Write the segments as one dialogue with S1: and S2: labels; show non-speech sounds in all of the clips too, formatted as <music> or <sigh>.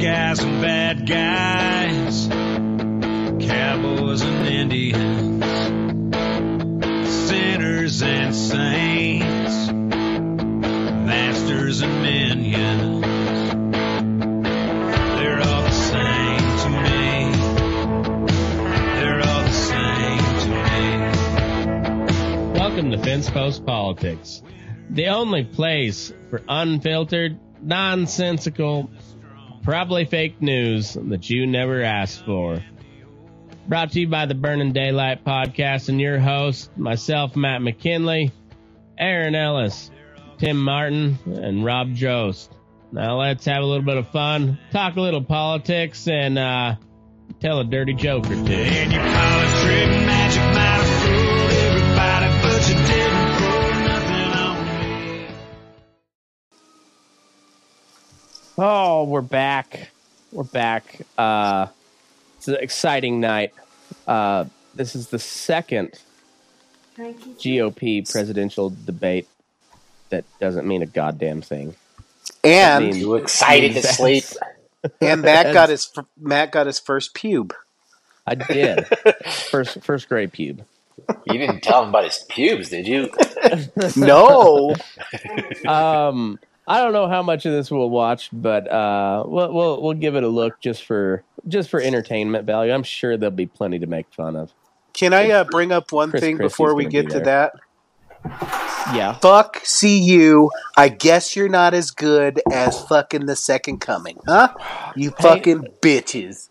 S1: Guys and bad guys, cowboys and Indians, sinners and saints, masters and minions. They're all the same to me. They're all the same to me.
S2: Welcome to Fence Post Politics, the only place for unfiltered, nonsensical, probably fake news that you never asked for. Brought to you by the Burning Daylight Podcast and your host, myself, Matt McKinley, Aaron Ellis, Tim Martin, and Rob Jost. Now let's have a little bit of fun, talk a little politics, and uh, tell a dirty joke or two. Oh, we're back. We're back. Uh, it's an exciting night. Uh, this is the second GOP presidential debate that doesn't mean a goddamn thing. That
S3: And
S2: means-
S4: You excited to sleep? <laughs>
S3: and Matt got his Matt got his first pube.
S2: I did. <laughs> first first grade pube.
S4: You didn't tell him about his pubes, did you? <laughs>
S3: No,
S2: Um, I don't know how much of this we'll watch, but uh, we'll, we'll we'll give it a look just for just for entertainment value. I'm sure there'll be plenty to make fun of.
S3: can I uh, bring up one
S2: Chris
S3: thing
S2: Christie's
S3: before we get
S2: be
S3: to that?
S2: Yeah.
S3: Fuck see you. I guess you're not as good as fucking the second coming, huh? You fucking bitches.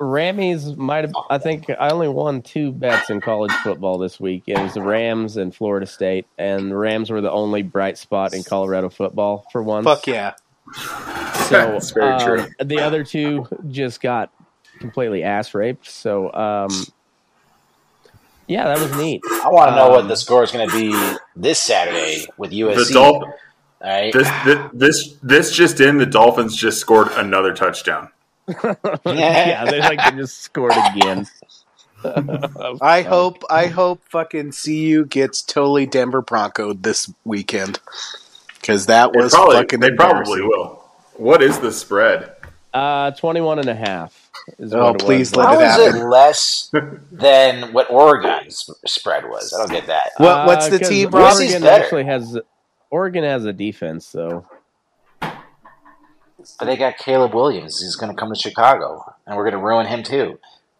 S2: Rammies might have. I think I only won two bets in college football this week. It was the Rams and Florida State, and the Rams were the only bright spot in Colorado football for once.
S3: Fuck yeah.
S2: So <laughs>
S5: That's very
S2: um,
S5: true.
S2: The other two just got completely ass raped. So um, yeah, that was neat.
S4: I want to know what
S2: Um,
S4: the score is going to be this Saturday with USC.
S5: The Dolph-
S4: All right.
S5: this, this this this just in, the Dolphins just scored another touchdown.
S2: Yeah, they like they just scored again. <laughs>
S3: I hope I hope fucking CU gets totally Denver Broncoed this weekend. Because that
S5: They
S3: was
S5: probably,
S3: fucking
S5: they probably will. What is the spread?
S2: Uh, 21 and a half. Is
S3: Oh,
S2: what
S3: please
S2: was.
S3: let
S4: How
S3: it
S4: is
S3: happen.
S4: it less than what Oregon's spread was? I don't get that.
S3: What- what's the
S2: 'cause
S3: team,
S4: Rob?
S2: Oregon actually has Oregon has a defense, so
S4: But they got Caleb Williams. He's going to come to Chicago, and we're going to ruin him too.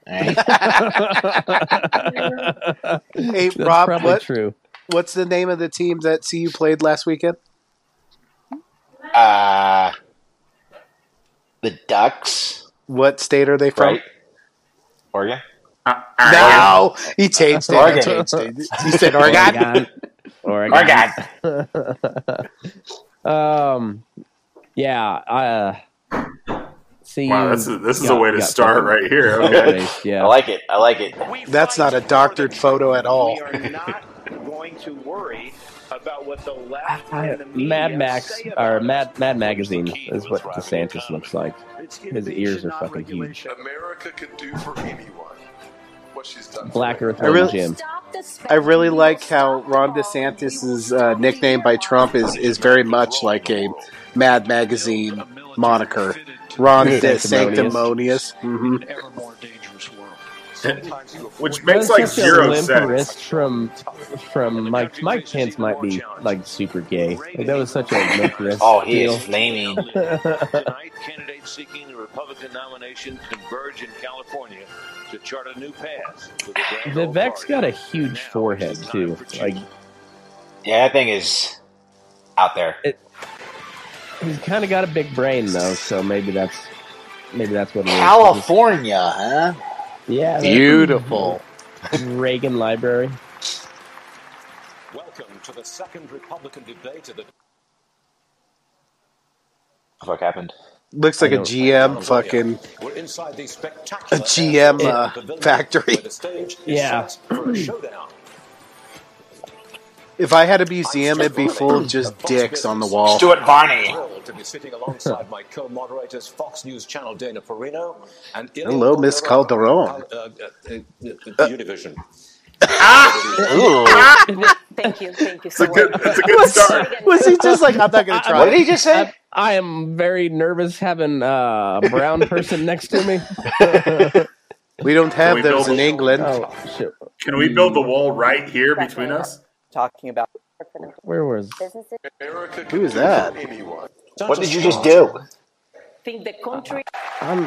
S4: All right. <laughs>
S3: Hey,
S2: That's
S3: Rob,
S2: probably
S3: what,
S2: true.
S3: what's the name of the team that CU played last weekend?
S4: uh, the Ducks,
S3: What state are they from?
S4: right? Oregon.
S5: Uh,
S3: No, he changed it. He,
S4: Oregon.
S3: changed it. he said Oregon.
S2: Oregon.
S4: Oregon. <laughs>
S2: um, yeah. Uh, see,
S5: Wow, this is this is
S2: got-
S5: a way to start
S2: fucking
S5: right here. Okay.
S2: outpaced, Yeah.
S4: I like it. I like it.
S3: That's not a doctored photo at all.
S6: We are not going to worry about what the left and the
S2: Mad Max or Mad. Mad Magazine is what DeSantis looks like. His ears are fucking huge.
S7: America could do for anyone what she's done.
S2: Black Earth
S3: I really-
S2: Jim.
S3: I really like how Ron DeSantis's uh, nickname by Trump is is very much like a Mad Magazine moniker. Ron De
S2: Sanctimonious.
S3: Sanctimonious. hmm
S6: ever more dangerous world.
S5: Which
S2: That
S5: makes
S2: was
S5: like
S2: such a
S5: zero sense.
S2: wrist from from Mike Mike Pence might be like super gay. Like, that was such a limp wrist. <laughs>
S4: Oh, he
S2: deal.
S4: is flaming. <laughs>
S6: Tonight, candidates seeking the Republican nomination converge in California to chart a new path. for the grand old
S2: Vivek's
S6: party.
S2: got a huge forehead too. Like
S4: Yeah, that thing is out there.
S2: He's kind of got a big brain though, so maybe that's maybe that's what it is.
S4: California, huh?
S2: Yeah,
S3: Beautiful. <laughs>
S2: Reagan Library.
S6: Welcome
S8: to the second Republican debate of the
S4: What happened?
S3: Looks like a GM fucking
S8: We're inside the <laughs>
S3: a
S8: spectacular
S3: GM uh, <laughs> factory.
S8: where the stage is
S2: Yeah.
S3: If I had a museum, it'd be full of just dicks on the wall.
S4: Stuart Varney.
S8: Thrilled to be sitting alongside my co-moderators, Fox News Channel Dana Perino and Ilia
S3: Hello, Miss Calderon.
S8: Uh, uh, uh, Univision. <laughs>
S9: Thank you, thank you
S5: It's
S9: so
S5: a good,
S9: much.
S5: it's a good start.
S3: Was he just like, I'm not gonna try?
S4: What did he just say?
S2: I, I am very nervous having uh, a brown person next to me. <laughs>
S3: We don't have those in England.
S2: Oh!
S5: Can we build the wall right here between us?
S10: Talking about
S2: Where was?
S9: Businesses
S7: America
S3: Who is that?
S7: anyone.
S4: What did you just do?
S9: think the country
S2: I'm.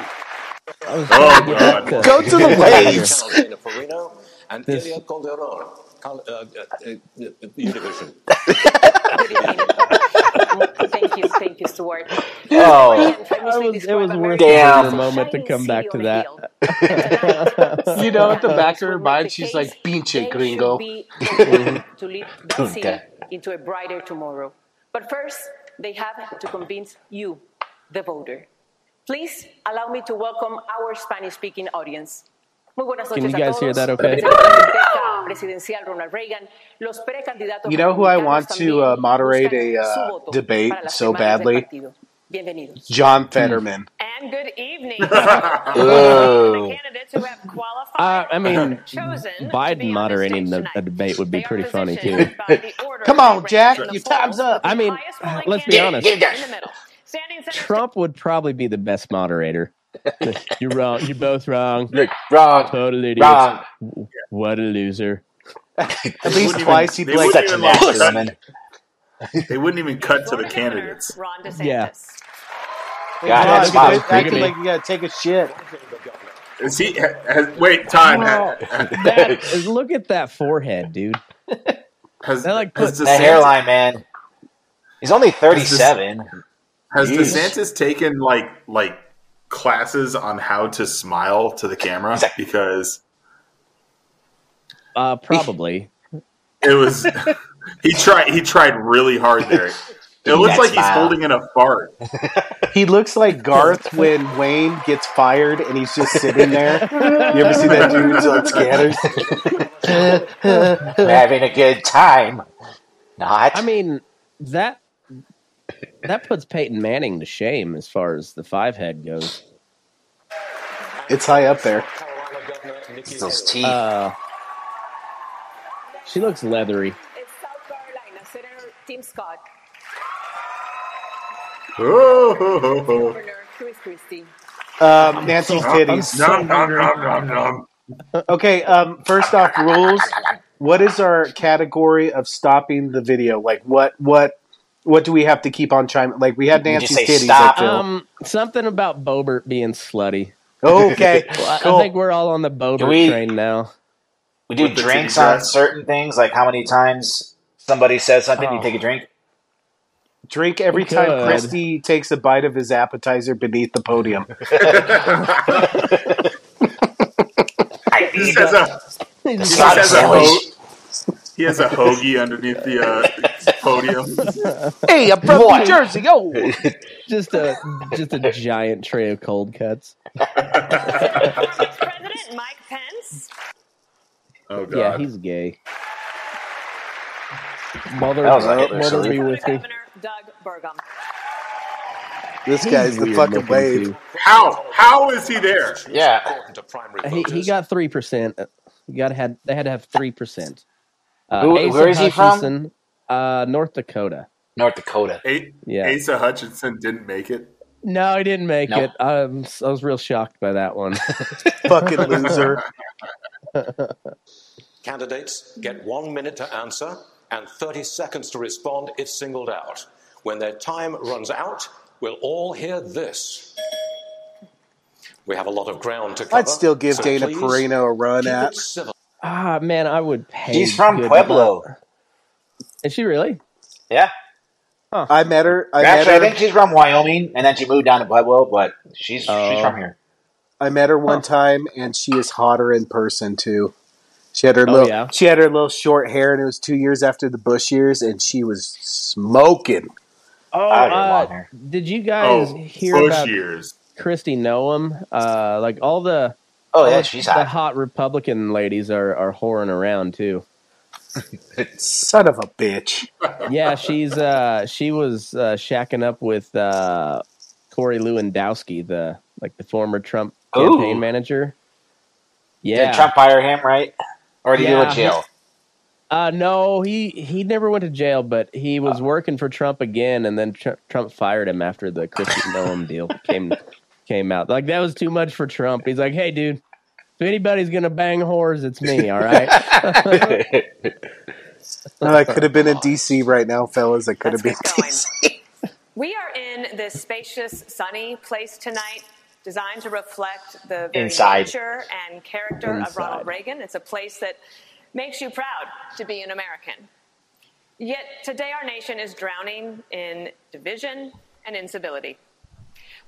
S2: I was
S5: Oh,
S2: trying
S5: God.
S3: Go to the <laughs> waves.
S8: Channel Dana Perino and
S2: This-
S8: Ilia Calderon. Cal- uh, uh, uh, uh, Univision. <laughs>
S9: Good evening. thank you, thank you, Stuart.
S4: Oh.
S9: Ryan famously
S2: I was- it was worth
S9: America
S4: Damn.
S9: a
S2: moment to come back to that. <laughs>
S3: You know, at the back of her mind, she's like, "Pinche
S9: they
S3: gringo."
S9: be mm-hmm. to lead that city into a brighter tomorrow. But first, they have to convince you, the voter. Please allow me to welcome our Spanish-speaking audience. Muy buenas
S2: Can
S9: noches
S2: you
S9: a
S2: guys
S9: todos.
S2: hear that okay?
S9: Presidencial Ronald Reagan, los precandidatos
S3: You know who I want to uh, moderate a uh, debate so badly?
S9: Bienvenidos.
S3: John Fetterman.
S9: And good evening. <laughs>
S4: Ooh.
S9: the candidates who have qualified
S2: Uh, I mean,
S9: or chosen to be
S2: Biden moderating
S9: stage
S2: the, a debate would be pretty funny too.
S9: positioned by the <laughs> order
S3: Come on, Jack, your time's up.
S2: I mean, let's be honest.
S4: Give that.
S9: in the middle. Standing center
S2: Trump would probably be the best moderator. <laughs> You're wrong. You're both wrong.
S4: Wrong.
S2: Total idiots.
S4: Wrong.
S2: What a loser.
S3: At least twice
S5: even-
S3: he'd
S5: they
S3: like,
S4: Such a
S5: wouldn't even cut-
S4: woman. <laughs>
S5: They wouldn't even cut to the candidates.
S9: Ron DeSantis.
S2: Yeah.
S4: God,
S3: God,
S4: that
S3: you
S4: spot was
S3: guys acting
S4: creepy.
S3: like you gotta take a shit.
S5: Is he? Has, wait, time.
S2: Oh,
S5: Has,
S2: that is, look at that forehead, dude.
S5: has,
S2: That, like,
S5: has
S2: put-
S4: That hairline, man. He's only 37.
S5: has
S4: Jeez.
S5: DeSantis taken like like classes on how to smile to the camera?
S4: He's
S5: Because
S2: Uh, probably. <laughs>
S5: it was <laughs> he tried he tried really hard there. <laughs> It looks
S4: that
S5: like he's
S4: smile.
S5: holding in a fart.
S3: He looks like Garth when Wayne gets fired and he's just sitting there. You ever see that dude on scanners?
S4: Having a good time. Not.
S2: I mean, that that puts Peyton Manning to shame as far as the five head goes.
S3: It's high up there.
S8: Carolina Governor Nikki
S4: those teeth.
S2: Uh, she looks leathery.
S9: It's South Carolina, Senator Tim Scott,
S5: Oh.
S9: Governor Chris Christie.
S3: Um, Nancy's titties.
S5: Nom, nom, nom, nom, nom.
S3: Okay, um, first off, rules. What is our category of stopping the video? Like, what, what, what do we have to keep on chiming? Like, we had
S4: You
S3: Nancy's
S4: just
S3: titties.
S4: stop.
S2: Um, something about Boebert being slutty.
S3: okay, <laughs>
S2: Well, I- I think we're all on the
S4: Boebert we-
S2: train now.
S4: We do
S5: With
S4: drinks on certain things, like how many times somebody says something, you
S2: Oh.
S4: take a drink.
S3: Drink every
S2: We
S3: time
S2: could.
S3: Christie takes a bite of his appetizer beneath the podium. <laughs> <laughs>
S4: I
S5: He
S4: eat
S5: just has
S4: them.
S5: a he
S4: The
S5: just a
S4: sandwich.
S5: ho- he has a hoagie underneath the uh, podium. <laughs>
S3: hey, I'm from New Jersey. Yo, <laughs>
S2: Just a just a giant tray of cold cuts. <laughs>
S9: President Mike Pence.
S5: Oh god.
S2: Yeah, he's gay. Mother,
S4: That was a Hitler
S2: mother
S4: salute.
S2: be with me.
S9: Governor Doug Burgum.
S3: this guy's the
S2: weird
S3: fucking
S2: looking,
S3: wave.
S2: too.
S5: How how is he there?
S4: Yeah.
S8: Important to primary
S2: He, he got three percent. You got had they had to have three percent. Uh,
S4: Who-
S2: Asa
S4: where is he from?
S2: Hutchinson, Uh, North Dakota.
S4: North Dakota.
S5: A-
S2: Yeah.
S5: Asa Hutchinson didn't make it.
S2: No, he didn't make
S4: No.
S2: it. Um, I was real shocked by that one. <laughs> <laughs>
S3: Fucking loser. <laughs>
S8: Candidates get one minute to answer and 30 seconds to respond if singled out. When their time runs out, we'll all hear this. We have a lot of ground to cover.
S3: I'd still give
S8: so
S3: Dana
S8: please
S3: Perino a run at.
S8: civil.
S2: Ah, man, I would pay.
S4: She's from
S2: good
S4: Pueblo.
S2: money. Is she really?
S4: Yeah.
S3: I met her. I met
S4: Actually, I think she's from Wyoming, and then she moved down to Pueblo, but she's she's
S2: Oh.
S4: from here.
S3: I met her one time, and she is hotter in person too. She had her
S2: Oh,
S3: little
S2: yeah?
S3: she had her little short hair, and it was two years after the Bush years, and she was smoking.
S2: Oh, uh, did you guys
S5: Oh,
S2: hear
S5: Bush
S2: about
S5: years.
S2: Kristi Noem? Uh, like all the
S4: Oh yeah,
S2: the,
S4: she's
S2: the
S4: hot.
S2: hot Republican ladies are are whoring around too. <laughs>
S3: Son of a bitch.
S2: Yeah, she's uh she was uh shacking up with uh Corey Lewandowski, the like the former Trump campaign
S4: Ooh.
S2: manager. Yeah.
S4: Did Trump hire him, right? Or did he go
S2: Yeah.
S4: to jail?
S2: Uh no, he he never went to jail, but he was working for Trump again, and then Tr- Trump fired him after the Kristi Noem deal came <laughs> came out. Like that was too much for Trump. He's like, hey, dude, if anybody's gonna bang whores, it's me. All right. <laughs> <laughs>
S3: Oh, I could have been in D.C. right now, fellas. I could have been
S9: Let's
S3: in
S9: get
S3: D.C.
S9: We are in this spacious, sunny place tonight, designed to reflect the very
S4: Inside.
S9: nature and character of Ronald Reagan. It's a place that makes you proud to be an American. Yet today, our nation is drowning in division and instability.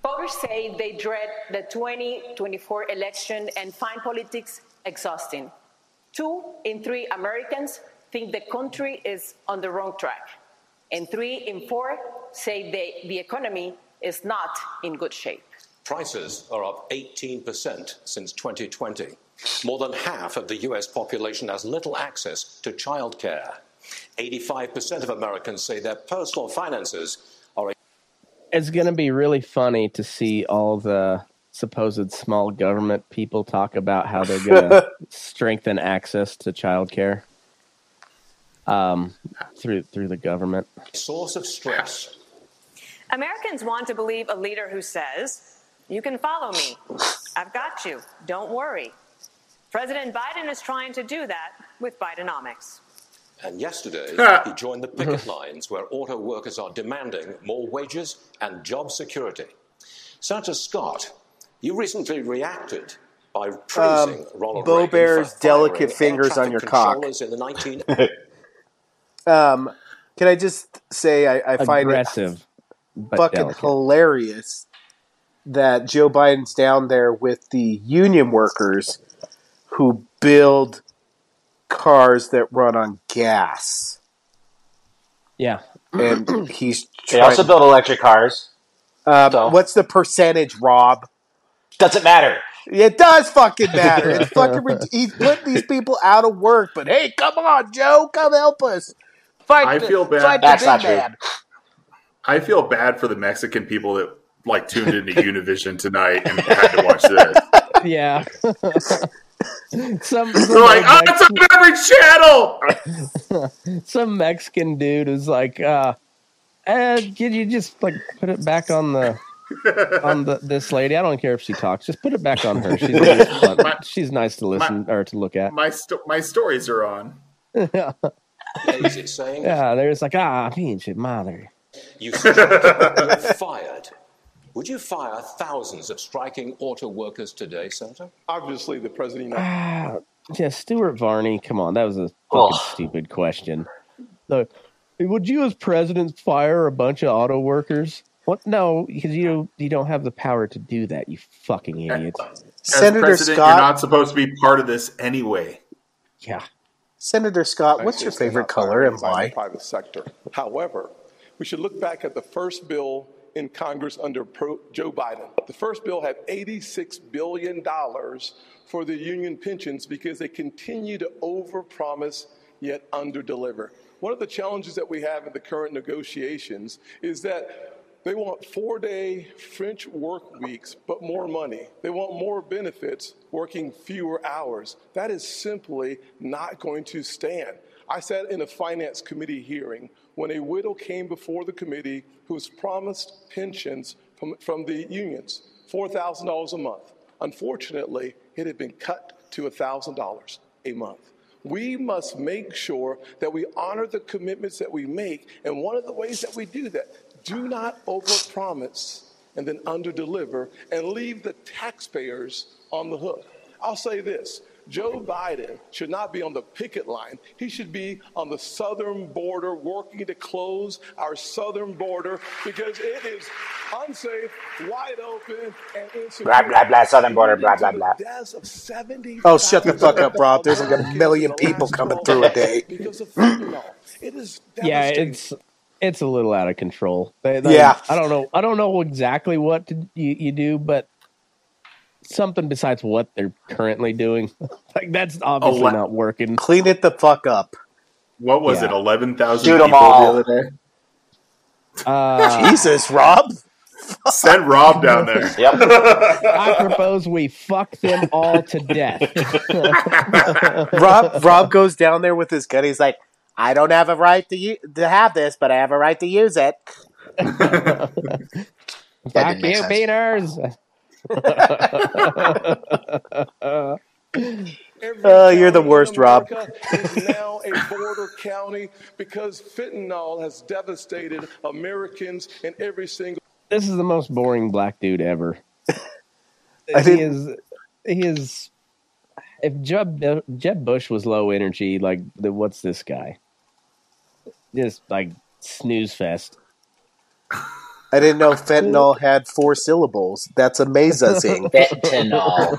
S9: Voters say they dread the 2024 election and find politics exhausting. Two in three Americans think the country is on the wrong track, and three in four say they, the economy is not in good shape.
S8: Prices are up 18% since 2020. More than half of the US population has little access to childcare. 85% of Americans say their personal finances
S2: it's going to be really funny to see all the supposed small government people talk about how they're going <laughs> to strengthen access to childcare um, through through the government.
S8: source of stress.
S9: Americans want to believe a leader who says, You can follow me. I've got you. Don't worry. President Biden is trying to do that with Bidenomics.
S8: And yesterday, he joined the picket lines where auto workers are demanding more wages and job security. Senator Scott, you recently reacted by praising Ronald
S3: Bo
S8: Reagan for
S3: Bear's delicate fingers on your cock.
S8: in the 19 <laughs>
S3: Um, can I just say I, I find it
S2: Aggressive, but
S3: fucking
S2: delicate.
S3: hilarious that Joe Biden's down there with the union workers who build cars that run on gas,
S2: Yeah,
S3: and <clears throat> he's
S4: They also build electric cars.
S3: um,
S4: so-
S3: What's the percentage, Rob?
S4: Doesn't matter.
S3: It does fucking matter. It's <laughs> fucking. rid- He's putting these people out of work, but hey, come on, Joe, come help us. Fight
S5: I
S3: the,
S5: feel bad.
S3: Fight
S4: That's
S3: big
S4: not true.
S5: I feel bad for the Mexican people that like tuned into <laughs> Univision tonight and had to watch this. <laughs>
S2: yeah. <laughs> some <laughs> some,
S5: like, oh,
S2: Mex-
S5: it's on every channel. <laughs>
S2: some Mexican dude was like, uh, eh, "Could you just like put it back on the on the this lady? I don't care if she talks. Just put it back on her. She's nice.
S5: My-
S2: she's nice to listen or to look at."
S5: My sto- my stories are on.
S8: days, it's saying
S2: Yeah, they're just like, ah, pinche madre.
S8: you you're fired. Would you fire thousands of striking auto workers today, Senator?
S10: Obviously, the president. of
S2: Ah, yeah, Stuart Varney. Come on, that was a fucking
S4: Oh.
S2: stupid question. The, would you, as president, fire a bunch of auto workers? What? No, because you you don't have the power to do that. You fucking idiot.
S5: As
S3: Senator
S5: president,
S3: Scott.
S5: you're not supposed to be part of this anyway.
S2: Yeah.
S3: Senator Scott, what's your favorite color and
S10: in
S3: why?
S10: Private sector. However, we should look back at the first bill in Congress under Joe Biden. The first bill had $86 billion for the union pensions because they continue to overpromise yet underdeliver. One of the challenges that we have in the current negotiations is that they want four day French work weeks, but more money. They want more benefits, working fewer hours. That is simply not going to stand. I sat in a finance committee hearing when a widow came before the committee who was promised pensions from, from the unions, $4,000 a month. Unfortunately, it had been cut to $1,000 a month. We must make sure that we honor the commitments that we make. And one of the ways that we do that, do not overpromise and then underdeliver and leave the taxpayers on the hook. I'll say this Joe Biden should not be on the picket line. He should be on the southern border working to close our southern border because it is unsafe, wide open, and insecure.
S4: Blah, blah, blah, southern border, blah, blah, blah.
S10: Deaths of 70
S3: Oh, shut the fuck up, Rob. There's like a million people coming through a day.
S10: because of <clears throat> fentanyl. It is
S2: Yeah,
S10: devastating.
S2: it's it's a little out of control. They- they-
S3: Yeah.
S2: I don't know. I don't know exactly what to, you, you do, but something besides what they're currently doing. <laughs> like that's obviously
S5: Ele-
S2: not working.
S3: Clean it the fuck up.
S5: What was
S2: Yeah.
S5: it? Eleven thousand
S4: Shoot 'em
S5: people
S4: all.
S5: the other day.
S2: Uh, <laughs>
S3: Jesus, Rob. <laughs>
S5: Send Rob down there.
S4: Yep.
S2: I propose we fuck them all to death.
S3: Rob Rob goes down there with his gun. He's like, I don't have a right to u- to have this, but I have a right to use it.
S4: That
S2: Fuck you,
S4: sense.
S2: beaners.
S10: Every
S3: Oh, you're the worst, Rob.
S10: Is now a border county because fentanyl has devastated Americans in every single.
S2: this is the most boring black dude ever.
S3: I
S2: he
S3: did-
S2: is. He is. If Jeb Jeb Bush was low energy, like the, what's this guy? Just like snooze fest.
S3: I didn't know <laughs> fentanyl had four syllables. That's amazing. <laughs>
S4: Fentanyl.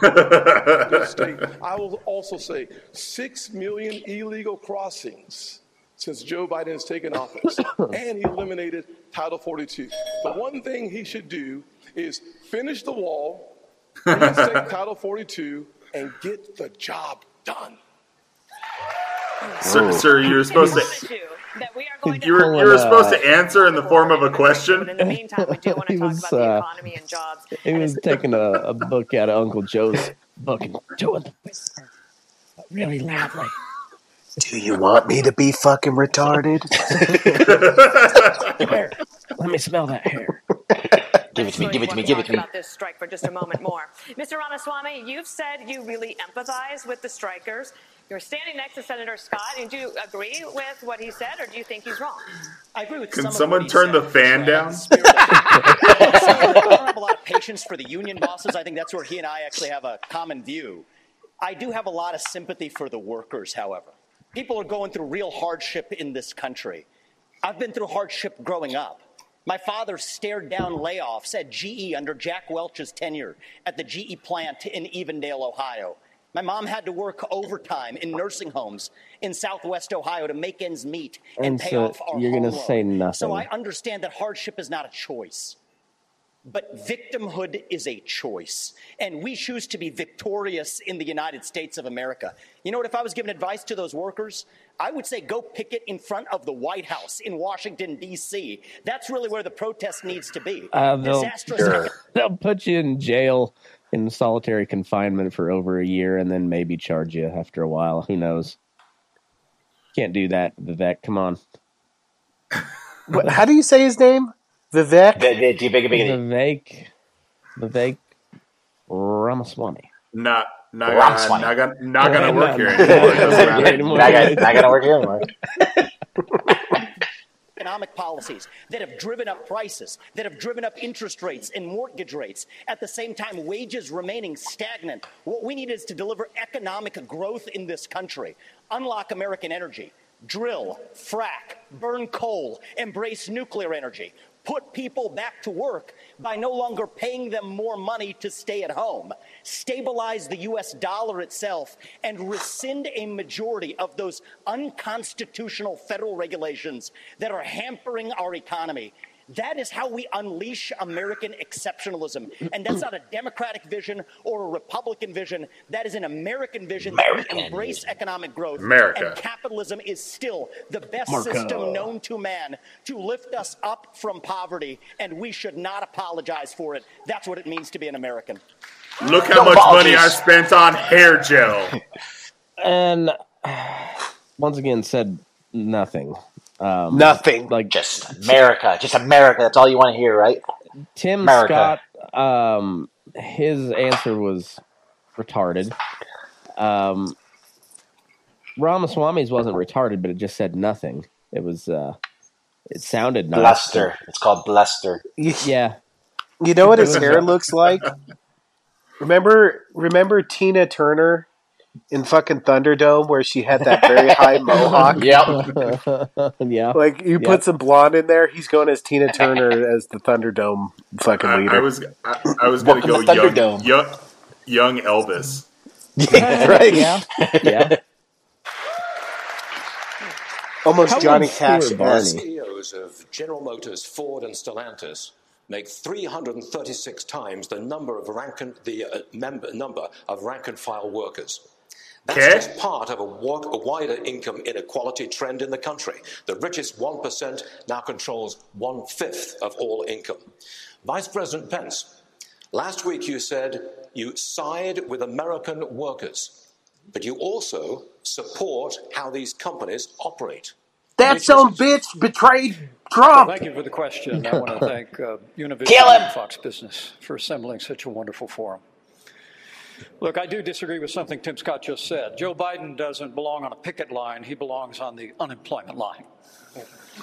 S4: <laughs>
S10: I will also say six million illegal crossings since Joe Biden has taken office, <coughs> and he eliminated Title 42. The one thing he should do is finish the wall, reinstate Title 42, and get the job done.
S5: sir, sir, you're supposed to.
S9: Issue that we are going to
S5: You were, you were supposed to answer in the form of a
S9: But
S5: question.
S9: in the meantime, we do want to
S2: He
S9: talk
S2: was,
S9: about the
S2: uh,
S9: economy and jobs.
S2: He
S9: And
S2: was taking a, a <laughs> book out of Uncle Joe's book and doing the whisper really loudly.
S3: Do you want me to be fucking retarded?
S2: Hair. Let me smell that hair.
S4: Give it to me, give it to me, give it to me.
S9: About this strike for just a moment more, Mr. Ramaswamy, you've said you really empathize with the strikers. You're standing next to Senator Scott, and do you agree with what he said, or do you think he's wrong?
S11: I agree with
S5: Can
S11: some of
S5: someone
S11: what he
S5: turn
S11: said.
S5: the fan
S11: That's why I
S5: down?
S11: I don't have a lot of patience for the union bosses. I think that's where he and I actually have a common view. I do have a lot of sympathy for the workers, however. People are going through real hardship in this country. I've been through hardship growing up. My father stared down layoffs at GE under Jack Welch's tenure at the GE plant in Evendale, Ohio. My mom had to work overtime in nursing homes in Southwest Ohio to make ends meet and,
S2: And
S11: pay
S2: so
S11: off our
S2: you're gonna say nothing.
S11: So I understand that hardship is not a choice. But victimhood is a choice. And we choose to be victorious in the United States of America. You know what? If I was giving advice to those workers, I would say go picket in front of the White House in Washington, D.C. That's really where the protest needs to be.
S2: Uh, they'll,
S11: Disastrous <laughs>
S2: they'll put you in jail in solitary confinement for over a year and then maybe charge you after a while. Who knows? Can't do that, Vivek. Come on. <laughs>
S3: What, how do you say his name? Vivek?
S2: Vivek. Vivek Ramaswamy.
S5: Not not gonna, not gonna, not gonna work here <laughs>
S2: Not-
S5: anymore. It doesn't
S2: not
S5: matter.
S2: anymore.
S4: Not gonna, not gonna work here anymore. <laughs>
S11: economic policies that have driven up prices, that have driven up interest rates and mortgage rates. At the same time, wages remaining stagnant. What we need is to deliver economic growth in this country, unlock American energy, drill, frack, burn coal, embrace nuclear energy. Put people back to work by no longer paying them more money to stay at home. Stabilize the US dollar itself and rescind a majority of those unconstitutional federal regulations that are hampering our economy. That is how we unleash American exceptionalism. And that's not a Democratic vision or a Republican vision. That is an American vision that
S4: American
S11: we embrace economic growth.
S5: America.
S11: And capitalism is still the best
S2: America.
S11: system known to man to lift us up from poverty, and we should not apologize for it. That's what it means to be an American.
S5: Look how
S4: No
S5: much money. I spent on hair gel. <laughs>
S2: And <sighs> once again, said nothing. Um,
S3: Nothing.
S2: Like
S4: Just America. Just America. That's all you want to hear, right?
S2: Tim
S4: America.
S2: Scott, um, his answer was retarded. Um, Ramaswamy's wasn't retarded, but it just said nothing. It was, uh, it sounded nice.
S4: Bluster. It's called bluster. <laughs>
S2: Yeah.
S3: you know what his hair looks like? <laughs> Remember remember Tina Turner in fucking Thunderdome where she had that very high <laughs> mohawk. <laughs>
S2: yeah.
S3: Like you
S2: Yep.
S3: put some blonde in there, he's going as Tina Turner <laughs> as the Thunderdome fucking
S5: I,
S3: leader.
S5: I was I, I was going to go
S3: Welcome
S5: young,
S3: Thunderdome.
S5: young young Elvis.
S3: right?
S2: Yeah. Yeah.
S3: Almost
S8: How
S3: Johnny Cash
S8: Stuart
S3: esque.
S8: CEOs of General Motors, Ford, and Stellantis make 336 times the number of rank and, the uh, member, number of rank and file workers. That's
S5: Okay.
S8: just part of a, wa- a wider income inequality trend in the country. The richest 1% now controls one fifth of all income. Vice President Pence, last week you said you side with American workers, but you also support how these companies operate.
S3: That some bitch betrayed Trump.
S12: Thank you for the question. I want to <laughs> thank uh, Univision
S3: Kill
S12: and Fox Business for assembling such a wonderful forum. Look, I do disagree with something Tim Scott just said. Joe Biden doesn't belong on a picket line, he belongs on the unemployment line.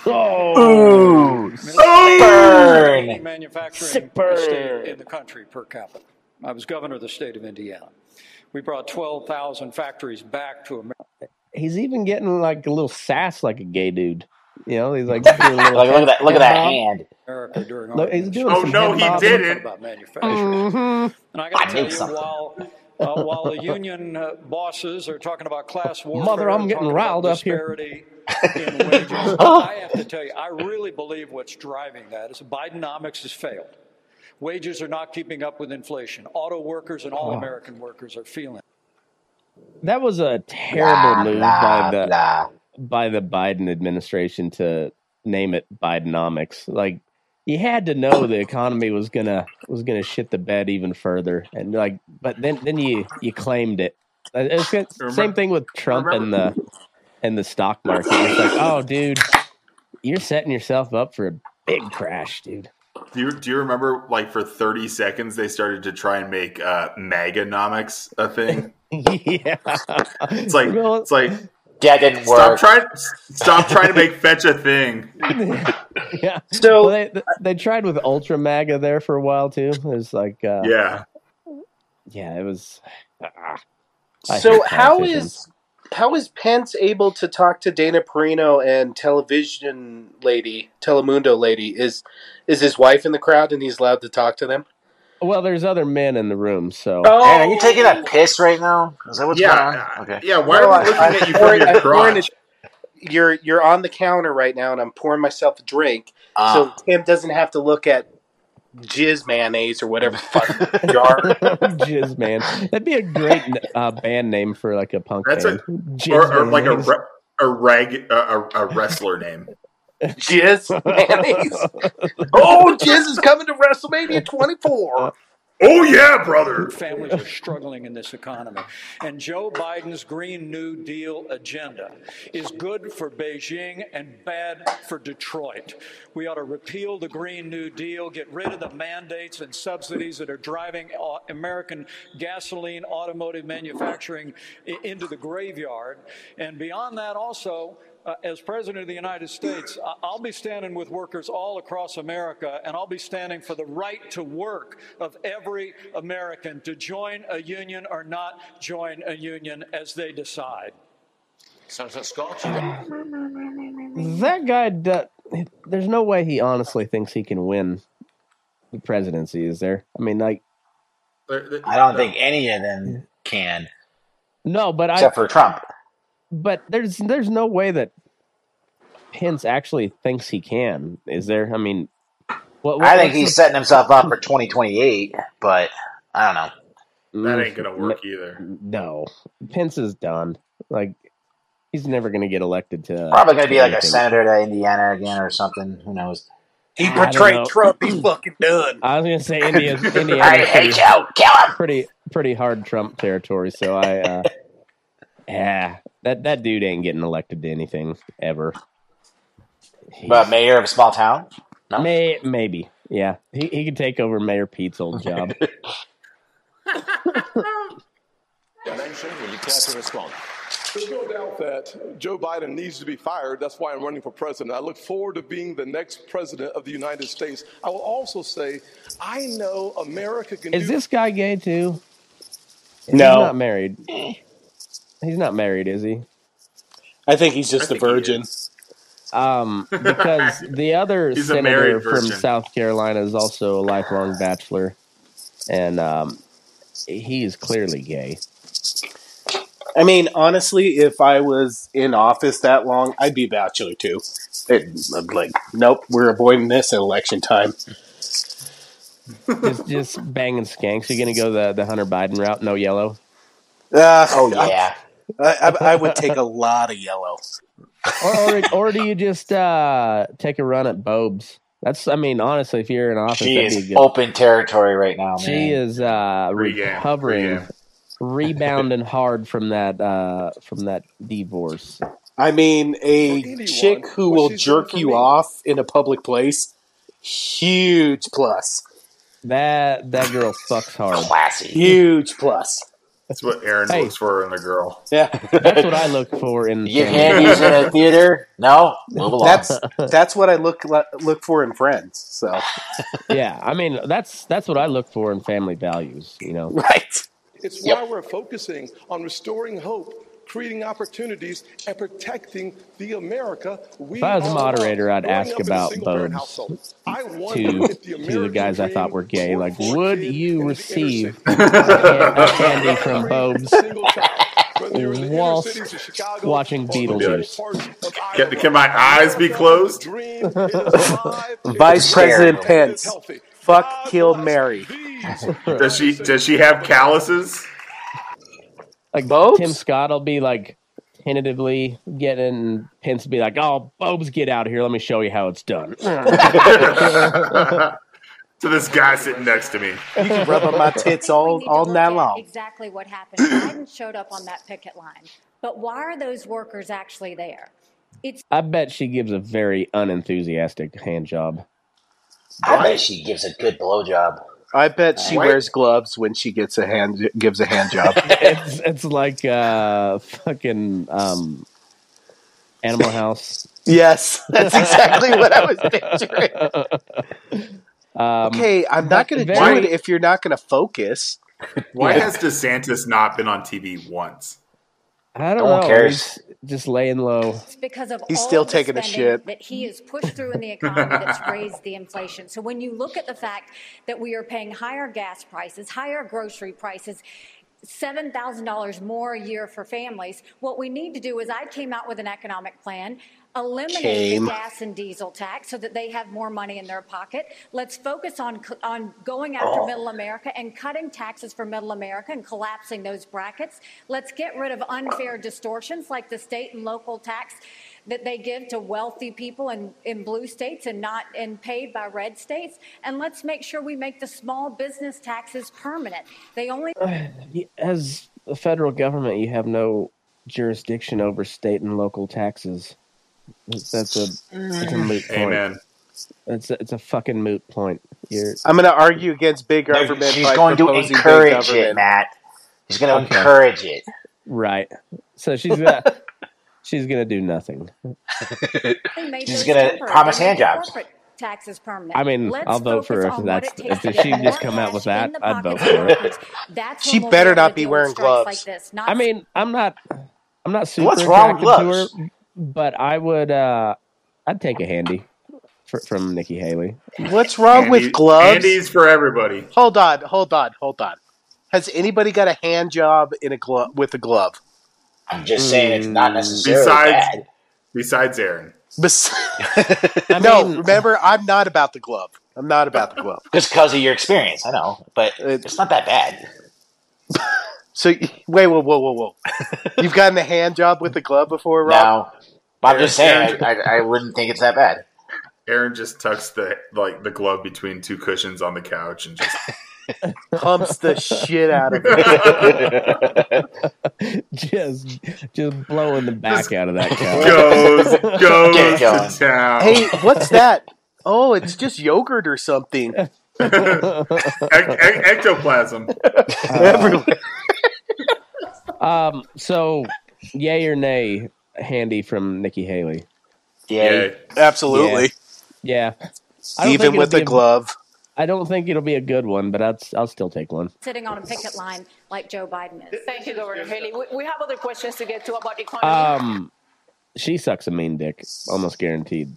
S4: Ooh.
S12: Burn. Manufacturing
S2: burn.
S12: state in the country per capita. I was governor of the state of Indiana. We brought 12,000 factories back to America.
S2: He's even getting like a little sass like a gay dude. You know, he's like <laughs> doing a little
S4: Look- look at that- look at that
S2: head bob.
S4: hand.
S12: America during
S2: Look,
S12: our
S2: he's doing
S5: Oh no, he didn't.
S12: about manufacturing. <laughs>
S2: Mhm.
S12: And I got
S4: I
S12: to tell you,
S4: something.
S12: while uh, while the union uh, bosses are talking about class warfare,
S2: Mother, I'm getting riled up here. <laughs>
S12: in wages, I have to tell you, I really believe what's driving that is Bidenomics has failed. Wages are not keeping up with inflation. Auto workers and all
S2: Oh.
S12: American workers are feeling.
S2: That was a terrible
S4: Blah,
S2: move
S4: blah,
S2: by the
S4: blah.
S2: By the Biden administration to name it Bidenomics. Like you had to know the economy was gonna was gonna shit the bed even further, and like, but then then you you claimed it. Uh, It's the same thing with Trump and the and the stock market. It's like, oh, dude, you're setting yourself up for a big crash, dude.
S5: Do you do you remember like for thirty seconds they started to try and make uh, Maganomics a thing? <laughs>
S2: yeah,
S5: It's like it's like
S4: That didn't work.
S5: stop trying stop trying to make fetch a thing. <laughs>
S2: yeah.
S3: So
S2: Well, they they tried with Ultra MAGA there for a while too. It was like, uh,
S5: Yeah.
S2: yeah, it was. I
S3: So
S2: hate
S3: how
S2: politicians.
S3: is how is Pence able to talk to Dana Perino and television lady, Telemundo lady? Is is his wife in the crowd and he's allowed to talk to them?
S2: Well, there's other men in the room, so
S3: Oh,
S4: Man, are you taking a piss right now? Is that what's
S5: Yeah,
S4: going on? Okay.
S5: Yeah, why are we looking at you from
S3: pouring-
S5: your
S3: I'm pouring
S5: crotch?
S3: You're you're on the counter right now, and I'm pouring myself a drink,
S4: Ah.
S3: so Tim doesn't have to look at jizz mayonnaise or whatever the fuck <laughs> jar.
S2: Jizz Man. That'd be a great uh, band name for like a punk
S5: That's a
S2: band. Jizz
S5: or, or like a a rag a, a, a wrestler name.
S3: Jizz <laughs> mayonnaise. oh, Jizz is coming to WrestleMania 24.
S5: Oh yeah, brother.
S12: Families are struggling in this economy. And Joe Biden's Green New Deal agenda is good for Beijing and bad for Detroit. We ought to repeal the Green New Deal, get rid of the mandates and subsidies that are driving uh, American gasoline automotive manufacturing into the graveyard. And beyond that, also, uh, as President of the United States, I- I'll be standing with workers all across America, and I'll be standing for the right to work of every American to join a union or not join a union as they decide.
S8: Senator Scott,
S2: That guy, do- there's no way he honestly thinks he can win the presidency, is there? I mean, like,
S4: I don't think any of them can,
S2: no, but
S4: except
S2: I,
S4: for Trump.
S2: But there's there's no way that Pence actually thinks he can, is there? I mean, what, what
S4: I think he's
S2: the-
S4: setting himself up for 2028, but I don't know.
S5: That
S2: Mm,
S5: ain't gonna work either.
S2: No, Pence is done. Like, he's never going to get elected to.
S4: Probably going to be like a senator to Indiana again or something. Who knows?
S3: He
S2: I
S3: betrayed Trump. He's fucking done.
S2: I was going to say India. <laughs> Indiana.
S4: I hate you. Kill him.
S2: pretty pretty hard Trump territory. So I, uh, <laughs> yeah, that that dude ain't getting elected to anything ever.
S4: But mayor of a small town? No.
S2: May maybe, yeah, he he could take over Mayor Pete's old job. <laughs>
S8: Dimension, will you care to respond?
S10: There's no doubt that Joe Biden needs to be fired. That's why I'm running for president. I look forward to being the next president of the United States. I will also say, I know America can
S2: Is
S10: do
S2: this guy gay too? He's
S3: No.
S2: not married. <laughs> He's not married, is he?
S3: I think he's just
S5: I
S3: a virgin.
S2: Um, because the other <laughs>
S5: He's
S2: senator from. South Carolina is also a lifelong bachelor, and um, he is clearly gay.
S3: I mean, honestly, if I was in office that long, I'd be a bachelor too. It, I'm like, nope, we're avoiding this at election time.
S2: just, just banging skanks. You gonna go the the Hunter Biden route? No yellow.
S3: Uh,
S4: Oh yeah.
S3: I, I, I would take a lot of yellow.
S2: or, or or do you just uh, take a run at Bobes? That's I mean honestly, if you're in office,
S4: She
S2: that'd be
S4: is
S2: good.
S4: open territory right now, man.
S2: She is uh,
S5: Pre-game,
S2: recovering,
S5: pre-game.
S2: rebounding hard from that uh, from that divorce.
S3: I mean, a
S10: anyone,
S3: chick who
S10: what
S3: will jerk you
S10: me.
S3: off in a public place, huge plus.
S2: That that girl fucks hard.
S4: classy.
S3: Huge plus.
S5: That's what Aaron
S2: Hey.
S5: looks for in a girl.
S3: Yeah,
S2: That's what I look for in.
S4: You get
S2: family.
S4: handies in a theater? No, move along.
S3: that's that's what I look look for in friends. So
S2: yeah, I mean that's that's what I look for in family values. You know,
S3: right.
S10: It's
S4: Yep.
S10: why we're focusing on restoring hope, creating opportunities, and protecting the America we
S2: If I was a moderator. I'd ask
S10: up in a
S2: about
S10: single-parent
S2: Bobes
S10: I wonder
S2: to
S10: if the
S2: to the guys I thought were gay. Like, would you receive a candy from Bobes
S10: Single child, whether you're in the inner
S2: whilst
S10: cities of Chicago
S2: watching
S10: or the
S2: Beetlejuice?
S5: Can, can my eyes be closed?
S10: dream is alive,
S3: Vice President Pence. Fuck,
S10: God
S3: kill,
S10: bless
S3: marry.
S5: Does she does she have calluses?
S2: Like
S3: Bobes?
S2: Tim Scott will be like tentatively getting Pence will be like, "Oh, Bobes, get out of here. Let me show you how it's done." <laughs>
S5: to this guy sitting next to me.
S3: You can rub up my tits
S13: I think we
S3: all all
S13: look
S3: night
S13: at
S3: long.
S13: Exactly what happened. Biden showed up on that picket line, but why are those workers actually there? It's
S2: I bet she gives a very unenthusiastic hand job.
S4: I bet she gives a good blowjob.
S3: I bet she
S5: Right.
S3: wears gloves when she gets a hand gives a hand job. <laughs>
S2: It's it's like uh fucking um Animal House.
S3: yes, that's exactly what I was picturing. <laughs>
S2: Um,
S3: Okay, I'm not going to do it if you're not going to focus.
S5: Why
S2: Yeah.
S5: has DeSantis not been on TV once?
S2: I don't
S4: No one
S2: know.
S4: cares.
S2: He's just laying low.
S13: It's because of
S3: He's
S13: all
S3: still
S13: the
S3: taking a
S13: spending
S3: shit.
S13: that he has pushed through in the economy that's raised the inflation. So when you look at the fact that we are paying higher gas prices, higher grocery prices, seven thousand dollars more a year for families, what we need to do is I came out with an economic plan. Eliminate
S3: Came.
S13: the gas and diesel tax so that they have more money in their pocket. Let's focus on on going after oh. middle America and cutting taxes for middle America and collapsing those brackets. Let's get rid of unfair distortions like the state and local tax that they give to wealthy people in, in blue states and not and paid by red states. And let's make sure we make the small business taxes permanent. They only
S2: As the federal government, you have no jurisdiction over state and local taxes. That's a, mm. that's a moot point.
S5: Amen.
S2: It's a, it's a fucking moot point. You're
S3: I'm going to argue against big
S4: No,
S3: government
S4: she's
S3: by
S4: going to
S3: proposing big
S4: encourage it,
S3: government.
S4: Matt. She's going to
S2: Okay.
S4: encourage it.
S2: right. So she's gonna <laughs> she's gonna do nothing.
S13: made
S4: She's
S13: those
S4: gonna
S13: temporary.
S4: promise
S13: They made
S4: hand jobs.
S13: Taxes taxes permanent.
S2: I mean,
S13: Let's
S2: I'll vote for
S13: focus
S2: her if
S13: on
S2: that's
S13: it takes
S2: if
S13: to
S2: she
S13: get
S2: just
S13: more
S2: come out with
S13: cash
S2: that.
S13: the
S2: I'd vote
S13: pockets
S2: for
S13: of
S2: her.
S13: workers. That's
S3: She
S13: we'll
S3: better
S13: be
S3: not
S13: to
S3: be
S13: deal with
S3: wearing
S13: strikes
S3: gloves.
S13: Like this. Not
S2: I mean, I'm not I'm not super
S4: What's wrong with
S2: attracted to
S4: gloves?
S2: her, but I would uh I'd take a handy for, from Nikki Haley.
S3: What's wrong
S5: Handy-
S3: with gloves?
S5: Handies for everybody.
S3: Hold on, hold on, hold on. Has anybody got a hand job in a glove with a glove?
S4: I'm just saying it's not
S2: Mm.
S4: necessarily
S5: Besides,
S4: bad.
S5: besides Aaron.
S3: Bes- <laughs>
S2: I <laughs>
S3: no,
S2: mean-
S3: remember, I'm not about the glove. I'm not about the glove.
S4: Just because of your experience, I know, but it's not that bad. <laughs>
S3: So wait, whoa, whoa, whoa, whoa! You've gotten a hand job with a glove before, Rob?
S4: No, but I'm just saying, I, I, I wouldn't think it's that bad.
S5: Aaron just tucks the like the glove between two cushions on the couch and just <laughs>
S3: Pumps the shit out of it. <laughs>
S2: just just blowing the back
S5: Just
S2: out of that couch.
S5: goes <laughs>
S4: Get
S5: goes
S4: going.
S5: to town.
S3: Hey, what's that? Oh, it's just yogurt or something.
S5: Ec- ec- ectoplasm.
S3: Everywhere.
S2: Um so yay or nay handy from Nikki Haley.
S4: Yeah,
S5: Yay.
S3: Absolutely.
S2: Yeah. I don't
S3: Even
S2: think
S3: with
S2: it'll
S3: a
S2: be
S3: glove.
S2: I don't think it'll be a good one, but I'll, I'll still take one.
S13: sitting on a picket line like Joe Biden is.
S14: Thank you, Governor Haley. We, we have other questions to get to about economy.
S2: Um, she sucks a mean dick, almost guaranteed.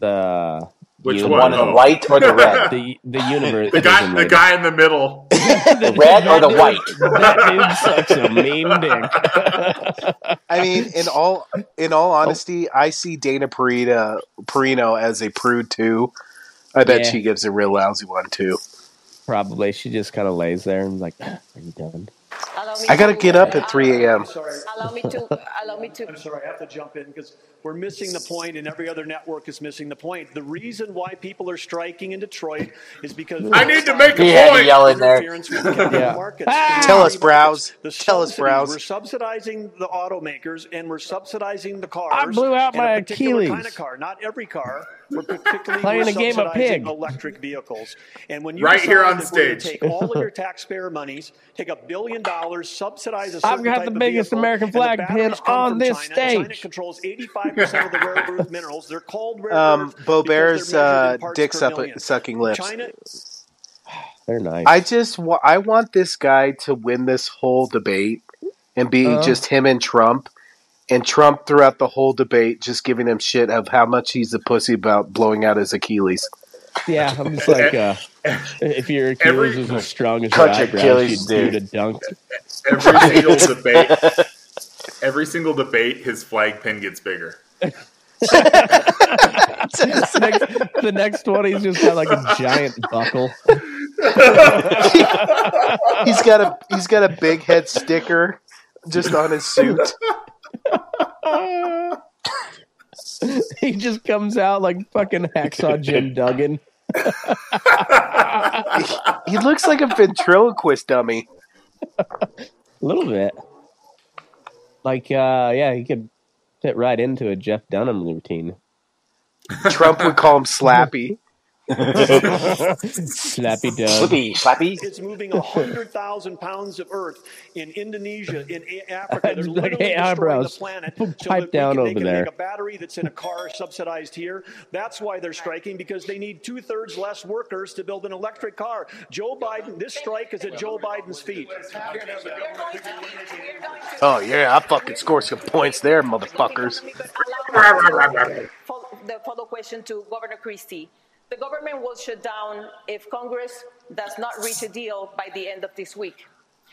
S2: The
S5: Which
S2: uni-
S5: one? One in the white or the <laughs> red?
S2: The the universe.
S5: The guy, the guy in the middle. <laughs>
S4: The red or the white? <laughs>
S2: That dude sucks a mean dick.
S3: I mean, in all in all honesty, I see Dana Perino, Perino as a prude too. I bet
S2: Yeah.
S3: she gives a real lousy one too.
S2: Probably she just kind of lays there and like, are you done?
S3: I gotta
S14: to-
S3: get up at uh, 3 a.m.
S14: Allow me to. Allow me to.
S15: I'm sorry, I have to jump in because we're missing the point, and every other network is missing the point. The reason why people are striking in Detroit is because
S5: I need to make a
S4: He to
S5: point.
S4: yell in there.
S15: the
S2: Yeah.
S15: markets.
S3: Tell us, Browse.
S15: The
S3: Tell us,
S15: subsidies,
S3: Browse.
S15: We're subsidizing the automakers and we're subsidizing the cars.
S2: I blew out my
S15: a
S2: Achilles.
S15: kind of car, not every car. We're particularly <laughs>
S2: Playing
S15: we're
S2: a game of
S15: subsidizing
S2: pig.
S15: electric vehicles. And when you
S5: Right here on
S15: that we're gonna
S5: stage.
S15: take all of your taxpayer monies, take a billion dollars, subsidize a
S2: I've got
S15: type
S2: the biggest
S15: vehicle,
S2: American flag pin on this
S15: China. China controls 85% <laughs> of the rare earth minerals. They're called rare
S3: Um,
S15: earth Boebert's
S3: uh, dick
S15: per
S3: sucking lips.
S15: China <sighs>
S2: They're nice.
S3: I just wa- I want this guy to win this whole debate and be
S2: Uh-huh.
S3: just him and Trump. And Trump throughout the whole debate just giving him shit of how much he's a pussy about blowing out his Achilles.
S2: Yeah, I'm just like, uh, if your <laughs> Achilles
S5: Every-
S2: was as strong as
S4: Cut
S2: your
S4: your
S2: eyebrows,
S4: Achilles,
S2: you'd,
S4: dude.
S2: you'd have dunked.
S5: Every single <laughs> debate. Every single debate, his flag pin gets bigger.
S2: The, next, the next one, he's just got like a giant buckle. <laughs>
S3: he's got a he's got a big head sticker just on his suit. <laughs>
S2: he just comes out like fucking hacksaw Jim Duggan. <laughs>
S3: He looks like a ventriloquist dummy.
S2: A little bit. Like, uh, yeah, he could fit right into a Jeff Dunham routine.
S3: Trump would call him <laughs> Slappy.
S2: Slappy Doug.
S4: Slippy, slappy.
S15: It's moving 100,000 pounds of earth in Indonesia, in Africa. They're <laughs>
S2: Like,
S15: literally
S2: hey,
S15: destroying
S2: eyebrows,
S15: the planet. <laughs>
S2: pipe
S15: so that
S2: down
S15: can,
S2: over
S15: they
S2: there.
S15: make a battery that's in a car subsidized here. That's why they're striking, because they need two thirds less workers to build an electric car. Joe Biden, this strike is at Joe Biden's feet.
S3: Oh yeah, I fucking score some points there, motherfuckers.
S14: Fol- <laughs> the follow question to Governor Christie. The government will shut down if Congress does not reach a deal by the end of this week.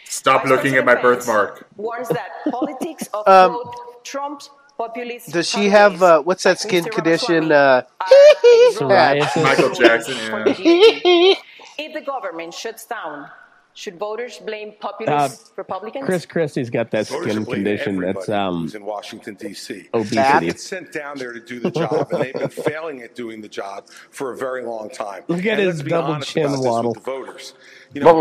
S5: Stop
S14: Vice
S5: looking at my birthmark.
S14: Warns that <laughs> politics of
S3: Um,
S14: quote, Trump's populist
S3: Does she have uh, what's that skin condition? Uh, <laughs>
S5: Michael Jackson. Yeah.
S14: If the government shuts down, should voters blame populist Republicans?
S2: Uh, Chris Christie's got that
S10: Voters
S2: skin condition that's um
S10: who's in Washington D.C.
S2: obesity.
S10: They get sent down there to do the job, and they've been failing at doing the job for a very long time.
S2: Look at
S10: And
S2: his double chin waddle.
S10: With the voters, you know,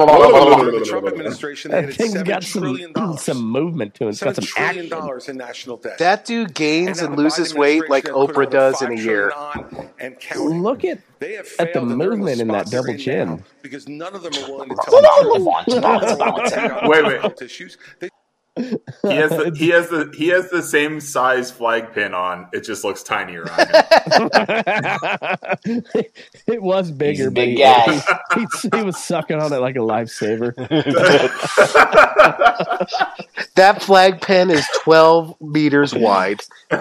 S10: the Trump administration
S2: That
S10: added
S2: thing's
S10: seven
S2: got
S10: trillion
S2: some
S10: dollars,
S2: some movement to it. It's got some
S10: trillion
S2: action.
S10: dollars in national debt.
S3: that dude gains
S10: And
S3: and loses weight like
S10: administration has put
S3: Oprah does in a year.
S10: And.
S2: Look at
S10: They have
S2: at the
S10: failed, and they're in
S2: movement in that double chin.
S10: because none of them are willing to <laughs> tell the truth.
S5: Wait, wait.
S10: Issues. They
S5: He has the he has the <laughs> he has the same size flag pin on. It just looks tinier on him. <laughs>
S2: it was bigger,
S4: a
S2: but
S4: big
S2: he,
S4: guy.
S2: he, he was sucking on it like a lifesaver. <laughs>
S3: That flag pin is 12 meters wide.
S10: they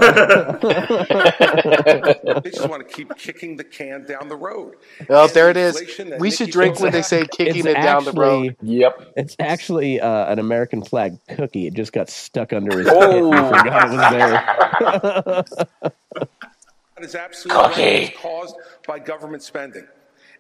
S10: just want to keep kicking the can down the road.
S3: Oh,
S10: And
S3: there it is.
S10: inflation that
S3: We
S10: Nikki
S3: should drink when they say kicking
S2: It's
S3: it down the road.
S4: Yep.
S2: it's actually uh, an American flag cookie. It just got stuck under his
S4: Oh.
S2: pit. He forgot it was there. <laughs>
S10: That is absolutely It's caused by government spending.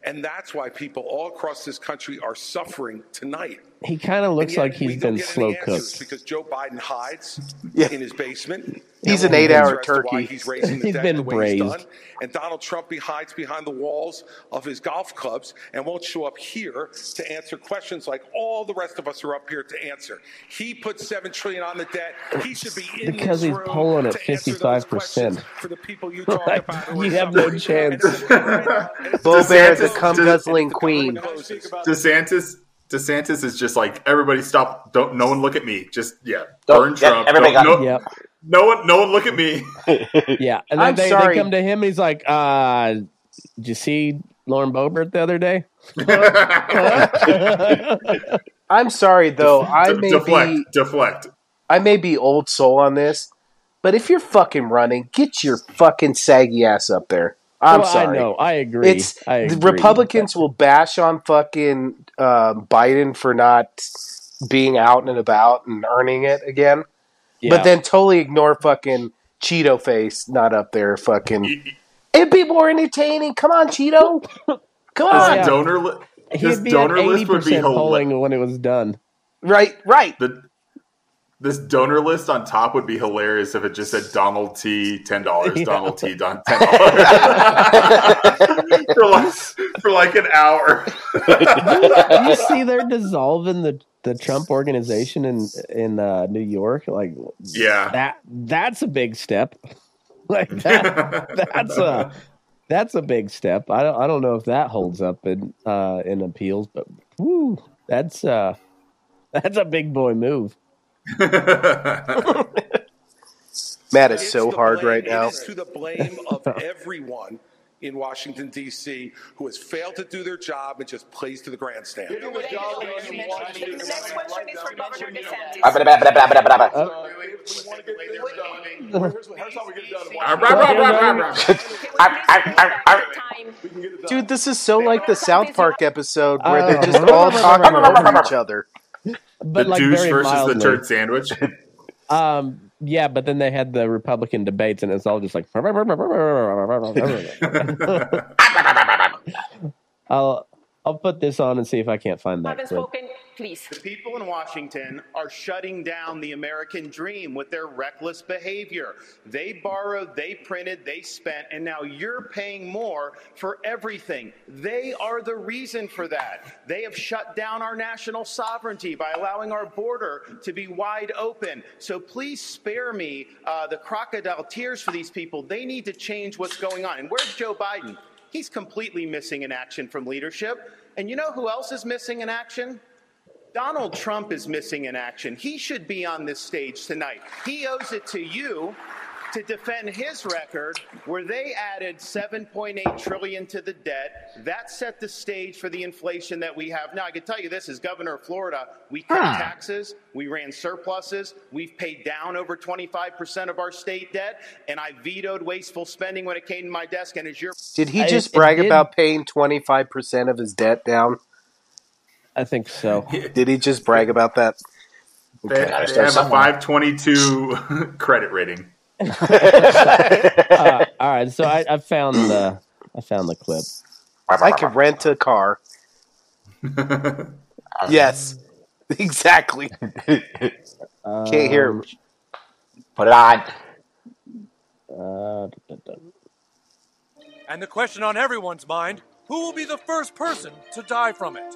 S10: And that's why people all across this country are suffering tonight.
S2: He kind of looks
S10: yet
S2: like he's been slow cooked
S10: because Joe Biden hides
S3: Yeah.
S10: in his basement.
S3: He's an eight-hour
S10: answer as to why
S3: turkey.
S10: He's raising the <laughs>
S2: He's
S10: debt
S2: been
S10: the way he's
S2: braised.
S10: done. And Donald Trump he hides behind the walls of his golf clubs and won't show up here to answer questions like all the rest of us are up here to answer. He put seven trillion on the debt. He should be in
S2: Because
S10: this
S2: he's
S10: room
S2: polling at
S10: to answer those
S2: 55%.
S10: For the people you <laughs> talk
S2: Like,
S10: about,
S2: you
S10: are
S2: have no chance. <laughs>
S3: Boebert, the
S5: DeSantis-
S3: cum
S5: De-
S3: guzzling queen.
S5: DeSantis DeSantis is just like everybody stop don't no one look at me. Just yeah.
S4: Don't-
S5: Burn
S4: yeah,
S5: Trump.
S4: everybody got-
S5: no,
S2: Yep.
S5: no one no one look at me. <laughs>
S2: Yeah, and then
S3: I'm
S2: they,
S3: sorry.
S2: they come to him. and He's like, uh, Did you see Lauren Boebert the other day? <laughs>
S3: I'm sorry though. I may
S5: deflect,
S3: be
S5: deflect.
S3: I may be old soul on this, but if you're fucking running, get your fucking saggy ass up there. I'm
S2: Well, I
S3: sorry.
S2: know. I agree.
S3: It's
S2: I agree.
S3: Republicans will bash on fucking um, Biden for not being out and about and earning it again,
S2: Yeah.
S3: but then totally ignore fucking Cheeto face not up there. Fucking, it'd be more entertaining. Come on, Cheeto. Come
S5: This
S3: on.
S5: donor, li- this donor list would be
S2: 80%
S5: hilarious.
S2: polling when it was done.
S3: Right, right.
S5: The, this donor list on top would be hilarious if it just said Donald T ten dollars,
S2: Yeah.
S5: Donald T Don ten dollars <laughs> for like for like an hour.
S2: Do you see they're dissolving the the Trump organization in in uh, New York? Like,
S5: Yeah.
S2: that that's a big step. <laughs> Like that, that's a that's a big step. I don't I don't know if that holds up in uh, in appeals, but woo, that's uh that's a big boy move. <laughs>
S3: Matt is
S7: It's
S3: so hard
S7: blame-
S3: right now.
S7: It is to the blame of <laughs> everyone in Washington D.C. who has failed to do their job and just plays to the grandstand.
S9: The next question is for Governor
S4: ah, uh, DeSantis. Ah, <laughs>
S3: Dude, this is so like the South Park episode where
S2: Oh.
S3: they're just all talking over each other.
S2: But
S5: the
S2: like
S5: douche
S2: very
S5: versus
S2: mildly.
S5: the turd sandwich. <laughs>
S2: Um, yeah, but then they had the Republican debates, and it's all just like. <laughs> I'll I'll put this on and see if I can't find that
S9: Haven't
S2: clip.
S9: spoken, please.
S16: The people in Washington are shutting down the American dream with their reckless behavior. They borrowed, they printed, they spent, and now you're paying more for everything. They are the reason for that. They have shut down our national sovereignty by allowing our border to be wide open. So please spare me uh, the crocodile tears for these people. They need to change what's going on. And where's Joe Biden? He's completely missing in action from leadership. And you know who else is missing in action? Donald Trump is missing in action. He should be on this stage tonight. He owes it to you to defend his record where they added 7.8 trillion to the debt. That set the stage for the inflation that we have now. I can tell you this as governor of Florida, we cut
S4: Huh.
S16: taxes, we ran surpluses, we've paid down over 25% of our state debt, and I vetoed wasteful spending when it came to my desk and as your
S3: Did he just
S2: it
S3: brag about paying 25% of his debt down?
S2: I think so.
S3: Did he just brag about that?
S5: They, they have
S4: start
S5: a 522 <laughs> credit rating.
S2: Uh, all right, so I, I found the I found the clip.
S3: I could rent a car. <laughs> yes, <laughs> exactly. Can't hear him.
S4: Put it on.
S2: Uh, da, da, da.
S17: And the question on everyone's mind who will be the first person to die from it?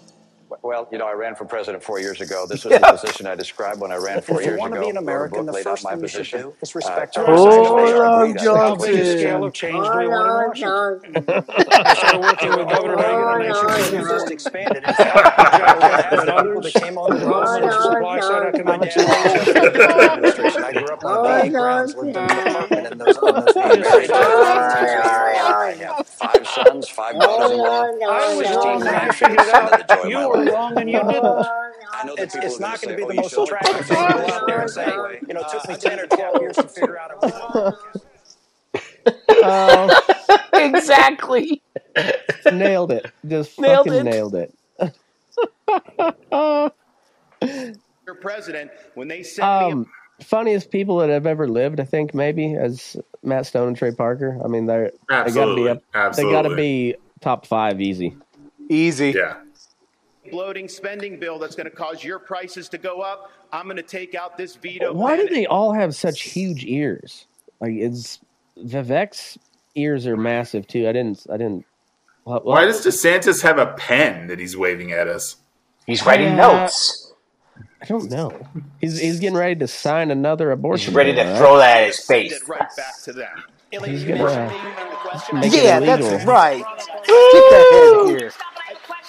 S18: Well, you know, I ran for president four years ago. This was <laughs>
S17: Yeah.
S18: the position I described when I ran
S11: If
S18: four
S11: you
S18: years ago.
S11: be an American, the first thing you should
S18: position.
S11: do is respect
S18: Uh,
S11: your
S18: Hold
S11: Constitution.
S18: on,
S11: Agreed on it. How big a
S18: Johnson.
S11: scale of change do we want in Washington? I <laughs> started working with <laughs> Governor Reagan and Nation just expanded. In fact, John people that came on the supply side economics administration. I grew up on the grounds, lived in the apartment in those, in those VA five sons, five daughters-in-law. I was and I figured out you were wrong and <laughs> you didn't. It's, it's not going to be the most attractive thing to go out there and say, you know, it took me 10 or 12 years to figure out it was wrong. <laughs> <laughs>
S3: exactly.
S2: nailed it. Just
S3: Nailed
S2: fucking
S3: it.
S2: nailed it.
S16: your president when they sent me
S2: Um, funniest people that have ever lived, I think maybe as Matt Stone and Trey Parker. I mean, they're they got to
S5: Absolutely.
S2: be up. They got to be top five easy.
S3: Easy.
S5: Yeah.
S16: Bloating spending bill that's going to cause your prices to go up. I'm going to take out this veto.
S2: Why do they all have such huge ears? Like it's Vivek's ears are massive too. I didn't. I didn't. What,
S5: Why does DeSantis have a pen that he's waving at us?
S4: He's writing
S2: Yeah.
S4: notes.
S2: I don't know. He's he's getting ready to sign another abortion.
S4: He's ready to
S2: right?
S4: throw that at his face.
S16: Right back to them.
S2: He's gonna uh,
S3: Yeah, that's right. Get that head here.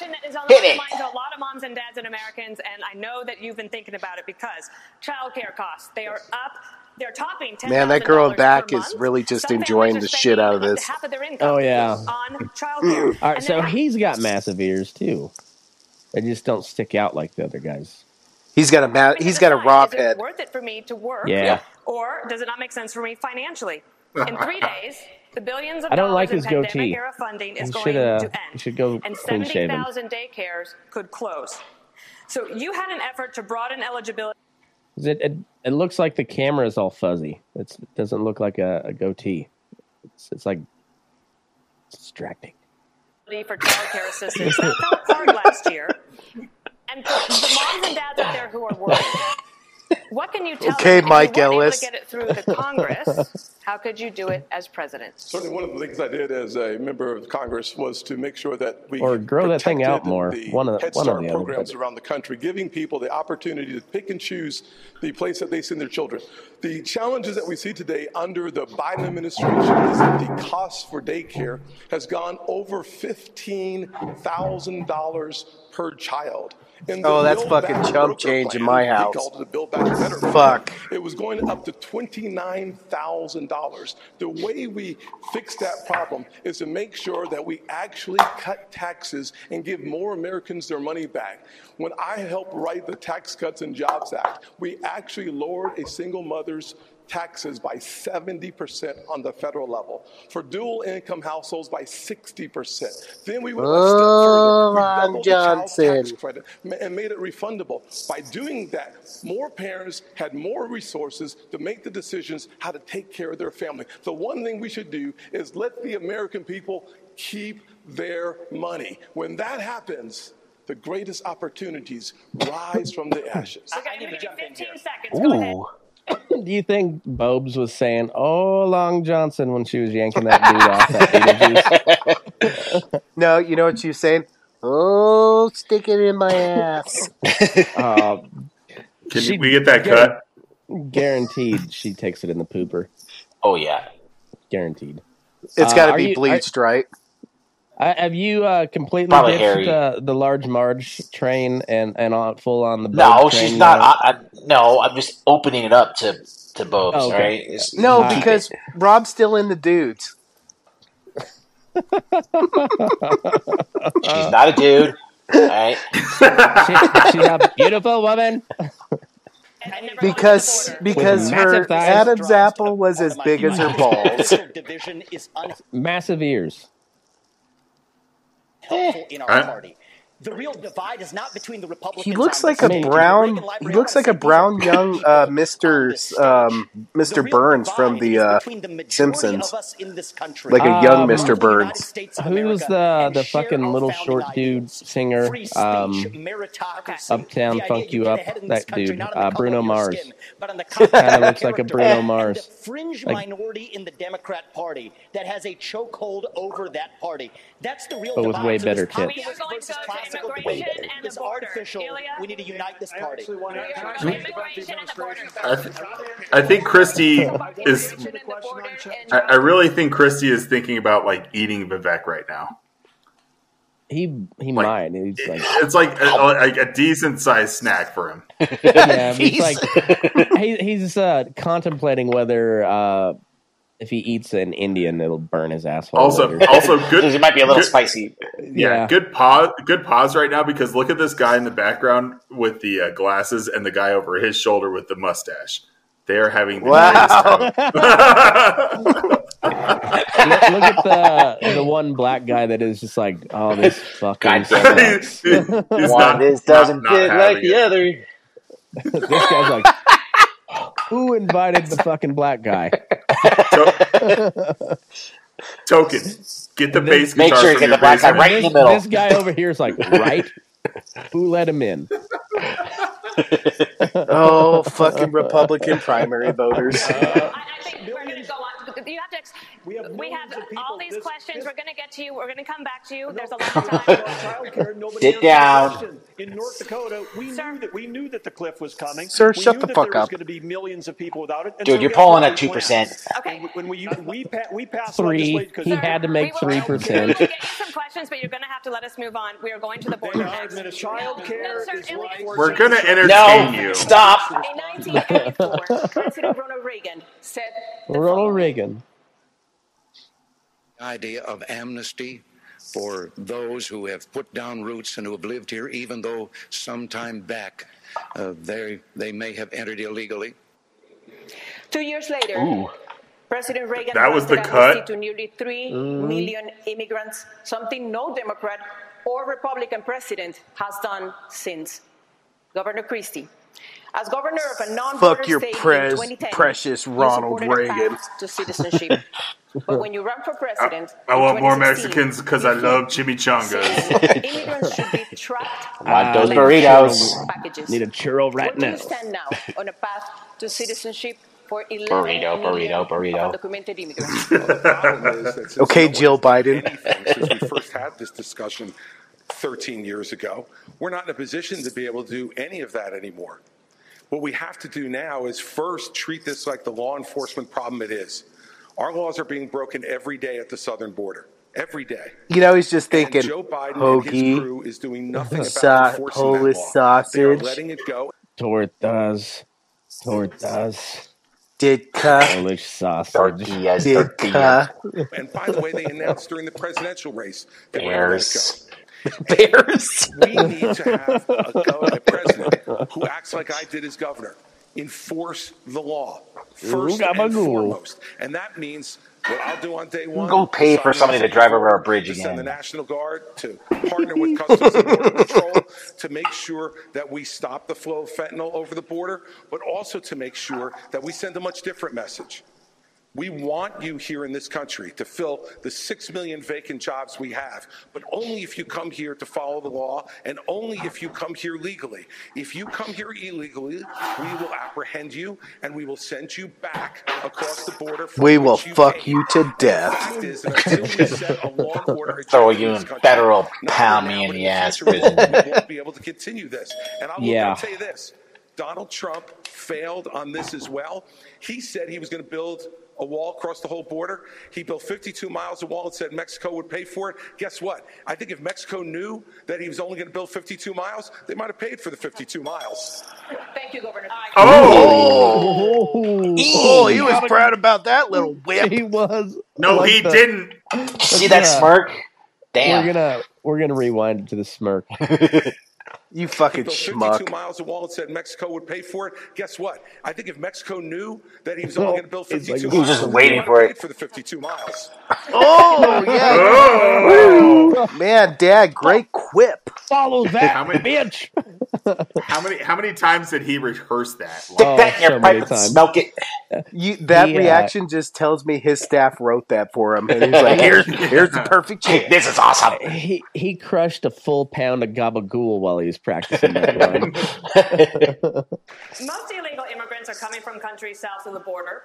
S9: Question that is on
S4: Hit
S9: the
S4: it.
S9: minds of a lot of moms and dads and Americans, and I know that you've been thinking about it because childcare costs they are up they're topping $10,000
S3: Man, that girl in back is
S9: month.
S3: really just
S9: Some
S3: enjoying the shit out of this.
S9: half of their income
S2: Oh yeah.
S9: on childcare.
S2: All right, so he's got massive ears too. They just don't stick out like the other guys.
S3: He's got a ma- he's got a rob
S9: Is it
S3: head.
S9: worth it for me to work?
S2: Yeah. Yeah.
S9: Or does it not make sense for me financially? <laughs> In three days, the billions of
S2: I don't like his goatee.
S9: era funding is
S2: He
S9: going
S2: should uh,
S9: to end,
S2: should go
S9: and
S2: clean shaven.
S9: 70,000 daycares could close. So you had an effort to broaden eligibility.
S2: It, it it looks like the camera is all fuzzy. It's, it doesn't look like a, a goatee. It's, it's like it's distracting.
S9: for child care assistance. That fell apart last year. And the moms and dads out there who are worried, what can you tell
S3: Okay,
S9: them?
S3: Mike
S9: if you
S3: Ellis.
S9: Able to get it through the Congress. <laughs> How could you do it as president?
S10: Certainly, one of the things I did as a member of Congress was to make sure that we
S2: Or grow that thing out more. One of
S10: Head
S2: one or
S10: Start
S2: the
S10: programs
S2: but-
S10: around the country, giving people the opportunity to pick and choose the place that they send their children. The challenges that we see today under the Biden administration is that the cost for daycare has gone over fifteen thousand dollars per child.
S3: Oh, that's fucking chump change in my house.
S10: it the Build Back Better
S3: Fuck.
S10: It was going up to twenty-nine thousand dollars. The way we fix that problem is to make sure that we actually cut taxes and give more Americans their money back. When I helped write the Tax Cuts and Jobs Act, we actually lowered a single mother's taxes by 70% on the federal level. For dual income households by 60%. Then we went a step further. We
S3: Ron
S10: doubled the child tax
S3: Johnson.
S10: credit and made it refundable. By doing that, more parents had more resources to make the decisions how to take care of their family. The one thing we should do is let the American people keep their money. When that happens, the greatest opportunities rise from the ashes.
S9: Okay, I'm going to give you 15 seconds. Go ahead.
S3: Ooh.
S2: Do you think Bobes was saying "Oh, Long Johnson" when she was yanking that dude off that Beetlejuice? <laughs>
S3: No, you know what she was saying? Oh, stick it in my ass. <laughs>
S2: Uh,
S5: Can
S2: she-
S5: we get that
S2: guar-
S5: cut?
S2: Guaranteed, she takes it in the pooper.
S4: Oh yeah.
S2: Guaranteed.
S3: It's got to
S2: are
S3: be
S2: you-
S3: bleached, right?
S2: I, have you uh, completely
S4: Probably
S2: ditched
S4: Harry.
S2: uh, the large Marge train and and on full on the
S4: No,
S2: Bob
S4: she's not. I, I, no, I'm just opening it up to to Bobes.
S2: Oh, okay.
S4: Right? It's-
S3: No,
S2: Uh,
S3: because Rob's still in the dudes.
S4: she's not a dude. Right?
S2: She- she's a beautiful woman.
S3: Because because
S2: With
S3: her. Adam's apple was as big as her <laughs> balls.
S11: division is unhelpful
S2: Massive ears.
S11: In our
S5: I-
S11: party. The real divide is not between the Republicans.
S3: He looks like a
S11: stage.
S3: brown. He looks like a brown young uh, Mister um, Mister Burns from the uh,
S11: the
S3: Simpsons,
S11: of us in this country.
S3: like a young
S2: Um,
S3: Mister Burns.
S2: Who's the the fucking little short dude singer? Um. Uptown Funk
S11: you
S2: You Up. That dude,
S11: not on the
S2: uh, Bruno Mars.
S11: skin, but on the <laughs>
S2: Kind of looks like a. Bruno Mars.
S11: the fringe
S2: Like-
S11: minority in the Democrat Party that has a chokehold over that party. That's the real
S2: But with way better
S11: tips.
S2: tits.
S11: populist
S9: We are going
S11: versus
S9: to go to
S11: classical
S9: immigration
S11: debate
S9: and the
S11: is
S9: border.
S11: artificial. We need to unite this party.
S9: We are going to go to immigration and the border.
S5: I, th- I think Christie is. I, I really think Christie is thinking about like eating Vivek right now.
S2: He he might. He's like
S5: It's like a, like a decent sized snack for him. <laughs>
S2: yeah, he's <laughs> like he, he's uh, contemplating whether uh, if he eats an Indian, it'll burn his asshole.
S5: Also,
S2: later.
S5: also <laughs> good.
S4: It might be a little
S5: good-
S4: spicy.
S5: Yeah,
S2: Yeah.
S5: good pause. Good pause right now because look at this guy in the background with the uh, glasses and the guy over his shoulder with the mustache. They are having the
S3: Wow. <laughs>
S2: look, look at the the one black guy that is just like, oh, this <laughs> fucking
S4: God damn
S2: sucks.
S5: He's
S4: One,
S5: not-
S4: this doesn't
S5: not
S4: fit like
S5: having
S4: the
S5: it.
S4: other.
S2: this guy's like, who invited the fucking black guy?
S5: Token, get the bass
S4: Make sure you get the black guy right in
S2: this,
S4: the middle.
S2: this guy over here is like, right? Who let him in?
S3: Oh, fucking Republican primary voters. <laughs>
S9: Uh, I, I think we're going to go on. You have to. Ex-
S15: We have,
S9: We have
S15: of
S9: all these
S15: this-
S9: questions. We're going to get to you. We're going to come back to you. There's a lot of time.
S4: Sit down.
S15: In North Dakota, we knew that we knew that the cliff was coming.
S3: Sir,
S15: we
S3: shut the fuck
S15: there was
S3: up.
S15: going to be millions of people without it. And
S4: Dude,
S15: so
S4: you're
S15: guess
S4: polling at 2%.
S15: Okay. When we we we passed
S2: Three.
S15: legislation
S2: He had to make three percent.
S9: We
S2: percent.
S9: will get you some questions, but you're going to have to let us move on. We are going to the border next.
S15: Child care
S9: No, sir,
S15: is
S9: it
S15: right
S9: was-
S5: We're gonna entertain you.
S4: Stop.
S9: In 1984, President Ronald Reagan said
S2: Ronald Reagan.
S19: Idea of amnesty for those who have put down roots and who have lived here, even though some time back uh, they, they may have entered illegally.
S14: Two years later,
S19: Ooh.
S14: President Reagan
S5: That was the cut?
S14: to nearly three million
S5: Mhm.
S14: immigrants, something no Democrat or Republican president has done since. Governor Christie. As governor of a non-border
S3: Fuck your
S14: state in 2010,
S3: precious
S14: you
S3: Ronald
S14: supported a
S3: Reagan.
S14: path to citizenship. <laughs> but when you run for president,
S5: I
S14: in
S5: want more
S14: 2016,
S5: Mexicans because I love chimichangas. <laughs>
S14: immigrants should be tracked
S4: Want those
S14: and
S4: burritos.
S14: packages.
S2: Need a churro right
S14: Where do
S2: now.
S14: stand now on a path to citizenship for 11
S4: Burrito,
S14: million
S4: burrito, burrito.
S14: undocumented immigrants? <laughs>
S3: Okay,
S10: Okay,
S3: Jill Biden.
S10: since we first had this discussion 13 years ago. We're not in a position to be able to do any of that anymore. What we have to do now is first treat this like the law enforcement problem it is. Our laws are being broken every day at the southern border. Every day.
S3: You know, he's just
S10: And
S3: thinking
S10: Joe Biden and his
S3: hoagie,
S10: crew is doing nothing about
S3: sa-
S10: enforcing
S3: Polish
S10: that law. They are
S3: sausage,
S10: letting it go.
S2: Tortas. Tortas.
S3: didka,
S2: Polish sausage.
S4: Tortillas,
S3: didka.
S10: And by the way, they announced during the presidential race they were going to let it go. Bears. <laughs> We need to have a, go- a president who acts like I did as governor. Enforce the law first and
S2: Gabagool.
S10: foremost, and that means what I'll do on day one.
S4: Go pay for somebody to drive over our bridge
S10: to send the. National Guard to partner with Customs and Border Patrol to make sure that we stop the flow of fentanyl over the border, but also to make sure that we send a much different message. We want you here in this country to fill the six million vacant jobs we have, but only if you come here to follow the law and only if you come here legally. If you come here illegally, we will apprehend you and we will send you back across the border. from
S3: We will
S10: you
S3: fuck
S10: came.
S3: you to death.
S10: is that until we set a law and order
S4: Throw you
S10: in
S4: in
S10: country,
S4: federal,
S10: not
S4: pound me in the ass
S10: we won't-
S4: prison.
S10: we won't be able to continue this. And I'll,
S2: Yeah.
S10: I'll tell you this. Donald Trump failed on this as well. He said he was going to build a wall across the whole border. He built 52 miles of wall and said Mexico would pay for it. Guess what? I think if Mexico knew that he was only going to build 52 miles, they might have paid for the 52 miles.
S14: Thank you, Governor.
S3: Oh, oh, oh! he oh, was proud about that little <laughs> whip.
S2: He was.
S5: No,
S2: Like
S5: he
S2: the-
S5: didn't.
S4: See that
S2: Yeah.
S4: smirk? Damn.
S2: We're gonna we're gonna rewind it to the smirk. <laughs>
S3: You
S10: He
S3: fucking
S10: built 52 miles of wall and said Mexico would pay for it. Guess what? I think if Mexico knew that he was only going to build
S2: He's
S10: 52
S2: like-
S4: He was just waiting for it.
S10: for the 52 miles. <laughs>
S3: Oh yeah,
S5: Oh.
S3: Man, Dad, great quip.
S2: Follow
S5: How
S2: that,
S5: many-
S2: bitch.
S5: How many how many times did he rehearse that?
S4: Stick
S2: Oh,
S4: that in your
S2: so
S4: pipe and smoke it.
S3: You, that
S2: He, uh,
S3: reaction just tells me his staff wrote that for him, and he's like, "Here's, <laughs> here's the perfect chance."
S4: This is awesome.
S2: He he crushed a full pound of gabagool while he was practicing that <laughs> line. <laughs>
S9: Most illegal immigrants are coming from countries south of the border.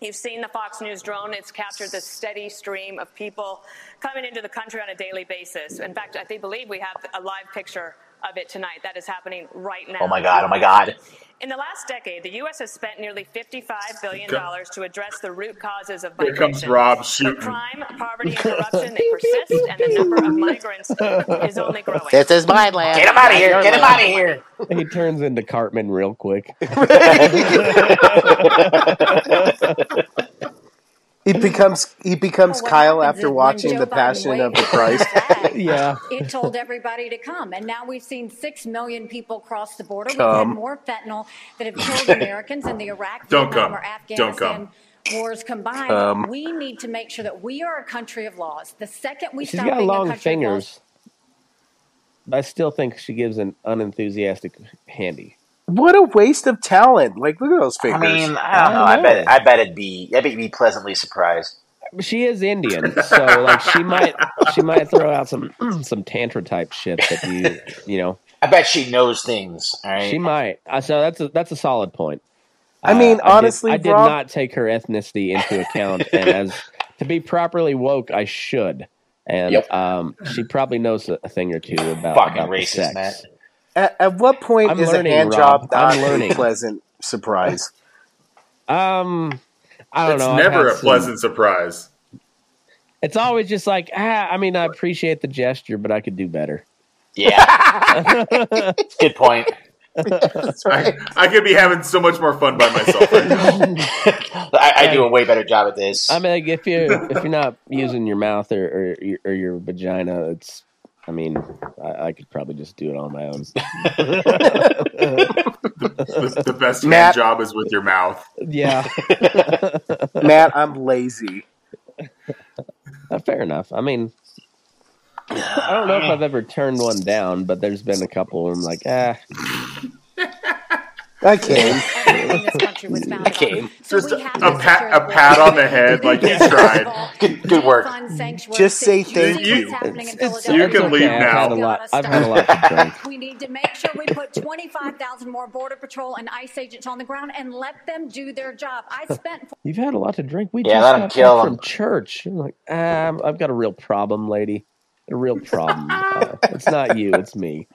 S9: You've seen the Fox News drone. It's captured this steady stream of people coming into the country on a daily basis. In fact, I think, believe we have a live picture of it tonight. That is happening right now.
S4: Oh my god, oh my god.
S9: In the last decade, the U.S. has spent nearly $55 billion
S5: Come-
S9: to address the root causes of
S5: Here comes Rob
S9: But
S5: shooting.
S9: crime, poverty, and corruption, they persist, and the number of migrants is only growing.
S3: This is my land.
S4: Get him out of here. Get him out of here.
S2: he turns into Cartman real quick. <laughs> <laughs>
S3: He <laughs> becomes he becomes
S13: oh, Well,
S3: Kyle after watching
S13: Joe
S3: the
S13: Biden
S3: Passion of the Christ.
S13: his flag, <laughs>
S2: Yeah.
S13: It told everybody to come. And now we've seen six million people cross the border. We've had more fentanyl that have killed Americans in the Iraq,
S5: Don't
S13: Vietnam,
S5: come.
S13: or
S5: Don't
S13: Afghanistan wars combined.
S3: Come.
S13: We need to make sure that we are a country of laws. The second we
S2: She's
S13: stop
S2: got
S13: being a
S2: long
S13: country of laws,
S2: fingers. I still think she gives an unenthusiastic handy.
S3: What a waste of talent! Like, look at those
S4: figures.
S3: I
S4: mean, I don't know. I bet I bet it'd be I bet you'd be pleasantly surprised.
S2: She is Indian, <laughs> so like she might she might throw out some <clears throat> some tantra type shit that you you know
S4: I bet she knows things. All right.
S2: she might. Uh, so that's a that's a solid point.
S3: I mean,
S2: Uh, I did-
S3: honestly,
S2: I did, not take her ethnicity into account, and as to be properly woke, I should. And
S4: Yep.
S2: um, she probably knows a, a thing or two about
S4: Fucking
S2: about the
S4: racist,
S2: sex.
S4: man.
S3: At, at what point
S2: I'm
S3: is
S2: learning,
S3: a hand
S2: Rob.
S3: job
S2: I'm
S3: not a pleasant surprise? <laughs>
S2: Um, I don't
S5: It's
S2: know. I've
S5: never
S2: had
S5: a
S2: some-
S5: pleasant surprise.
S2: It's always just like, ah, I mean, I appreciate the gesture, but I could do better.
S4: Yeah. <laughs> Good point.
S5: I, I could be having so much more fun by myself right now. <laughs>
S4: I, I do a way better job at this.
S2: I mean, like if you if you're not using your mouth or or, or your vagina, it's. I mean, I, I could probably just do it on my own.
S5: the, the best
S3: Matt-
S5: job is with your mouth.
S2: yeah, <laughs>
S3: Matt, I'm lazy.
S2: Uh, fair enough. I mean, I don't know if I've ever turned one down, but there's been a couple where I'm like, ah,
S3: I came. <laughs>
S13: Everything this country was founded
S4: Okay.
S13: on. So
S5: Just
S13: we have
S5: a pat, a pat on the head, like you <laughs> tried. <laughs>
S4: Good, good work.
S3: Just say
S13: cities.
S3: thank
S5: you.
S13: what's
S2: It's-
S5: You can
S2: it's
S5: leave
S2: okay. I've had a
S5: now.
S2: lot. I've had a lot to drink.
S13: We need to make sure we put 25,000 more Border Patrol and ICE agents on the ground and let them do their job. I spent
S2: You've had a lot to drink. We
S4: Yeah,
S2: just
S4: let 'em
S2: got
S4: kill
S2: back
S4: 'em.
S2: from church. I'm like, ah, I've got a real problem, lady. A real problem. Uh, it's not you, it's me.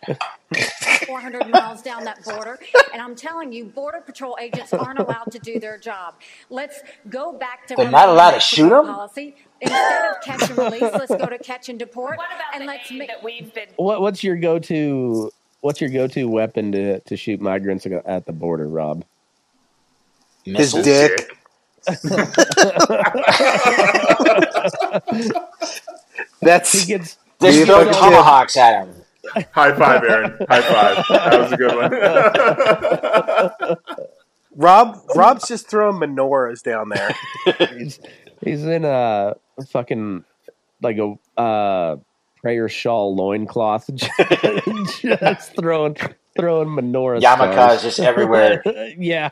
S13: 400 miles down that border. And I'm telling you, Border Patrol agents aren't allowed to do their job. Let's go back to
S4: They're not allowed to shoot them?
S13: Policy. Instead of catch and release, let's go to catch and deport.
S9: What about
S13: and
S9: the
S13: let's make
S9: that we've been
S2: What, what's your go-to? What's your go-to weapon to to shoot migrants at the border, Rob?
S3: His dick. <laughs> <laughs> That's
S2: He gets
S4: Just throw
S3: but-
S4: tomahawks at him.
S5: High five, Aaron. High five. That was a good one. <laughs>
S3: Rob. Rob's just throwing menorahs down there.
S2: he's, he's in a fucking like a uh, prayer shawl loincloth, <laughs> just throwing throwing menorah.
S4: Yarmulkes just everywhere. <laughs>
S2: yeah,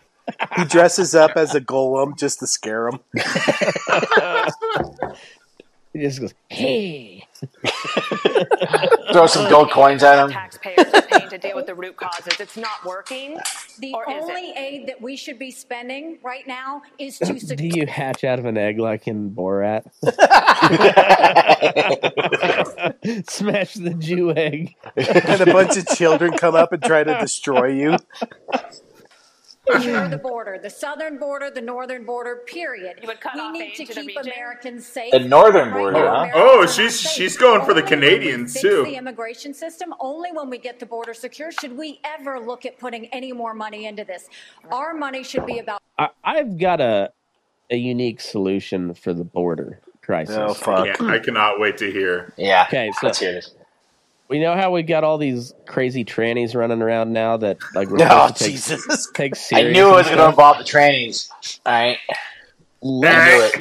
S3: He dresses up as a golem just to scare him.
S2: He just goes, "Hey." <laughs>
S4: Throw some gold coins at him.
S9: taxpayers are paying to deal with the root causes. It's not working.
S13: The
S9: Or it?
S13: only aid that we should be spending right now is to <laughs>
S2: Do
S13: secure.
S2: you hatch out of an egg like in Borat? <laughs> Smash the Jew egg.
S3: And a bunch of children come up and try to destroy you.
S13: Secure mm. the border, the southern border, the northern border, period.
S9: You would cut
S13: we
S9: off
S13: need to
S9: to
S13: keep? Americans safe.
S4: The northern border,
S13: now,
S4: huh?
S5: Oh, she's- she's going for the
S13: Only when we
S5: Canadians,
S13: fix
S5: too.
S13: The immigration system. Only when we get the border secure should we ever look at putting any more money into this. Our money should be about
S2: I, I've got a a unique solution for the border oh, crisis.
S3: Oh fuck!
S5: Yeah, I cannot wait to hear.
S4: Yeah.
S2: Okay, so
S4: Let's hear this.
S2: We know how we've got all these crazy trannies running around now that like <laughs> we're
S3: Oh
S2: to take,
S3: Jesus!
S2: take
S4: I knew it was
S2: and
S4: going to involve the trannies. All right.
S2: Let's,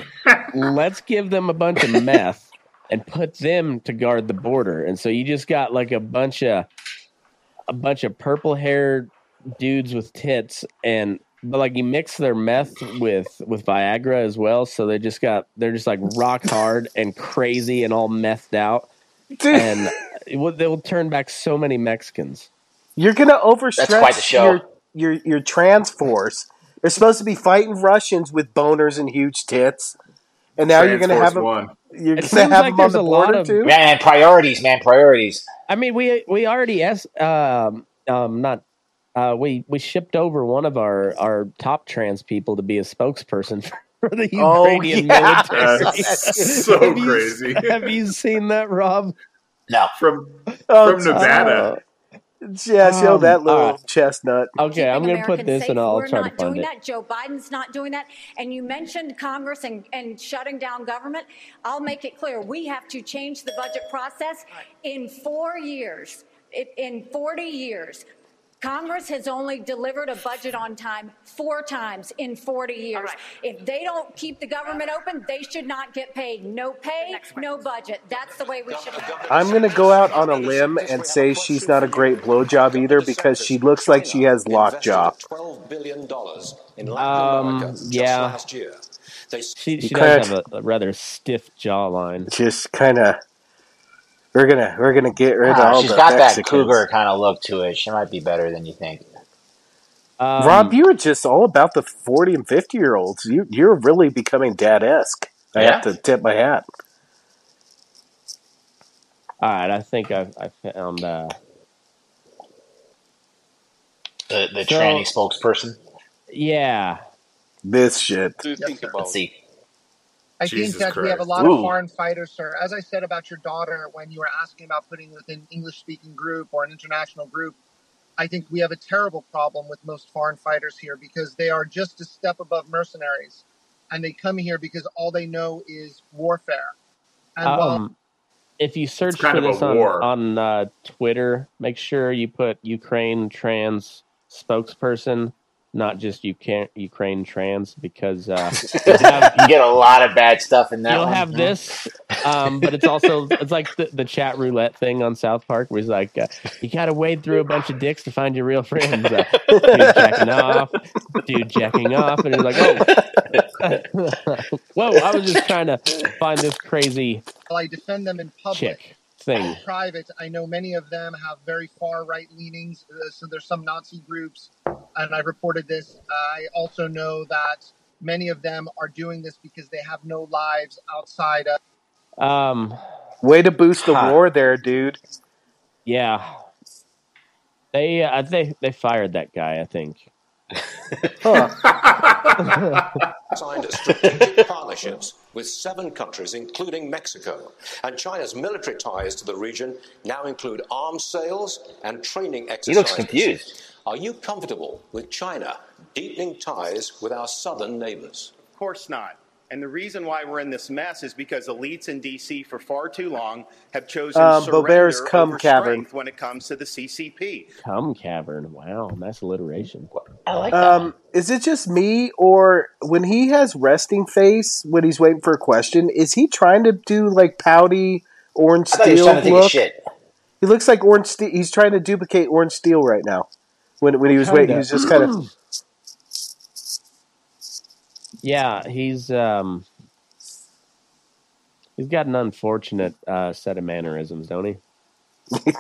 S2: let's give them a bunch of meth and put them to guard the border. And so you just got like a bunch of a bunch of purple haired dudes with tits and but like you mix their meth with with Viagra as well, so they just got they're just like rock hard and crazy and all methed out,
S3: Dude,
S2: and it will, they'll turn back so many Mexicans.
S3: you're gonna
S4: That's quite the
S3: overstretch
S4: show.
S3: your your your trans force. They're supposed to be fighting Russians with boners and huge tits, and now you're gonna
S5: Trans
S3: have
S5: Force
S3: them.
S5: One.
S3: You're
S2: It
S3: gonna have
S2: like
S3: them on
S2: there's
S3: the
S2: a lot
S3: border
S2: of-
S3: too.
S4: Man, priorities, man, priorities.
S2: I mean, we we already es- um um not uh we we shipped over one of our our top trans people to be a spokesperson <laughs> for <laughs> the
S3: Oh, yeah.
S2: military.
S5: That's <laughs> so
S2: Have you-
S5: crazy. <laughs>
S2: have you seen that, Rob?
S4: No.
S5: From
S3: Oh,
S5: from Nevada.
S3: Yeah, show
S2: Um,
S3: that little
S2: all right.
S3: chestnut.
S2: Okay, I'm going to put this
S13: safe.
S2: and I'll
S13: We're
S2: try to
S13: not
S2: fund
S13: doing
S2: it.
S13: that. Joe Biden's not doing that. And you mentioned Congress and, and shutting down government. I'll make it clear. We have to change the budget process in four years. It, in 40 years, Congress has only delivered a budget on time four times in 40 years. If they don't keep the government open, they should not get paid. No pay, no budget. That's the way we should.
S3: I'm gonna go out on a limb and say she's not a great blowjob either because she looks like she has lockjaw.
S8: $12 billion in Latin
S2: Um, yeah.
S8: last year. They
S2: She she does have a, a rather stiff jawline.
S3: Just kind of. We're gonna we're gonna get rid of
S4: Ah,
S3: all
S4: she's
S3: the
S4: got that cougar kind of look to it. She might be better than you think.
S2: Um,
S3: Rob, you were just all about the forty and fifty year olds. You you're really becoming dad esque. I
S4: Yeah.
S3: have to tip my hat.
S2: All right, I think I I found. Uh,
S4: The the
S2: So-
S4: tranny spokesperson.
S2: yeah,
S3: This shit.
S20: Do think about
S4: Let's see.
S20: I
S5: Jesus
S20: think that we have a lot
S3: Ooh.
S20: of foreign fighters, sir. As I said about your daughter when you were asking about putting within an English speaking group or an international group, I think we have a terrible problem with most foreign fighters here because they are just a step above mercenaries. And they come here because all they know is warfare. And while
S2: um, if you search for this on on uh, Twitter, make sure you put Ukraine trans spokesperson, not just Ukraine Ukraine trans, because uh, <laughs> you'll have,
S4: you get a lot of bad stuff in that
S2: you'll
S4: one.
S2: have this, um, but it's also it's like the, the chat roulette thing on South Park, where he's like, uh, you got to wade through a bunch of dicks to find your real friends. Uh, dude jacking off, dude jacking off, and he's like, oh, <laughs> whoa! I was just trying to find this crazy
S20: I defend them in public,
S2: chick thing.
S20: in private, I know many of them have very far right leanings. Uh, so there's some Nazi groups, and I reported this. I also know that many of them are doing this because they have no lives outside of.
S2: Um,
S3: Way to boost the
S2: Huh.
S3: war there, dude.
S2: yeah, they uh, they they fired that guy. I think. <laughs> <laughs>
S8: signed strategic <laughs> partnerships with seven countries, including Mexico. And China's military ties to the region now include arms sales and training exercises.
S4: He looks confused.
S8: Are you comfortable with China deepening ties with our southern neighbors?
S16: Of course not. And the reason why we're in this mess is because elites in D.C. for far too long have chosen
S3: Um,
S16: surrender
S3: Boebert's cum
S16: over
S3: cavern.
S16: strength when it comes to the CCP.
S2: Cum cavern. Wow, nice alliteration.
S4: I like
S3: Um, is it just me, or when he has resting face when he's waiting for a question, is he trying to do like pouty orange
S4: I thought he was
S3: steel
S4: trying to take a
S3: look?
S4: shit.
S3: He looks like orange steel. He's trying to duplicate orange steel right now. When when he was waiting, he was just kind of. <clears throat>
S2: Yeah, he's um he's got an unfortunate uh, set of mannerisms, don't he? <laughs>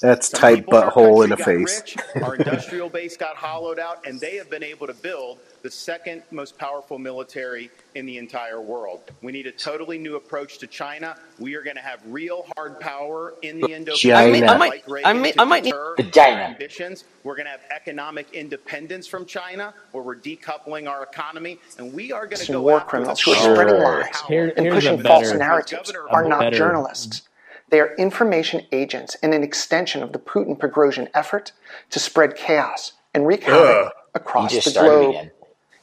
S3: That's
S16: Some
S3: tight
S16: people in our
S3: butthole in a face.
S16: rich, our industrial base got hollowed out, and they have been able to build the second most powerful military in the entire world. We need a totally new approach to China. We are going to have real hard power in the Indo-Pacific.
S3: China.
S20: I might- I
S16: Reagan
S20: I might need-
S16: deter
S4: Vagina.
S16: our ambitions. We're going to have economic independence from China, where we're decoupling our economy, and we are going to go
S21: war
S16: after
S21: criminals
S16: the
S21: who are spreading lies.
S2: Here-
S21: and pushing false narratives are not
S2: better-
S21: journalists. They are information agents and an extension of the Putin Prigozhin effort to spread chaos and wreak havoc
S5: Ugh.
S21: across
S4: You just
S21: the globe.
S4: again.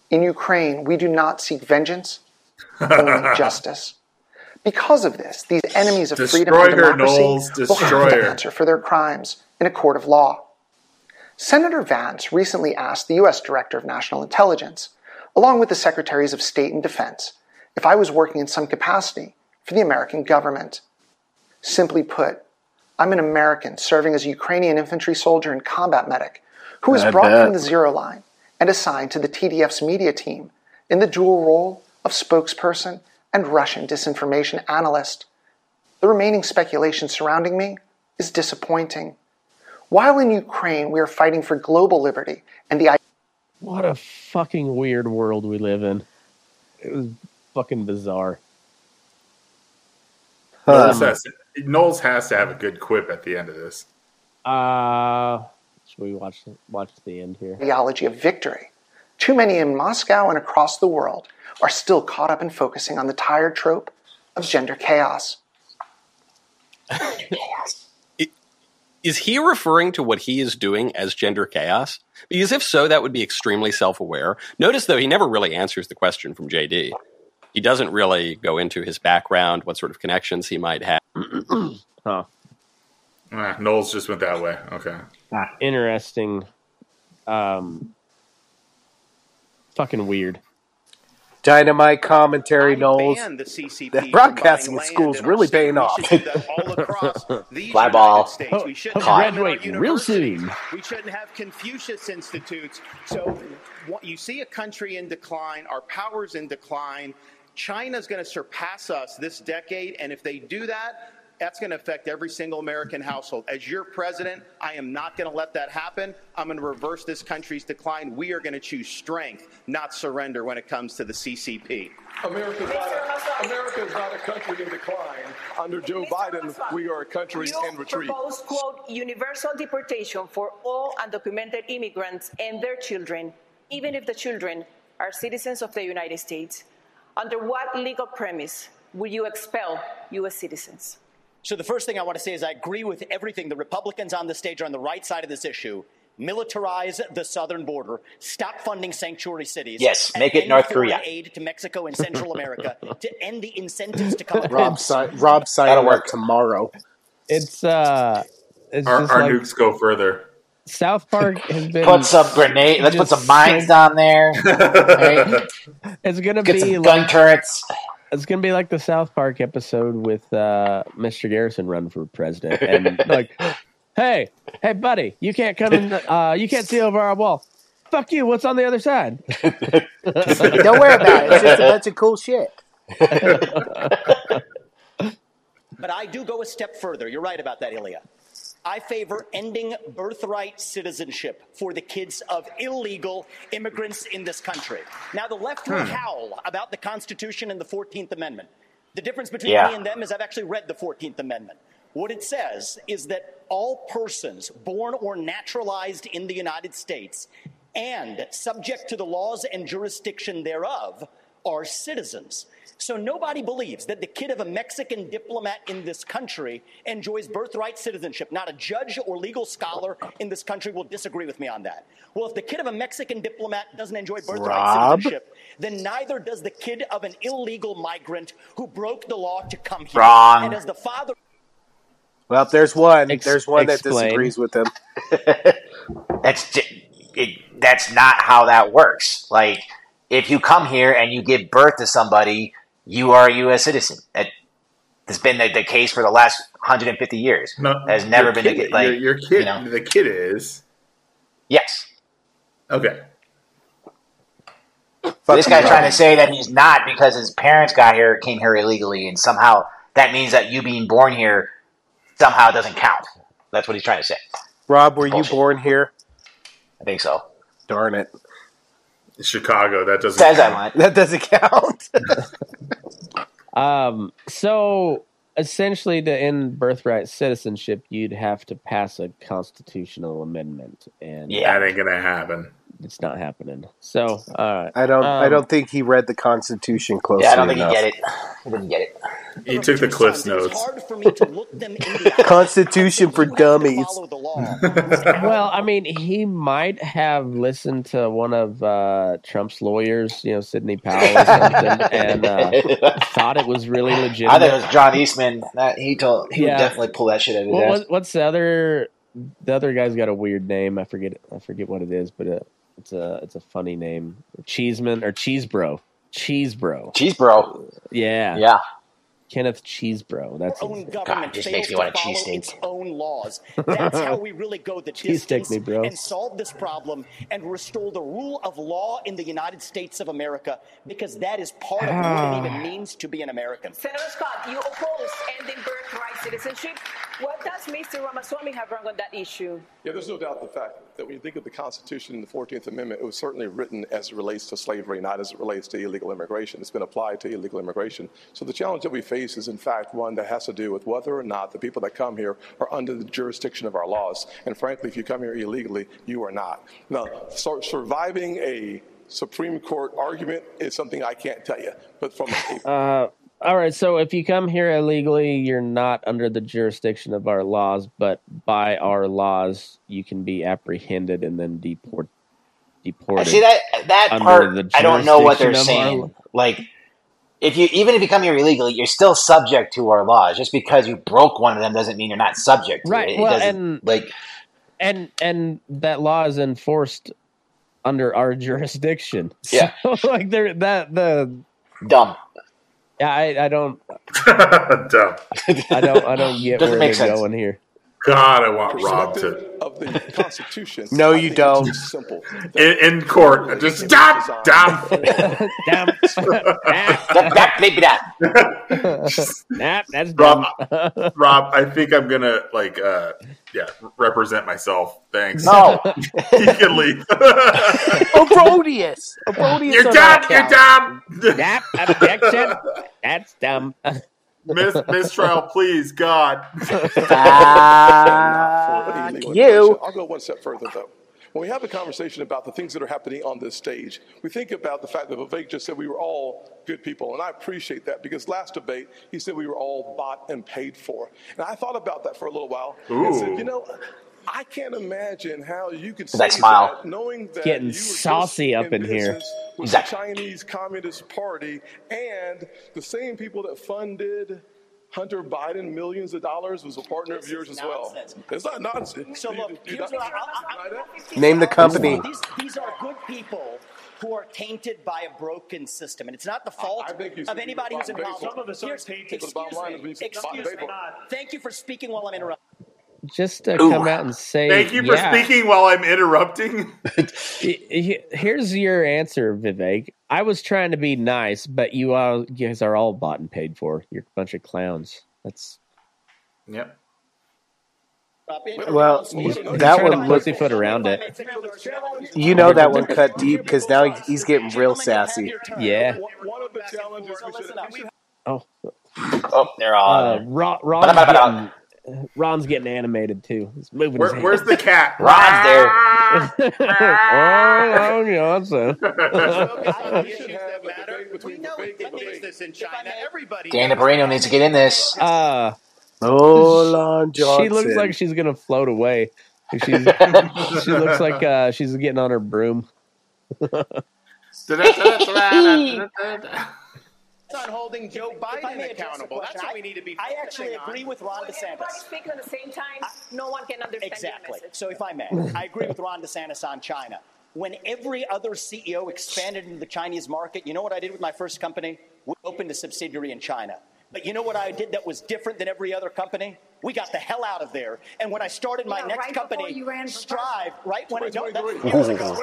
S21: In Ukraine, we do not seek vengeance, <laughs> only justice. Because of this, these enemies of freedom and democracy
S5: Knowles.
S21: will have to answer for their crimes in a court of law. Senator Vance recently asked the U.S. Director of National Intelligence, along with the Secretaries of State and Defense, if I was working in some capacity for the American government. Simply put, I'm an American serving as a Ukrainian infantry soldier and combat medic who was
S3: I
S21: brought
S3: bet.
S21: from the zero line and assigned to the TDF's media team in the dual role of spokesperson and Russian disinformation analyst. The remaining speculation surrounding me is disappointing. While in Ukraine, we are fighting for global liberty and the
S2: What a fucking weird world we live in. It was fucking bizarre.
S5: Knowles, has to, Knowles has to have a good quip at the end of this.
S2: Uh should we watch watch the end here?
S21: ideology of victory. Too many in Moscow and across the world are still caught up in focusing on the tired trope of gender chaos.
S22: Is he referring to what he is doing as gender chaos? Because if so, that would be extremely self aware. Notice, though, he never really answers the question from JD. He doesn't really go into his background, what sort of connections he might have. <clears throat>
S2: huh.
S5: Ah, Knowles just went that way. Okay.
S2: Interesting. Um fucking weird.
S3: Dynamite commentary, Knowles.
S16: the CCP
S3: That broadcasting at school's
S16: land
S3: really paying off.
S16: should do that all across <laughs> these
S4: Fly ball.
S16: States. We shouldn't
S2: Hope
S16: have
S2: you
S16: them in our
S2: graduate real
S16: universities.
S2: soon.
S16: We shouldn't have Confucius institutes. So what- you see a country in decline, our power's in decline. China's going to surpass us this decade, and if they do that, that's going to affect every single American household. As your president, I am not going to let that happen. I'm going to reverse this country's decline. We are going to choose strength, not surrender when it comes to the CCP.
S10: America's not, a, America is not a country in decline. Under Joe Biden, we are a country in retreat.
S14: You propose, quote, universal deportation for all undocumented immigrants and their children, even if the children are citizens of the United States. Under what legal premise will you expel U.S. citizens?
S11: So the first thing I want to say is I agree with everything. The Republicans on the stage are on the right side of this issue. Militarize the southern border. Stop funding sanctuary cities.
S4: Yes, make it North Korea.
S11: Aid to Mexico and Central America <laughs> to end the incentives to come
S3: Rob,
S11: across.
S3: si- Rob signing up tomorrow.
S2: It's uh, it's
S5: Our,
S2: just
S5: our
S2: like
S5: nukes go further.
S2: South Park has <laughs> been
S4: Put some grenade. Let's put some mines
S2: straight-
S4: down there. Right? <laughs>
S2: It's gonna
S4: Get
S2: be
S4: some
S2: like,
S4: gun turrets.
S2: It's gonna be like the South Park episode with uh, Mr. Garrison running for president, and like, <laughs> hey, hey, buddy, you can't come in. Uh, you can't see over our wall. Fuck you. What's on the other side?
S3: Don't worry about it. It's just a bunch of cool shit.
S11: But I do go a step further. You're right about that, Ilia. I favor ending birthright citizenship for the kids of illegal immigrants in this country. Now, the left will
S4: Hmm.
S11: howl about the Constitution and the 14th Amendment. The difference between
S4: Yeah.
S11: me and them is I've actually read the 14th Amendment. What it says is that all persons born or naturalized in the United States and subject to the laws and jurisdiction thereof are citizens. So nobody believes that the kid of a Mexican diplomat in this country enjoys birthright citizenship. Not a judge or legal scholar in this country will disagree with me on that. Well, if the kid of a Mexican diplomat doesn't enjoy birthright
S3: Rob?
S11: citizenship, then neither does the kid of an illegal migrant who broke the law to come here.
S4: Wrong.
S11: And as the father
S3: Well, there's one.
S2: Ex-
S3: there's one that disagrees with him. <laughs>
S4: That's it, that's not how that works. Like if you come here and you give birth to somebody, you are a U.S. citizen. That has been the, the case for the last 150 years.
S5: No,
S4: has never
S5: your
S4: been
S5: kid,
S4: the case. Like
S5: your, your kid.
S4: you know,
S5: the kid is
S4: yes.
S5: okay.
S4: this guy's trying to say that he's not because his parents got here, came here illegally, and somehow that means that you being born here somehow doesn't count. That's what he's trying to say.
S3: Rob, were you born here?
S4: I think so.
S3: Darn it.
S5: Chicago. That doesn't.
S4: Says
S5: count.
S4: I want. <laughs>
S3: That doesn't count. <laughs>
S2: Um, so essentially, to end birthright citizenship, you'd have to pass a constitutional amendment, and
S4: Yeah.
S5: That ain't gonna happen.
S2: It's not happening. So, all right,
S3: I don't. I
S2: Um,
S3: don't think he read the Constitution closely
S4: Yeah, I don't think
S3: enough.
S4: he get it. He didn't get it.
S5: He took the Cliff's
S11: Sons, it was
S5: notes.
S11: hard for me to look them in the <laughs> eye.
S3: Constitution for
S11: You have to
S3: dummies.
S11: follow the law. <laughs>
S2: Well, I mean, he might have listened to one of uh, Trump's lawyers, you know, Sidney Powell or something, <laughs> and uh, thought it was really legitimate.
S4: I think it was John Eastman. That he told he
S2: Yeah.
S4: would definitely pull that shit out of his
S2: What,
S4: ass.
S2: what's the other? The other guy's got a weird name. I forget. I forget what it is, but uh it's a it's a funny name. Cheeseman or Chesebro.
S4: Chesebro. Chesebro.
S2: Yeah.
S4: Yeah.
S2: Kenneth Chesebro. That's
S11: own
S2: his,
S11: government
S4: just
S11: fails
S4: makes me
S11: to
S4: want a
S11: follow
S4: cheesesteak.
S11: its own laws. <laughs> That's how we really go the
S2: Cheesesteak
S11: distance
S2: me, bro.
S11: and solve this problem and restore the rule of law in the United States of America because that is part of what
S2: Ah.
S11: it even means to be an American.
S14: Senator Scott, you oppose ending birthright citizenship. What does Mr. Ramaswamy have wrong on that issue?
S10: Yeah, there's no doubt the fact that when you think of the Constitution and the 14th Amendment, it was certainly written as it relates to slavery, not as it relates to illegal immigration. It's been applied to illegal immigration. So the challenge that we face is, in fact, one that has to do with whether or not the people that come here are under the jurisdiction of our laws. And frankly, if you come here illegally, you are not. Now, sur- surviving a Supreme Court argument is something I can't tell you. But from a
S2: uh, all right. So if you come here illegally, you're not under the jurisdiction of our laws, but by our laws, you can be apprehended and then deport deported.
S4: See that that part, I don't know what they're
S2: our-
S4: saying. Like, if you even if you come here illegally, you're still subject to our laws. Just because you broke one of them doesn't mean you're not subject to
S2: Right,
S4: it. It
S2: well, and-
S4: like
S2: and and that law is enforced under our jurisdiction. <laughs>
S4: Yeah.
S2: So, like there that the
S4: dumb.
S2: Yeah, I, I don't <laughs> I don't I don't get
S4: Doesn't
S2: where
S4: make
S2: they're
S4: sense.
S2: going here.
S5: God, I want Rob to
S10: of the Constitution.
S3: No, you
S10: think
S3: don't.
S10: It's simple.
S5: in, in court. Just stop, stop.
S2: Damn. Nah, that's dumb.
S5: Rob, Rob, I think I'm gonna like, uh, yeah, represent myself. Thanks.
S4: No. <laughs>
S5: you can leave. <laughs>
S3: Obrodius. Obrodius.
S5: You're
S3: on
S5: done. You're
S3: count.
S5: done.
S2: Nah, objection. That's dumb. <laughs>
S5: Miss mistrial, please, God.
S3: Fuck
S10: illegal
S3: you.
S10: I'll go one step further, though. When we have a conversation about the things that are happening on this stage, we think about the fact that Vivek just said we were all good people. And I appreciate that because last debate, he said we were all bought and paid for. And I thought about that for a little while and said, you know, I can't imagine how you could say
S4: That smile.
S10: that knowing that
S2: Getting
S10: you were
S2: saucy up in here.
S10: business with
S4: Exactly.
S10: the Chinese Communist Party and the same people that funded Hunter Biden millions of dollars was a partner of yours as well. It's not nonsense.
S11: So look,
S10: you
S11: here's
S10: not-
S11: what I, I, I,
S3: Name the company.
S11: These, these are good people who are tainted by a broken system, and it's not the fault
S10: I think
S11: of anybody who's
S10: bought and paid
S11: involved.
S10: Some of us are tainted,
S11: excuse
S10: bottom line
S11: me,
S10: is we should be
S11: excuse me. Thank you for speaking while I'm interrupting.
S2: Just to
S4: Ooh.
S2: come out and say,
S5: Thank you for
S2: yeah.
S5: speaking while I'm interrupting. <laughs>
S2: He- he- Here's your answer, Vivek. I was trying to be nice, but you all you guys are all bought and paid for. You're a bunch of clowns. That's
S5: Yep.
S3: Well, that
S2: trying to
S3: one looked.
S2: pussyfoot around it.
S3: You know that one cut deep because now he's getting real sassy.
S2: Yeah.
S10: One of the challenges we should, we should
S2: Oh,
S4: Oh, they're all.
S2: uh, Ron, Ron's,
S4: Ba-da-ba-da.
S2: getting, Ron's getting animated too. He's moving
S5: Where,
S2: his
S5: where's the cat? <laughs>
S4: Ron's there.
S2: oh, Johnson. <laughs> <laughs>
S10: we should have a debate between Vivek and Vivek.
S16: this in China. Everybody.
S4: Dana Perino needs to get in this.
S2: Uh,
S3: Hold on, Johnson.
S2: she looks like she's gonna float away. She's, she looks like uh, she's getting on her broom.
S16: It's on holding Joe
S11: If
S16: Biden
S11: may address the
S16: accountable. That's
S11: question,
S16: what we need to be.
S11: I actually
S16: focusing on.
S11: agree with Ron
S9: When everybody
S11: DeSantis.
S9: speaks at the same time, no one can understand
S11: Exactly.
S9: your.
S11: So, if I may, I agree with Ron DeSantis on China. When every other CEO expanded into the Chinese market, you know what I did with my first company? We opened a subsidiary in China. But you know what I did that was different than every other company? We got the hell out of there. And when I started my
S13: Yeah,
S11: next
S13: right
S11: company,
S13: you ran
S11: Strive, right when I no, that's-
S10: 2023.
S11: years ago.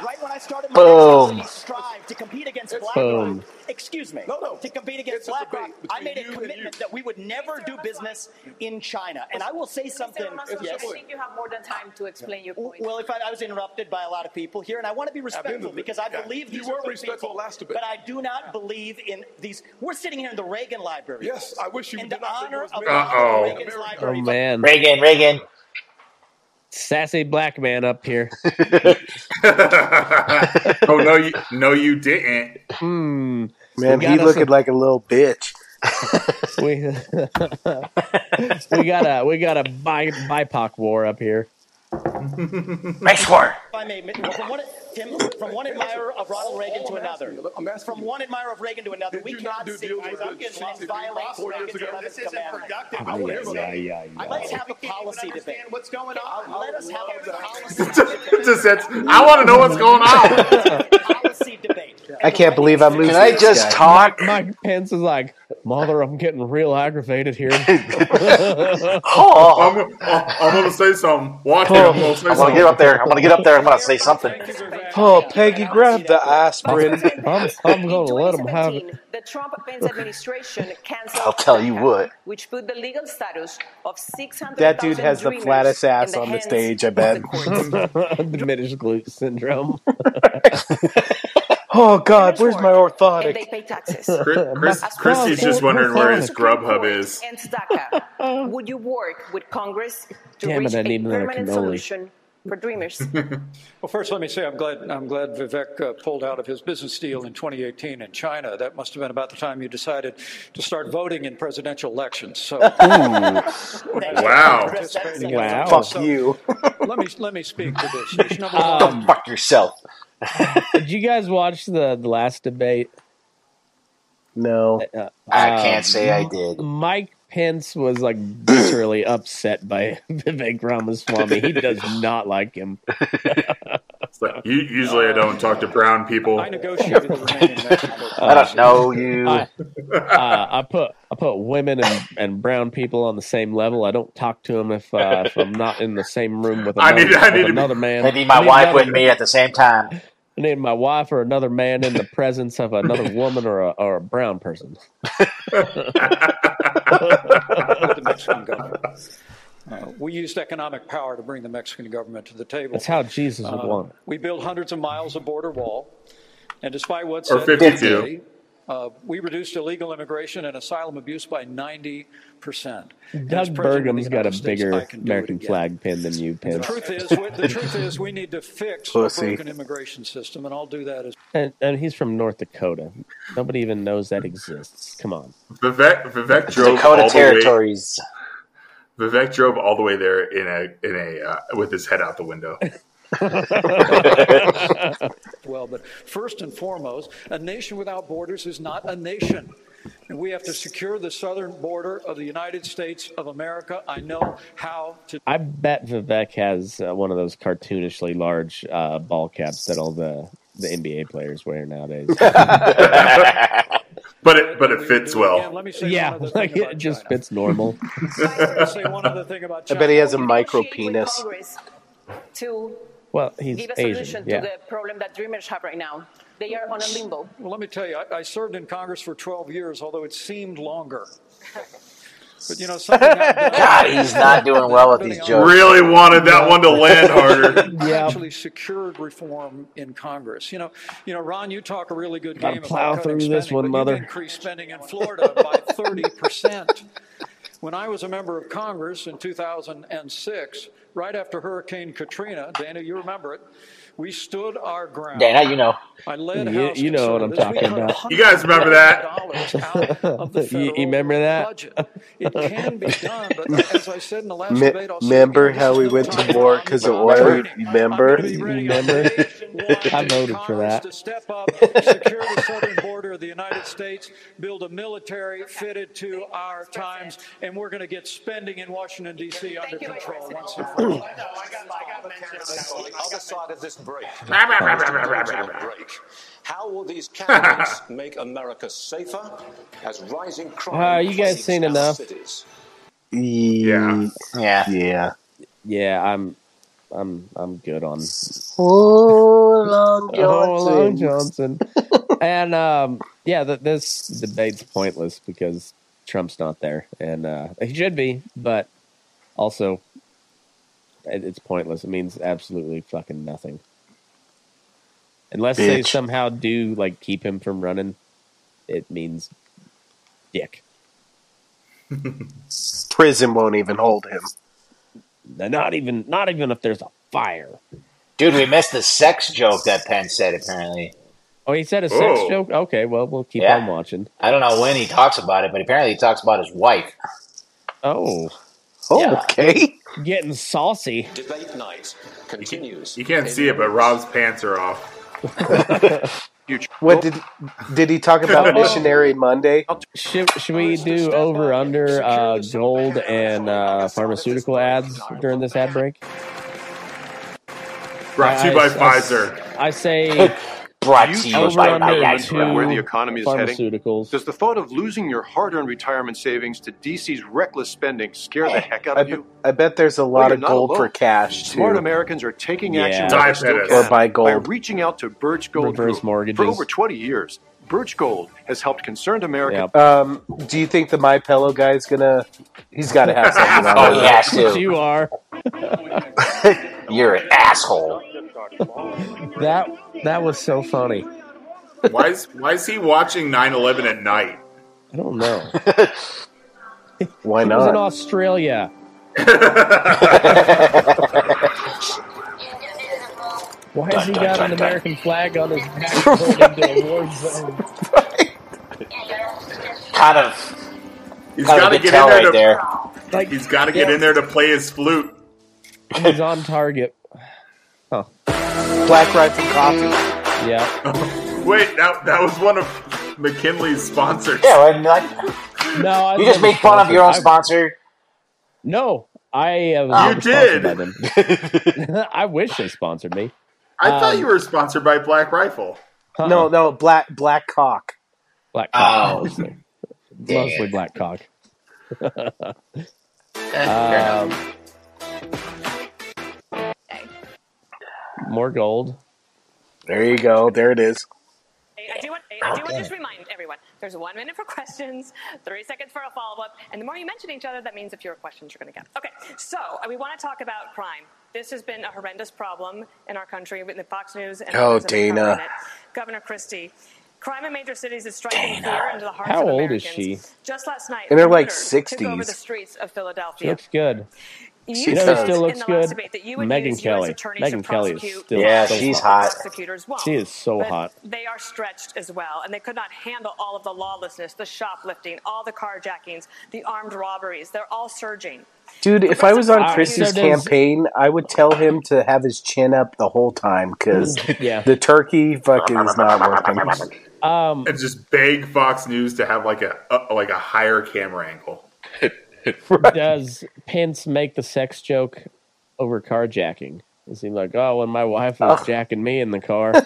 S10: 2023.
S11: Right when I started my
S4: Boom.
S11: next Strive, to compete against
S10: It's
S11: BlackRock.
S2: Boom.
S11: Excuse me.
S10: No, no.
S11: To compete against
S10: It's
S11: BlackRock, I made a commitment that we would never do business in China. And I will say something. Yes.
S9: I think you have more than time to explain your point.
S11: Well, if I, I was interrupted by a lot of people here, and I want to be respectful because I
S10: yeah.
S11: believe
S10: You
S11: these
S10: were
S11: are
S10: respectful
S11: people,
S10: last debate.
S11: But I do not believe in these. We're sitting here in the Reagan Library.
S10: Yes, I wish you
S11: in
S10: did
S11: the
S10: not think it
S11: honor of
S10: me.
S11: Ronald
S5: Uh-oh.
S11: Reagan's
S2: Oh man,
S4: Reagan, Reagan.
S2: Sassy black man up here. <laughs> <laughs>
S5: oh no, you no, you didn't.
S2: Hmm.
S3: Man,
S2: We
S3: he
S2: got
S3: looking
S2: a-
S3: like a little bitch. <laughs>
S2: We we got a we got a bi- BIPOC war up here.
S4: Nice war.
S11: If I may, well, from one, Tim, from one admirer of Ronald Reagan to another, from one admirer of Reagan to another, we
S10: you not
S11: cannot
S10: do
S11: see
S10: deals with
S11: I'm
S10: the
S11: getting
S10: Chinese
S11: violates
S10: four years
S11: Reagan's
S10: ago?
S11: 11th
S16: This isn't
S11: commandment.
S16: productive.
S11: I want
S2: Yeah,
S11: to
S2: yeah, yeah, yeah.
S11: Let's have a
S16: We can't even
S11: policy debate.
S16: what's going on.
S11: Let us have a policy <laughs>
S5: Just said, I want to know what's going on. <laughs>
S11: policy debate.
S3: I can't believe I'm losing.
S4: Can I just
S3: guy.
S4: talk?
S2: Mike Pence is like, mother, I'm getting real aggravated here. <laughs> <laughs>
S4: Oh,
S5: I'm, I'm going to say something. Watch it. I'm going to say
S4: I want to
S5: something.
S4: get up there. I want to get up there. I'm going to say something.
S3: Oh, Peggy, grab the aspirin.
S2: I'm, I'm going to let him have it.
S9: the Trump Pence administration canceled
S4: I'll tell you what.
S9: which put the legal status of 600
S3: That dude has the
S9: dreamers
S3: flattest ass
S9: the
S3: on the stage, I bet.
S9: the courts. <laughs>
S2: Diminished glute syndrome.
S3: Oh God, where's my
S9: and
S3: orthotic?
S9: they pay taxes.
S5: Chris, Chris, <laughs> Christie's just wondering where his Grubhub is.
S9: Ends <laughs> DACA. Would you work with Congress to
S2: Damn it,
S9: reach
S2: I
S9: a
S2: need another
S9: permanent
S2: cannoli.
S9: solution for dreamers? <laughs>
S12: Well, first, let me say I'm glad I'm glad Vivek uh, pulled out of his business deal in 2018 in China. That must have been about the time you decided to start voting in presidential elections. So,
S5: Wow.
S2: Wow.
S3: Fuck you.
S12: let me let me speak to this. Issue number
S2: Um,
S12: one.
S4: Fuck yourself. <laughs>
S2: Did you guys watch the, the last debate?
S3: No.
S2: Uh,
S4: I
S2: um,
S4: can't say I did.
S2: Mike Pence was like <clears throat> viscerally upset by <laughs> Vivek Ramaswamy. He does <laughs> not like him.
S5: It's like, u- usually I don't talk to brown people.
S12: I negotiated the remaining
S4: I don't know you.
S2: I, uh, I put I put women and, and brown people on the same level. I don't talk to them if uh, if I'm not in the same room with
S4: I
S2: another,
S4: need- I need to be-
S2: another man.
S4: I need my
S2: I
S4: wife
S2: another-
S4: with me at the same time.
S2: I need my wife or another man in the presence of another <laughs> woman or a, or a brown person.
S12: the Mexican government. Uh, we used economic power to bring the Mexican government to the table.
S2: That's how Jesus would
S12: Uh,
S2: want it.
S12: We built hundreds of miles of border wall, and despite what's
S2: Or
S12: said
S2: 52.
S12: today, uh, we reduced illegal immigration and asylum abuse by 90 percent.
S2: Doug Burgum's got a bigger American flag pin than you,
S12: The
S2: Pin.
S12: truth is, we- the truth is, we need to fix a
S2: Pussy.
S12: broken immigration system, and I'll do that as
S2: And, and he's from North Dakota. Nobody even knows that exists. Come on.
S5: Vivek Vivek drove
S4: Dakota
S5: all the
S4: territories.
S5: Way, Vivek drove all the way there in a in a uh, with his head out the window. <laughs>
S12: well. But first and foremost, a nation without borders is not a nation. And we have to secure the southern border of the United States of America. I know how to.
S2: I bet Vivek has uh, one of those cartoonishly large uh, ball caps that all the, the NBA players wear nowadays. <laughs>
S5: but it but it fits well.
S12: Let me say
S2: yeah, like <laughs> it just
S12: China.
S2: fits normal.
S12: Let me say one other thing about
S3: I
S12: China.
S3: bet he has a micro penis.
S14: To
S2: Well, he's
S14: give a
S2: Asian.
S14: solution
S2: Yeah.
S14: to the problem that dreamers have right now. They are on a limbo.
S12: Well, let me tell you, I, I served in Congress for 12 years, although it seemed longer. But you know, <laughs> something
S4: God, he's not doing well with these jokes.
S5: Really wanted that one to land <laughs> harder. yeah.
S12: Actually secured reform in Congress. You know, you know, Ron, you talk a really good
S2: Gotta
S12: game
S2: plow
S12: about
S2: through this
S12: spending,
S2: one, mother.
S12: you've spending in Florida by <laughs> 30 percent. When I was a member of Congress in 2006, right after Hurricane Katrina, Dana, you remember it, we stood our ground.
S4: Dana, you know.
S12: I led
S2: You,
S12: House
S2: you know what I'm talking about.
S5: You guys remember that? <laughs>
S2: you, you remember that?
S12: budget. It can be done, but as I said in the last
S3: Me-
S12: debate, I'll
S3: remember how we went to war because of oil? Remember?
S2: Remember? <laughs> I voted for that.
S12: to step up, <laughs> secure the southern border of the United States, build a military fitted to our times, and we're going to get spending in Washington, D.C. under control once and for all.
S8: on the other side of this break. Break. How will these candidates <laughs> make America safer as rising crime
S2: Uh, you guys seen
S8: our
S2: enough?
S8: cities?
S3: Yeah.
S4: Yeah.
S3: Yeah.
S2: Yeah, I'm, I'm, I'm good on.
S3: Oh, Long
S2: Oh, Long
S3: Johnson.
S2: Johnson. <laughs> and um, yeah, th- this debate's pointless because Trump's not there, and uh, he should be, but also it- it's pointless. It means absolutely fucking nothing. Unless they somehow do like keep him from running, it means dick. <laughs>
S3: Prison won't even hold him.
S2: Not even, not even if there's a fire.
S4: Dude, we missed the sex joke that Penn said, apparently.
S2: Oh, he said a sex
S4: Oh.
S2: joke. Okay, well we'll keep
S4: Yeah.
S2: on watching.
S4: I don't know when he talks about it, but apparently he talks about his wife.
S2: Oh,
S4: Yeah.
S3: Okay.
S2: getting saucy.
S8: Debate night continues.
S5: You can't see it, but Rob's pants are off. <laughs>
S3: What did did he talk about <laughs> Missionary Monday?
S2: Should, should we do over under uh, gold and uh, pharmaceutical ads during this ad break?
S5: Brought to you by
S2: I-
S5: Pfizer.
S2: I say <laughs>
S4: Brought
S23: Do
S4: to
S23: you
S4: you
S23: trust
S4: by
S23: our government where the economy is heading? Does the thought of losing your hard-earned retirement savings to DC's reckless spending scare the heck out
S3: I,
S23: of
S3: bet-
S23: you?
S3: I bet there's a lot
S23: you're
S3: of gold for cash
S23: Smart. Americans are taking
S2: Yeah.
S23: action while they still can
S3: Or buy
S23: by
S3: gold.
S23: reaching out to Birch Gold
S2: Reverse
S23: Group.
S2: mortgages.
S23: For over 20 years, Birch Gold has helped concerned Americans.
S2: Yep.
S3: Um, do you think the My Pillow guy's gonna? He's got to have something on. <laughs>
S4: Oh,
S3: it.
S4: he.
S2: You are <laughs>
S4: You're an asshole. <laughs>
S2: that. That was so funny.
S5: Why is why is he watching 9/11 at night?
S2: I don't know. <laughs>
S3: Why
S2: He was in? Australia. <laughs> Why has he got an American flag on his back going into a war zone?
S4: Kind of.
S5: He's
S4: Kind of
S5: got to get in there
S4: right
S5: to.
S4: there.
S2: Like
S5: He's got to get in there to play his flute.
S2: he's on target. Huh.
S3: Black Rifle Coffee.
S2: Yeah. <laughs>
S5: Wait, that that was one of McKinley's sponsors.
S4: Yeah, well, like,
S2: No, I
S4: you just
S2: never
S4: make fun of your own
S2: sponsored.
S4: sponsor.
S2: No, I uh, was
S5: You did.
S2: by them. <laughs> I wish they sponsored me.
S5: I thought
S2: Um,
S5: you were sponsored by Black Rifle.
S2: Uh-uh.
S3: No, no, Black Black Cock.
S2: Black cock
S4: Oh.
S2: mostly. Mostly black cock. <laughs> um, more gold.
S3: There you go. There it is.
S9: I do want, I do want to just remind everyone there's one minute for questions, three seconds for a follow up, and the more you mention each other, that means the fewer questions you're going to get. Okay, so uh, we want to talk about crime. This has been a horrendous problem in our country with the Fox News and
S3: Oh,
S9: others
S3: Dana.
S9: Governor Christie. Crime in major cities is striking fear into the hearts
S2: How
S9: of
S2: old
S9: Americans.
S2: is she?
S9: Just last night,
S3: and they're like,
S9: looters took over
S3: 60s.
S9: the streets of
S2: She
S9: Philadelphia.
S2: looks good.
S9: You
S2: You know who still looks good?
S9: that you would Megyn
S2: Kelly.
S9: Megyn
S2: Kelly is still
S4: Yeah,
S2: so
S4: she's
S2: hot.
S4: hot.
S9: prosecutors won't.
S2: She is so
S9: But
S2: hot.
S9: They are stretched as well, and they could not handle all of the lawlessness, the shoplifting, all the carjackings, the armed robberies. They're all surging.
S3: Dude, if I was on
S2: Uh,
S3: Christie's
S2: so does-
S3: campaign, I would tell him to have his chin up the whole time because <laughs>
S2: Yeah.
S3: the turkey fucking is not working.
S2: Um,
S5: and just beg Fox News to have like a, a like a higher camera angle. <laughs> <laughs>
S2: does Pence make the sex joke over carjacking? Is he like, oh, when my wife was
S3: Oh.
S2: jacking me in the car? <laughs>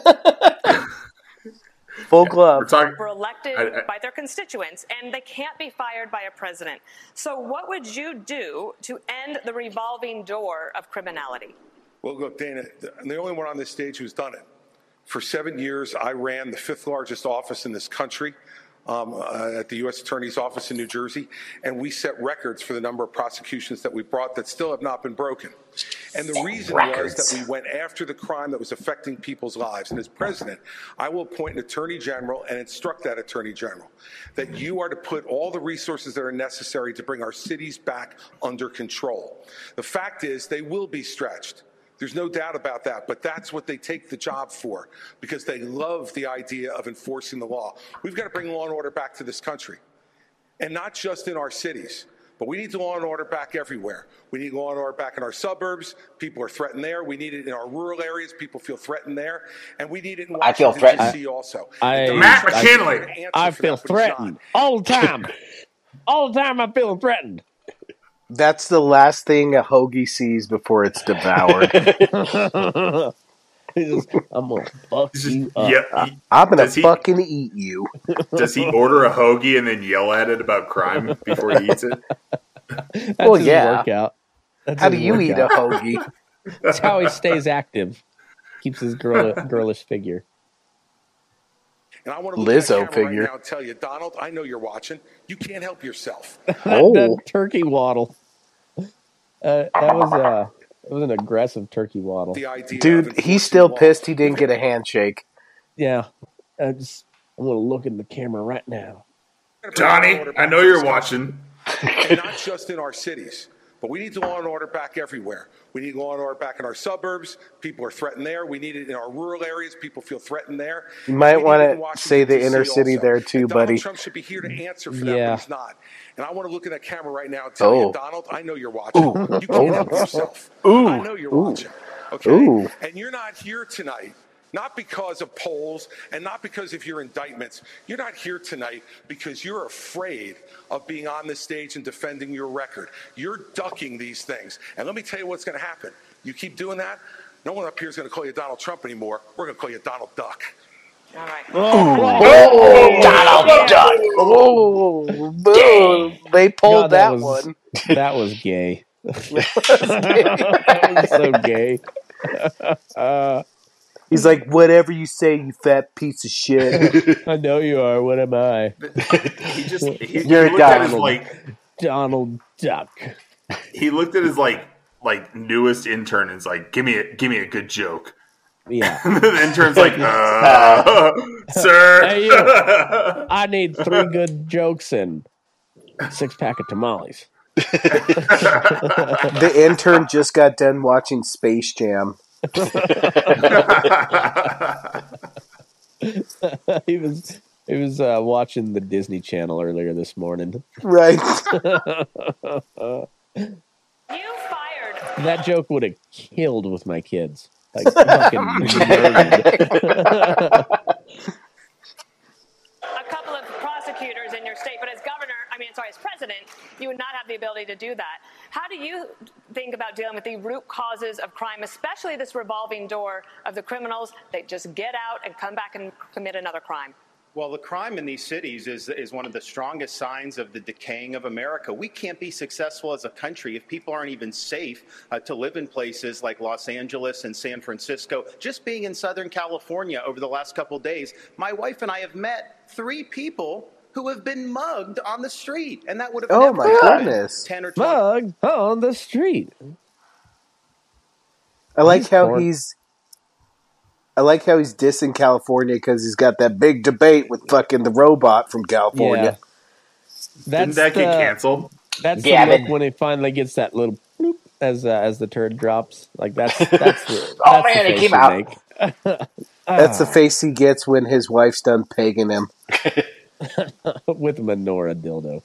S3: Full glove.
S9: were elected
S5: I- I-
S9: by their constituents, and they can't be fired by a president. So, what would you do to end the revolving door of criminality?
S10: Well, look, Dana, I'm the only one on this stage who's done it. For seven years, I ran the fifth largest office in this country um, uh, at the U.S. Attorney's Office in New Jersey, and we set records for the number of prosecutions that we brought that still have not been broken. And the reason
S4: Records.
S10: was that we went after the crime that was affecting people's lives. And as president, I will appoint an attorney general and instruct that attorney general that you are to put all the resources that are necessary to bring our cities back under control. The fact is, they will be stretched. There's no doubt about that, but that's what they take the job for because they love the idea of enforcing the law. We've got to bring law and order back to this country, and not just in our cities. But we need the law and order back everywhere. We need law and order back in our suburbs. People are threatened there. We need it in our rural areas. People feel threatened there, and we need it in
S4: I feel threatened.
S10: D.C. also.
S2: I,
S5: Matt McKinley.
S2: I feel threatened all the time. <laughs> all the time I feel threatened.
S3: That's the last thing a hoagie sees before it's devoured. <laughs>
S2: Just, I'm gonna fuck you up.
S5: Yeah, he-
S3: I'm gonna
S5: Does he-
S3: fucking eat you.
S5: does he order a hoagie and then yell at it about crime before he eats it? <laughs>
S2: That's
S3: Well,
S2: his
S3: yeah.
S2: workout. That's
S3: How do
S2: his
S3: you eat a
S2: workout.
S3: hoagie? <laughs>
S2: That's how he stays active. Keeps his girl, girlish figure.
S10: And I want to
S3: Lizzo figure.
S10: right now and tell you, Donald, I know you're watching. You can't help yourself. <laughs>
S3: Oh.
S2: that turkey waddle. Uh, that was uh, it was an aggressive turkey waddle.
S10: The idea
S3: Dude, he's still
S10: law.
S3: pissed he didn't get a handshake.
S2: Yeah, I just I'm gonna look in the camera right now.
S5: Donnie, I know you're watching.
S10: and not just in our cities. But we need the law and order back everywhere. We need law and order back in our suburbs. People are threatened there. We need it in our rural areas. People feel threatened there.
S3: You might want to say the inner city
S10: also.
S3: there too,
S10: Donald
S3: buddy.
S10: Trump should be here to answer for that,
S2: Yeah.
S10: but he's not. And I want to look in that camera right now and tell
S3: Oh.
S10: you, Donald, I know you're watching.
S3: Ooh.
S10: You can't help
S3: oh.
S10: yourself.
S3: Ooh.
S10: I know you're
S3: Ooh.
S10: watching. Okay?
S3: Ooh.
S10: And you're not here tonight. Not because of polls and not because of your indictments. You're not here tonight because you're afraid of being on the stage and defending your record. You're ducking these things. And let me tell you what's going to happen. You keep doing that, no one up here is going to call you Donald Trump anymore. We're going to call you Donald Duck.
S9: All right.
S3: Oh,
S4: Donald Duck.
S3: Oh, boom. They pulled
S2: God,
S3: that,
S2: was,
S3: one. <laughs>
S2: That was gay. <laughs> <laughs> that was so gay. Uh,
S3: He's like, whatever you say, you fat piece of shit. <laughs>
S2: I know you are. What am I?
S5: He just he,
S3: You're
S5: he looked at his
S2: Donald.
S5: like
S2: Donald Duck.
S5: he looked at his like like newest intern and was like, give me a give me a good joke.
S2: Yeah. <laughs>
S5: the intern's like, <laughs> uh, sir.
S2: Hey, you. I need three good jokes and six pack of tamales.
S3: the intern just got done watching Space Jam. <laughs>
S2: he was he was uh, watching the Disney Channel earlier this morning.
S3: Right. <laughs>
S9: You fired
S2: That joke would have killed with my kids. Like <laughs> fucking murdered.
S9: a couple of prosecutors in your state, but as governor, I mean, sorry, as president, you would not have the ability to do that. How do you think about dealing with the root causes of crime, especially this revolving door of the criminals that just get out and come back and commit another crime?
S16: Well, the crime in these cities is, is one of the strongest signs of the decaying of America. We can't be successful as a country if people aren't even safe uh, to live in places like Los Angeles and San Francisco. Just being in Southern California over the last couple days, my wife and I have met three people who have been mugged on the street, and that would have
S3: Oh
S16: never
S3: my
S16: happened
S3: goodness.
S16: 10 or 20
S2: Mug on the street.
S3: I like
S2: He's
S3: how
S2: born-
S3: he's. I like how he's dissing California because he's got that big debate with fucking the robot from California.
S2: That's
S5: that get
S2: the-
S5: canceled?
S2: That's the look when he finally gets that little bloop as uh, as the turd drops. Like that's <laughs> that's the,
S4: Oh,
S2: that's the
S4: man, it came out. <laughs>
S3: That's the face he gets when his wife's done pegging him. <laughs> <laughs>
S2: with menorah dildo.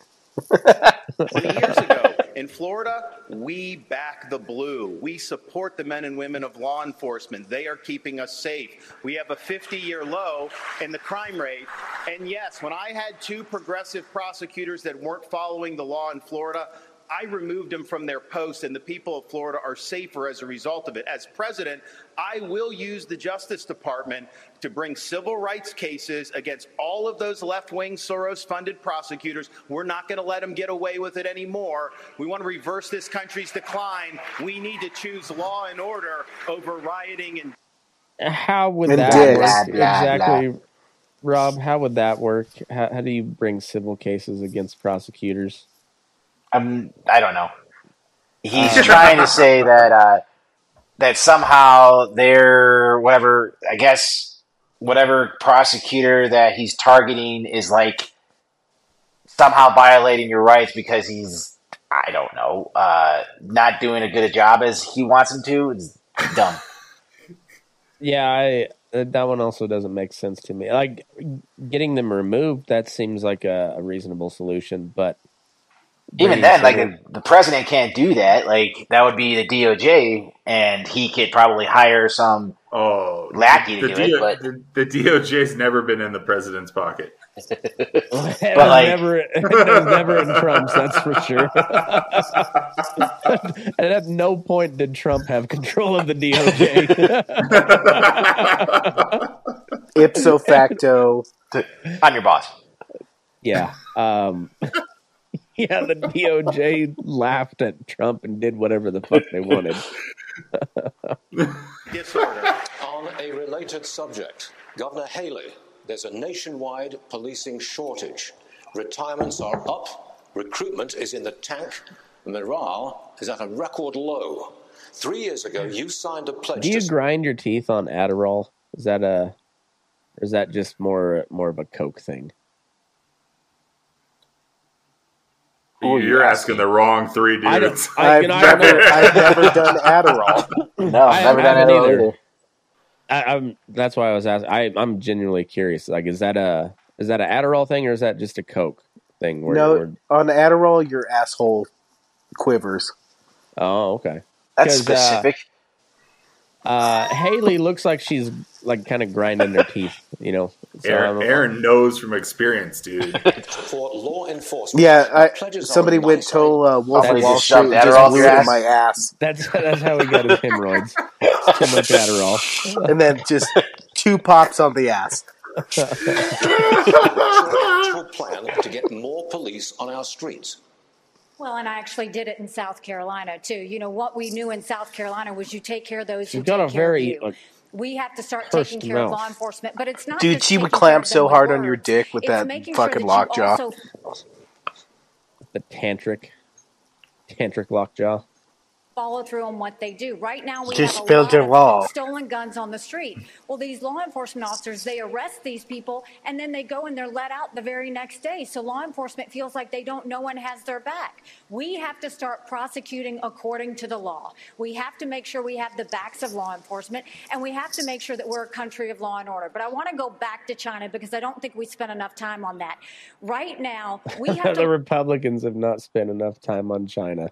S16: 20 years ago. In Florida, we back the blue. We support the men and women of law enforcement. They are keeping us safe. We have a 50 year low in the crime rate. And yes, when I had two progressive prosecutors that weren't following the law in Florida, I removed them from their posts, and the people of Florida are safer as a result of it. As president, I will use the Justice Department to bring civil rights cases against all of those left wing Soros funded prosecutors. We're not going to let them get away with it anymore. We want to reverse this country's decline. We need to choose law and order over rioting and
S2: How would
S3: And
S2: that
S3: dicks.
S2: work
S3: Blah, blah,
S2: exactly, Rob? How would that work? How, how do you bring civil cases against prosecutors?
S4: I'm, I don't know. He's
S2: Um,
S4: trying to say that uh, that somehow they're whatever. I guess whatever prosecutor that he's targeting is like somehow violating your rights because he's I don't know uh, not doing a good a job as he wants him to. It's dumb. <laughs>
S2: Yeah, I uh, that one also doesn't make sense to me. Like getting them removed, that seems like a, a reasonable solution, but
S4: Even
S2: bringing
S4: then, like the, the president can't do that. Like that would be the DOJ, and he could probably hire some
S5: oh
S4: lackey to
S5: the,
S4: do
S5: D-
S4: it. But
S5: the, the DOJ's never been in the president's pocket. <laughs>
S2: it was
S4: like-
S2: never, <laughs> it was never in Trump's. That's for sure. <laughs> and at no point did Trump have control of the DOJ.
S3: Ipso facto,
S4: I'm your boss.
S2: yeah, um, <laughs> yeah. The DOJ laughed at Trump and did whatever the fuck they wanted. <laughs>
S16: disorder.
S8: On a related subject, Governor Haley, there's a nationwide policing shortage. Retirements are up, recruitment is in the tank, morale is at a record low. Three years ago, you signed a pledge
S2: Do you
S8: to
S2: grind your teeth on Adderall? Is that a, or is that just more more of a coke thing?
S5: You're asking the wrong three dudes.
S2: I- you know, I don't know.
S3: I've never <laughs> done Adderall. <laughs>
S4: No,
S2: I've
S4: never done
S2: haven't
S4: either.
S2: I, I'm that's why I was asking. I, I'm genuinely curious. Like, is that a is that an Adderall thing or is that just a coke thing? Where,
S3: no,
S2: where-
S3: on Adderall, your asshole quivers.
S2: oh, okay.
S4: That's
S2: 'Cause, uh,
S4: specific.
S2: Uh, Haley looks like she's like kind of grinding her teeth. You know, So
S5: Aaron, Aaron knows from experience, dude. <laughs>
S8: support law enforcement.
S3: Yeah, I, somebody went
S8: nice
S3: told uh, Wolf
S2: That
S3: of Wall Street and
S4: Adderall
S3: just
S4: up
S3: blew
S4: your
S3: it in
S4: ass?
S3: my ass,
S2: That's that's how he got his hemorrhoids. Too much Adderall. <laughs> <laughs>
S3: and then just two pops on the ass.
S8: plan to get more police on our streets.
S13: Well, and I actually did it in South Carolina too. You know what we knew in South Carolina was you take care of those who
S2: She's got
S13: take
S2: a
S13: care
S2: very
S13: of you.
S2: like,
S13: we have to start
S2: pursed
S13: taking care of
S2: mouth.
S13: law enforcement, but it's not.
S3: Dude,
S13: just
S3: she would
S13: taking care
S3: clamp
S13: of
S3: so
S13: them
S3: hard on your
S13: words.
S3: dick with
S13: It's
S3: that
S13: making sure
S3: fucking
S13: that you
S3: lockjaw.
S13: also
S2: the tantric tantric lockjaw.
S13: Follow through on what they do. Right now, we
S3: Just
S13: have a
S3: build
S13: lot
S3: your
S13: of
S3: wall.
S13: stolen guns on the street. Well, these law enforcement officers, they arrest these people and then they go and they're let out the very next day. So law enforcement feels like they don't, no one has their back. We have to start prosecuting according to the law. We have to make sure we have the backs of law enforcement and we have to make sure that we're a country of law and order. But I want to go back to China because I don't think we spent enough time on that. Right now, we <laughs> have
S2: the
S13: to
S2: Republicans have not spent enough time on China.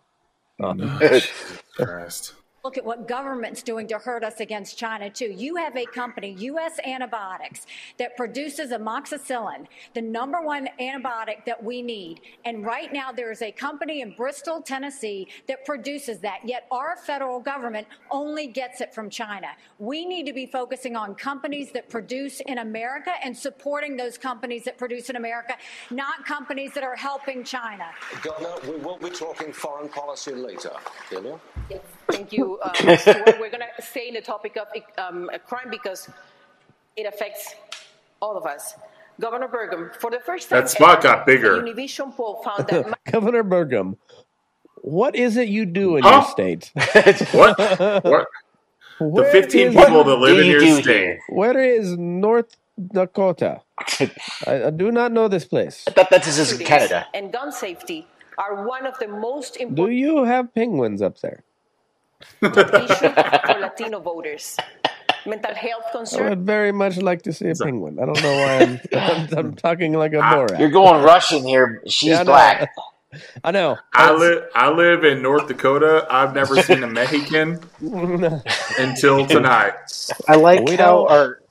S2: Um, <laughs>
S5: Christ.
S13: Look at what government's doing to hurt us against China, too. You have a company, U.S. Antibiotics, that produces amoxicillin, the number one antibiotic that we need. And right now, there is a company in Bristol, Tennessee, that produces that. Yet our federal government only gets it from China. We need to be focusing on companies that produce in America and supporting those companies that produce in America, not companies that are helping China.
S8: Governor, we will be talking foreign policy later.
S14: Yes, thank you. Um, Stuart. We're <laughs> going to stay in the topic of um, crime because it affects all of us. Governor Burgum, for the first time
S5: That spot got
S14: a
S5: bigger.
S14: Univision poll found that <laughs>
S2: Governor Burgum, what is it you do in
S5: Huh?
S2: your state? <laughs>
S5: what? What? The
S2: Where
S5: 15
S2: is-
S5: people that live in your state.
S2: Where is North Dakota? I, I do not know this place.
S4: I thought that this is Canada.
S14: and gun safety are one of the most important.
S2: Do you have penguins up there?
S14: Issues <laughs> for Latino voters. Mental health
S2: I would very much like to see a penguin. I don't know why I'm, <laughs> I'm, I'm talking like a Borat.
S4: You're going Russian here. She's
S2: Yeah, I
S4: black.
S2: I know.
S5: I live. I live in North Dakota. I've never seen a Mexican <laughs> until tonight.
S3: I like
S2: We
S3: how
S2: don't-
S3: our.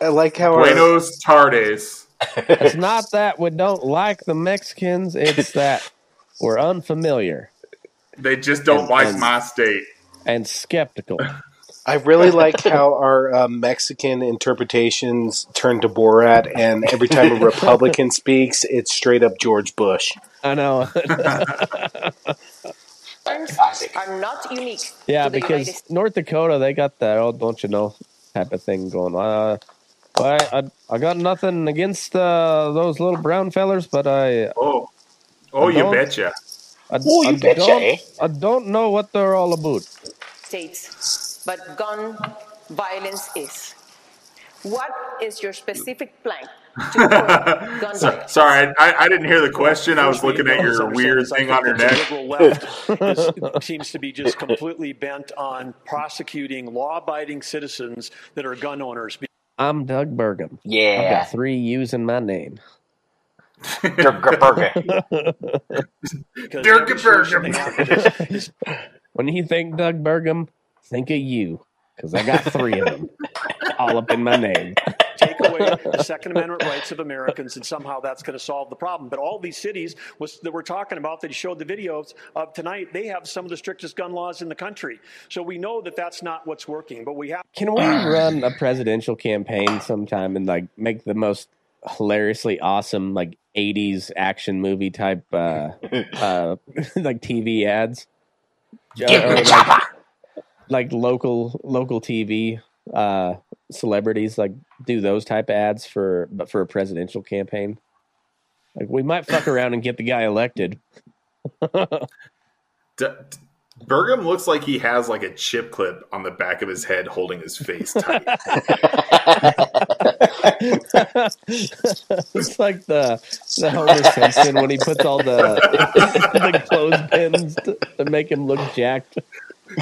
S3: I like how our.
S5: Buenos tardes.
S2: It's not that we don't like the Mexicans, it's that we're unfamiliar
S5: They just don't
S2: And-
S5: like
S2: and-
S5: my state.
S2: and skeptical. <laughs>
S3: I really like how our uh, Mexican interpretations turn to Borat, and every time a Republican <laughs> speaks, it's straight up George Bush.
S2: I know. <laughs>
S14: are not unique
S2: yeah,
S14: to the United
S2: because North Dakota, they got that, oh, don't you know, type of thing going on. Uh, I, I, I got nothing against uh, those little brown fellers, but I.
S5: Oh, oh,
S2: I
S5: you betcha.
S2: I,
S4: Oh, you
S2: I
S4: betcha,
S2: don't,
S4: eh?
S2: I don't know what they're all about.
S14: States, but gun violence is. What is your specific plan to <laughs> curb gun
S5: So- sorry, I, I, I didn't hear the question. I was looking at your weird thing on your neck.
S15: liberal left <laughs> seems to be just completely bent on prosecuting law-abiding citizens that are gun owners.
S2: I'm Doug Burgum. I've
S4: Yeah.
S2: got three U's in my name. <laughs>
S15: Because
S5: Dirk
S15: every
S5: Burgum.
S2: When you think Doug Burgum, think of you, because I got three of them all up in my name.
S15: take away the Second Amendment rights of Americans, and somehow that's going to solve the problem. But all these cities was, that we're talking about that he showed the videos of tonight, they have some of the strictest gun laws in the country. So we know that that's not what's working. But we have.
S2: Can we run a presidential campaign sometime and like make the most hilariously awesome like 80s action movie type uh <laughs> uh <laughs> like TV ads?
S4: Get
S2: Or, like, like local local TV uh celebrities like do those type of ads for but for a presidential campaign. Like we might fuck around and get the guy elected. <laughs>
S5: D- d- Burgum looks like he has like a chip clip on the back of his head holding his face tight. <laughs>
S2: it's like the the Homer Simpson when he puts all the <laughs> the clothespins to, to make him look jacked. <laughs>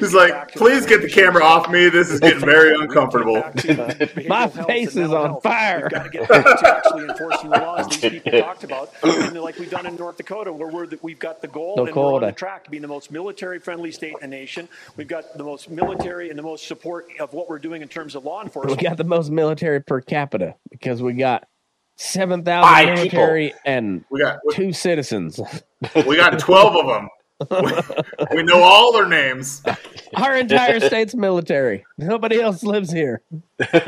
S5: He's like, please get the camera off me. This is getting very uncomfortable. <laughs>
S2: My face is on fire.
S15: Got to get back to actually enforcing the laws these people talked about, and like we've done in North Dakota, where we're the, we've got the goal and we're on the track to being the most military-friendly state in the nation. We've got the most military and the most support of what we're doing in terms of law enforcement.
S2: We got the most military per capita because we got seven thousand
S5: Five
S2: thousand
S5: people.
S2: and
S5: We got
S2: two citizens.
S5: we got twelve of them. We, we know all their names.
S2: Our entire state's military. Nobody else lives here.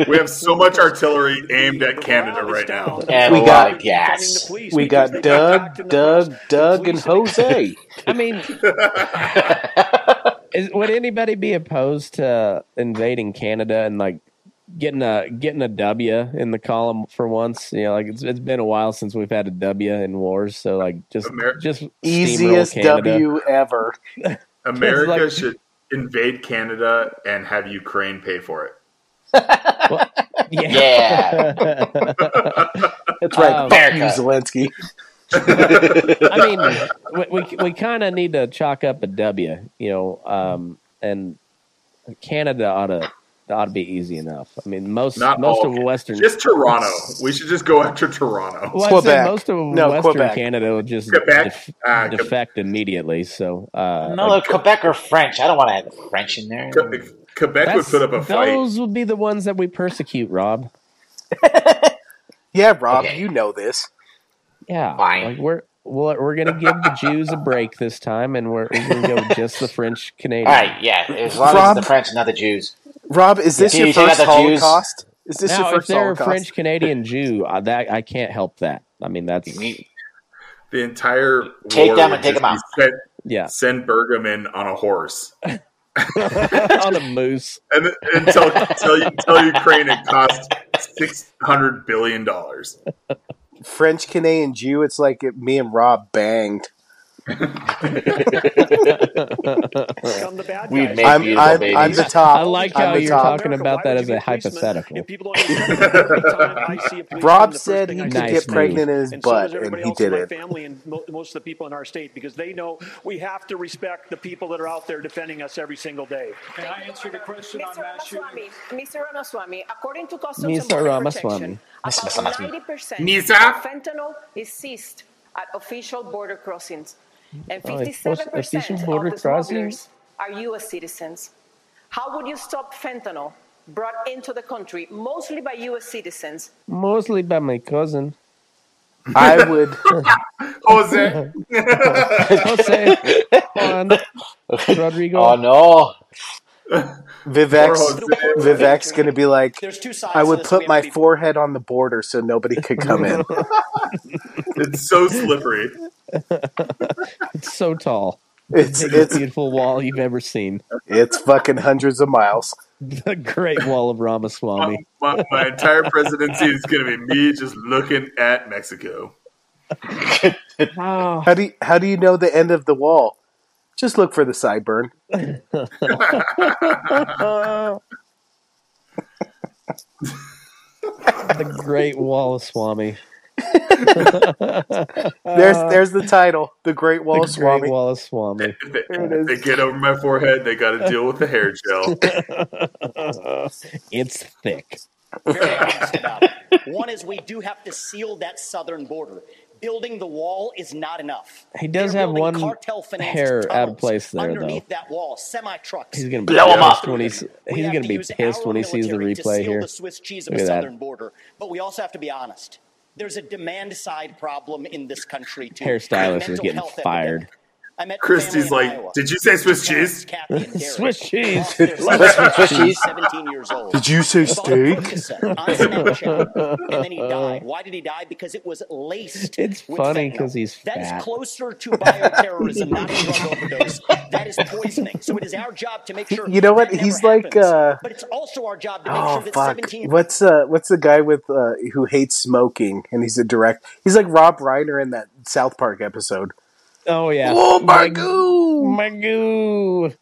S5: We have so much artillery aimed at Canada right now.
S4: And
S3: We
S4: a
S3: got-
S4: lot of gas.
S3: We got Doug, Doug, Doug, and Jose. <laughs>
S2: I mean, <laughs> is, would anybody be opposed to invading Canada and like getting a getting a W in the column for once? You know, like it's it's been a while since we've had a W in wars, so like just
S5: Amer-
S2: just
S3: Easiest
S2: Canada.
S3: W ever. <laughs>
S5: America
S2: like-
S5: should invade Canada and have Ukraine pay for it. <laughs>
S4: Yeah.
S3: That's right.
S2: Um,
S3: Fuck you,
S4: America.
S3: Zelensky. <laughs>
S2: I mean, we we, we kind of need to chalk up a W, you know, um, and Canada ought to ought to be easy enough. I mean, most
S5: Not
S2: most
S5: all
S2: of Western
S5: Just Toronto. <laughs> We should just go after Toronto.
S2: Well, I'd say most of
S3: No,
S2: Western
S3: Quebec.
S2: Canada will just
S5: Quebec?
S2: def-
S5: Quebec.
S2: defect immediately. So uh,
S4: No, Quebec or French. I don't want to have the French in there.
S5: Quebec would put up a fight.
S2: Those would be the ones that we persecute, Rob. <laughs>
S3: Yeah, Rob,
S4: Okay.
S3: you know this.
S2: Yeah,
S4: Fine.
S2: like we're we're, we're gonna give the Jews a break this time, and we're, we're gonna go just the French Canadian.
S4: All right, yeah. As long as
S3: Rob-
S4: it's the French, not the Jews.
S3: Rob, is this
S4: Yeah.
S3: your
S4: You
S3: first
S4: the Jews?
S3: Holocaust? Is this
S2: now,
S3: your
S2: if
S3: first
S2: they're a French Canadian Jew, uh, that I can't help that. I mean, that's
S5: The entire
S4: Take
S5: war
S4: them and take them
S5: be
S4: out.
S5: Send,
S2: yeah,
S5: send Burgum in on a horse. <laughs> <laughs>
S2: on a moose.
S5: And, and tell, tell, tell Ukraine it cost six hundred billion dollars.
S3: French Canadian Jew. It's like it, me and Rob banged.
S15: Become the bad
S4: We'd
S15: guys.
S4: make
S3: I'm,
S4: beautiful
S3: I'm,
S4: babies.
S3: I'm the top.
S2: I like
S3: I'm
S2: how
S3: the
S2: you're
S3: top.
S2: talking about that as a hypothetical.
S15: If people don't understand, <laughs> every time I see a policeman,
S3: Rob
S15: the first
S3: said
S15: thing
S3: he
S15: I
S3: could
S15: say
S2: Nice
S15: is
S3: get pregnant in his
S15: and so
S3: butt,
S15: does
S3: and
S15: everybody
S3: he
S15: else in my
S3: didn't.
S15: family and mo- most of the people in our state because they know we have to respect the people that are out there defending us every single day.
S12: Can I answer the question on
S14: Mr.
S12: mass shooting?
S14: Ramaswamy, Mr. Ramaswamy, according to Customs
S2: Mr.
S14: and Border
S2: Ramaswamy.
S14: Protection, about 90%
S5: Misa?
S14: of fentanyl is seized at official border crossings, and
S2: Oh,
S14: 57%
S2: official
S14: of
S2: border
S14: the
S2: crossings?
S14: smugglers are U.S. citizens. How would you stop fentanyl brought into the country, mostly by U.S. citizens?
S2: Mostly by my cousin. <laughs>
S3: I would. <laughs>
S5: Jose. <laughs>
S2: Jose Juan Rodrigo.
S4: Oh no!
S3: Vivek's, Vivek's going to be like,
S11: There's two sides
S3: I would put
S11: We
S3: my
S11: be-
S3: forehead on the border so nobody could come in. <laughs>
S5: It's so slippery. <laughs>
S2: It's so tall.
S3: It's
S2: Biggest
S3: it's
S2: beautiful wall you've ever seen.
S3: it's fucking hundreds of miles.
S2: The Great Wall of Ramaswamy.
S5: My, my entire presidency is going to be me just looking at Mexico.
S2: Oh. <laughs>
S3: How do you, how do you know the end of the wall? Just look for the sideburn. <laughs>
S2: the Great Wall of Swami. <laughs>
S3: There's there's the title, the Great Wall
S2: the
S3: of Swami.
S2: Great Wall of Swami.
S5: If they,
S3: There it
S5: if they get over my forehead, they got to deal with the hair gel. <laughs>
S2: it's thick.
S11: very honest about it. One is we do have to seal that southern border. Building the wall is not enough.
S2: He does
S11: They're
S2: have
S11: building
S2: one
S11: cartel-financed
S2: hair out of place there, though.
S11: Underneath that wall, semi trucks.
S2: He's gonna be
S4: Blow 'em
S2: pissed
S4: up.
S2: when he's he's gonna
S11: to
S2: be pissed when he sees the replay here.
S11: The Swiss cheese of
S2: Look
S11: the
S2: at that.
S11: southern border, but we also have to be honest. There's a demand side problem in this country too.
S2: Hairstylist is getting fired.
S11: epidemic. I met Christie's
S5: like,
S11: Iowa.
S5: did you say Swiss cheese?
S11: Kathy and Derek,
S2: Swiss cheese.
S11: lost
S4: Swiss- Swiss
S11: when he was
S4: cheese?
S11: 17 years old.
S3: Did you say
S11: He bought a
S3: steak?
S11: Percocet on Snapchat, and then he <laughs> died. Why did he die? Because it was laced.
S2: It's
S11: with
S2: funny because he's
S11: That is closer to bioterrorism, not a drug overdose. That is poisoning. So it is our job to make sure.
S3: You know what?
S11: that
S3: He's like, uh,
S11: but it's also our job to make
S3: Oh
S11: sure that
S3: fuck!
S11: 17
S3: What's uh what's the guy with uh who hates smoking and he's a direct? He's like Rob Reiner in that South Park episode.
S2: Oh yeah.
S3: Oh my goo!
S2: My goo.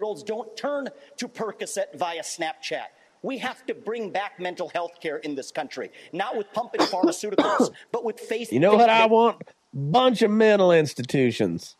S11: olds don't turn to Percocet via Snapchat. We have to bring back mental health care in this country, not with pumping <coughs> pharmaceuticals, but with face.
S2: You know what I want? Bunch of mental institutions.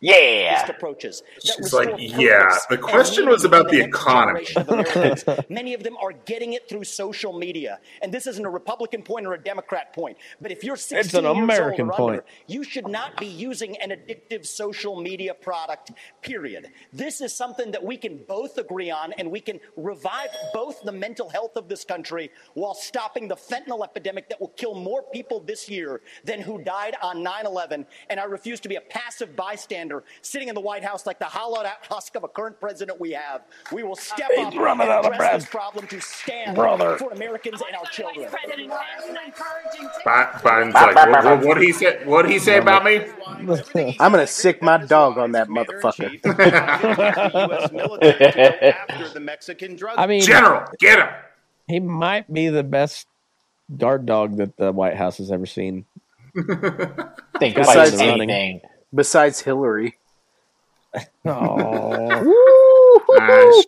S4: Yeah.
S11: approaches.
S5: She's like, yeah. The question was about
S11: to
S5: the economy.
S11: generation of Americans. <laughs> Many of them are getting it through social media, and this isn't a Republican point or a Democrat point. But if you're 16
S2: It's an
S11: years old
S2: point.
S11: under, you should not be using an addictive social media product. Period. This is something that we can both agree on, and we can revive both the mental health of this country while stopping the fentanyl epidemic that will kill more people this year than who died on 9/11. And I refuse to be a passive bystander sitting in the White House like the hollowed out <laughs> husk of a current president we have. We will step up and
S2: running out
S11: address this problem to stand
S2: Brother.
S11: for Americans and our children.
S5: Bi- Biden's like, what, what, what did he say? What did he say about me? <laughs>
S3: I'm gonna sick my dog on that motherfucker.
S16: U.S. <laughs> military to go after the Mexican drug.
S2: I mean,
S5: General, get him.
S2: He might be the best guard dog that the White House has ever seen.
S4: Think
S2: Got
S4: about
S2: in running.
S4: anything.
S3: Besides Hillary.
S2: Oh,
S5: Gosh.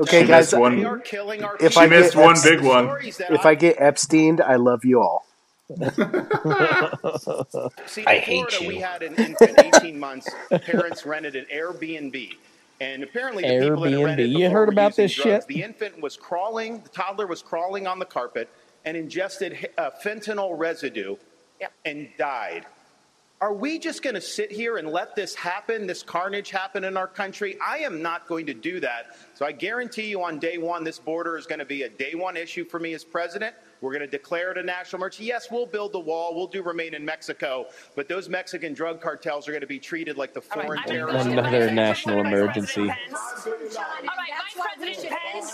S3: Okay,
S5: She
S3: guys,
S5: missed one.
S16: They are killing our
S3: If
S5: She
S3: I
S5: missed one
S3: Epst-
S5: big one.
S16: stories that
S3: If I get Epstein, I love you all. <laughs>
S16: See,
S4: I hate
S16: Florida,
S4: you.
S16: we had an infant, 18 months. Parents rented an Airbnb, And apparently, the people that
S2: Airbnb. You
S16: before
S2: heard
S16: were
S2: about
S16: using
S2: this
S16: drugs.
S2: shit?
S16: The infant was crawling, the toddler was crawling on the carpet and ingested uh, fentanyl residue and died. Are we just going to sit here and let this happen, this carnage happen in our country? I am not going to do that. So I guarantee you on day one, this border is going to be a day one issue for me as president. We're going to declare it a national emergency. Yes, we'll build the wall. We'll do remain in Mexico. But those Mexican drug cartels are going to be treated like the foreign terrorists.
S2: Another national emergency.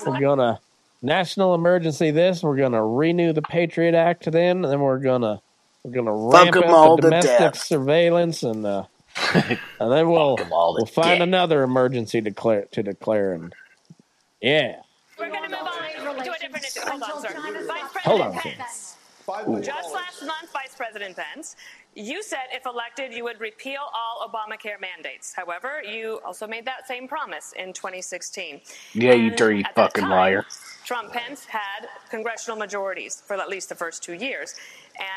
S2: We're gonna national emergency this. We're gonna renew the Patriot Act then, and then we're gonna we're gonna
S3: Fuck
S2: ramp
S3: 'em
S2: up
S3: all
S2: the domestic
S3: death.
S2: surveillance, and uh, <laughs> and then we'll
S4: all
S2: we'll find
S4: death.
S2: another emergency declare to declare, and yeah,
S9: We're going to move on to a different issue. Hold on, sir. Vice
S2: hold on.
S9: President
S2: sir.
S9: Pence. Just last month, Vice President Pence, you said if elected, you would repeal all Obamacare mandates. However, you also made that same promise in 2016.
S3: Yeah, you dirty
S9: at that
S3: fucking
S9: time,
S3: liar.
S9: Trump Pence had congressional majorities for at least the first two years,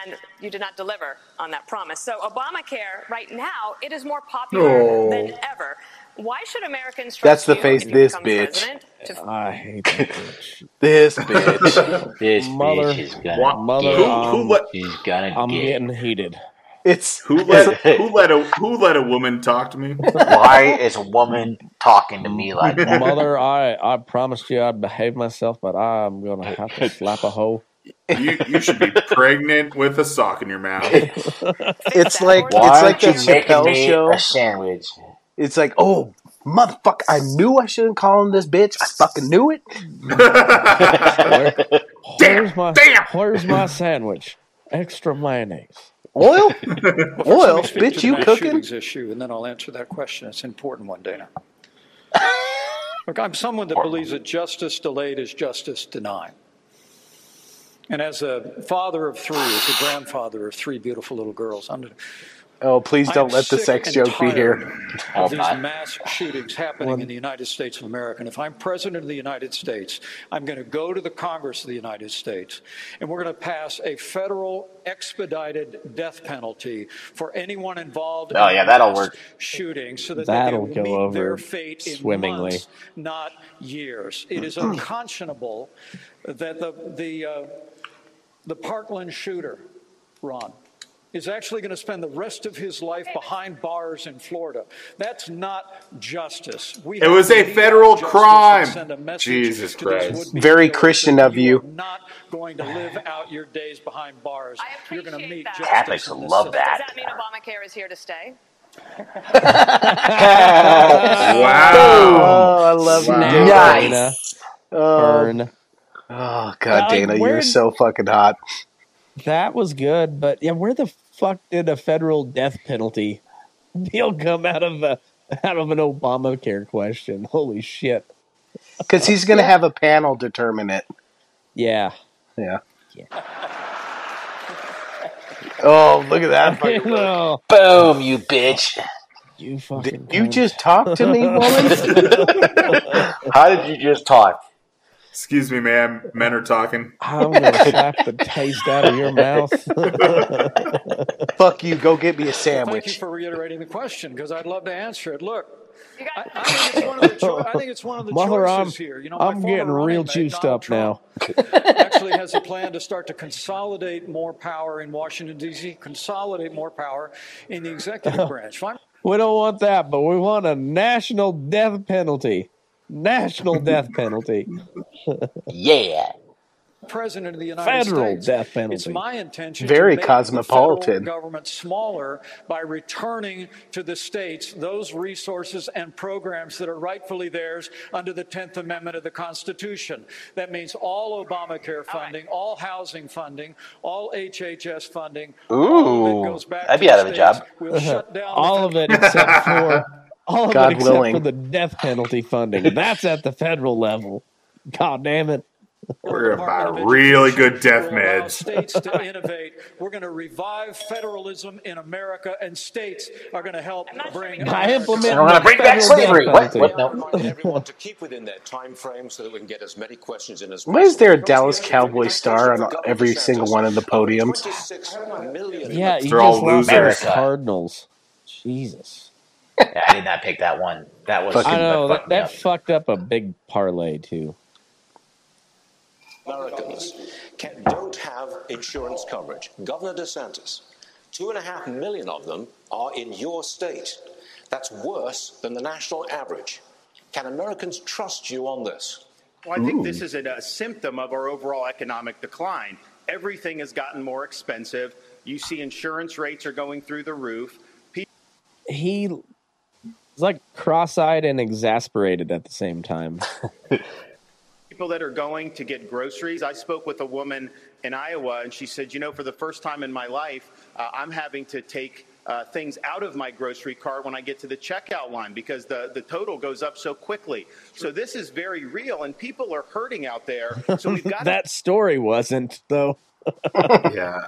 S9: and you did not deliver on that promise. So, Obamacare, right now, it is more popular
S3: No.
S9: than ever. Why should Americans trust
S3: That's the
S9: you
S3: face
S9: if
S3: this bitch.
S9: to
S2: I hate that bitch.
S3: This bitch. <laughs>
S4: This
S2: Mother,
S4: bitch is gonna
S2: mother,
S4: get.
S2: um,
S4: She's gonna
S2: I'm
S4: get.
S2: getting heated.
S3: It's <laughs>
S5: Who let who let a who let a woman talk to me?
S4: Why is a woman talking to me like that?
S2: Mother, I I promised you I'd behave myself, but I'm gonna have to <laughs> slap a hoe.
S5: You you should be pregnant with a sock in your mouth. <laughs>
S3: it's like
S4: Why
S3: it's like the
S4: you making
S3: Chappelle show.
S4: a sandwich?
S3: It's like, oh motherfucker, I knew I shouldn't call him this bitch. I fucking knew it. <laughs>
S2: Where, where's my damn. where's my sandwich? Extra mayonnaise.
S3: Oil?
S12: Well, first let
S3: Oil?
S12: me
S3: Bitch, you
S12: the mass
S3: cooking?
S12: shootings issue, and then I'll answer that question. It's an important one, Dana. <laughs> Look, I'm someone that believes that justice delayed is justice denied. And as a father of three, as a grandfather of three beautiful little girls, I'm
S3: Oh, please don't
S12: am
S3: let the sex joke be here.
S12: Of these mass shootings happening in the United States of America. And if I'm president of the United States, I'm going to go to the Congress of the United States and we're going to pass a federal expedited death penalty for anyone involved
S4: Oh,
S12: in
S4: yeah,
S12: a
S4: that'll
S12: mass
S4: work.
S12: shooting so that
S2: That'll
S12: they
S2: go
S12: can meet
S2: over
S12: their fate in
S2: swimmingly.
S12: months, not years. It is unconscionable that the, the, uh, the Parkland shooter, Ron, is actually going to spend the rest of his life behind bars in Florida. That's not justice. We
S5: It was a federal crime.
S12: send a
S5: Jesus Christ.
S3: Very Christian of you.
S12: are not going to live out your days behind bars. You're going to meet justice.
S4: Catholics
S12: in this
S4: love
S12: system.
S4: that.
S9: Does that mean Obamacare is here to stay? <laughs> Wow.
S3: Oh, I love you,
S2: Snap,
S3: Dana.
S2: Dana.
S3: Oh,
S2: Burn.
S3: Oh God, Dana, you're so fucking hot.
S2: That was good, but yeah, where the fuck did a federal death penalty deal come out of a out of an Obamacare question? <laughs> Holy shit!
S3: Because he's gonna have a panel determine it.
S2: Yeah.
S3: Yeah. Oh, look at that <laughs>
S4: Boom, you bitch.
S2: you fucking.
S3: You
S2: cunt.
S3: just talked to me, woman. <laughs>
S4: How did you just talk?
S5: Excuse me, ma'am. Men are talking.
S2: I'm gonna slap the taste out of your mouth. <laughs>
S3: Fuck you. Go get me a
S12: Well, thank you
S3: sandwich.
S12: for reiterating the question because I'd love to answer it. Look, I, I think it's one of the, cho- I think it's one of the
S2: Mother, I'm,
S12: choices here. You know,
S2: I'm getting real juiced
S12: Donald
S2: up
S12: Trump,
S2: now. <laughs>
S12: actually has a plan to start to consolidate more power in Washington D.C., consolidate more power in the executive <laughs> branch. If I'm
S2: We don't want that, but we want a national death penalty. National death penalty. <laughs>
S4: Yeah.
S12: president of the United
S2: Federal
S12: States,
S2: death
S12: it's my intention
S3: Very
S12: to make
S3: cosmopolitan.
S12: the federal government smaller by returning to the states those resources and programs that are rightfully theirs under the 10th Amendment of the Constitution. That means all Obamacare funding, all housing funding, all HHS funding. all of it
S4: Ooh,
S12: goes back
S4: I'd
S12: to
S4: be out of a job.
S12: We'll shut down
S2: all of it except for <laughs> all of
S3: God
S2: it except
S3: willing.
S2: for the death penalty funding. That's at the federal level. God damn it.
S5: We're
S12: Department
S5: about
S12: of
S5: really good death meds.
S12: States to <laughs> innovate. We're going to revive federalism in America, and states are going to help bring.
S2: I implement
S4: we're gonna bring back slavery. What? What? No.
S8: everyone to keep within their time frame so that we can get as many questions in as
S3: Why is there a. Dallas Cowboy star on every single one of the podiums?
S8: 26 million
S2: Yeah, you
S5: They're all
S2: just lost to the
S4: losers.
S2: Cardinals. Jesus.
S4: Yeah, I did not pick that one. That was
S2: I know
S4: that
S2: that, that fucked up a big parlay too.
S8: Americans can, don't have insurance coverage. Governor DeSantis, two and a half million of them are in your state. That's worse than the national average. Can Americans trust you on this?
S16: Well, I think this is a, a symptom of our overall economic decline. Everything has gotten more expensive. You see insurance rates are going through the roof.
S2: He was like cross-eyed and exasperated at the same time. <laughs>
S16: people that are going to get groceries. I spoke with a woman in Iowa, and she said, You know, for the first time in my life, uh, I'm having to take uh, things out of my grocery cart when I get to the checkout line because the, the total goes up so quickly. So this is very real, and people are hurting out there. So we've <laughs> got
S2: that story wasn't though.
S5: yeah,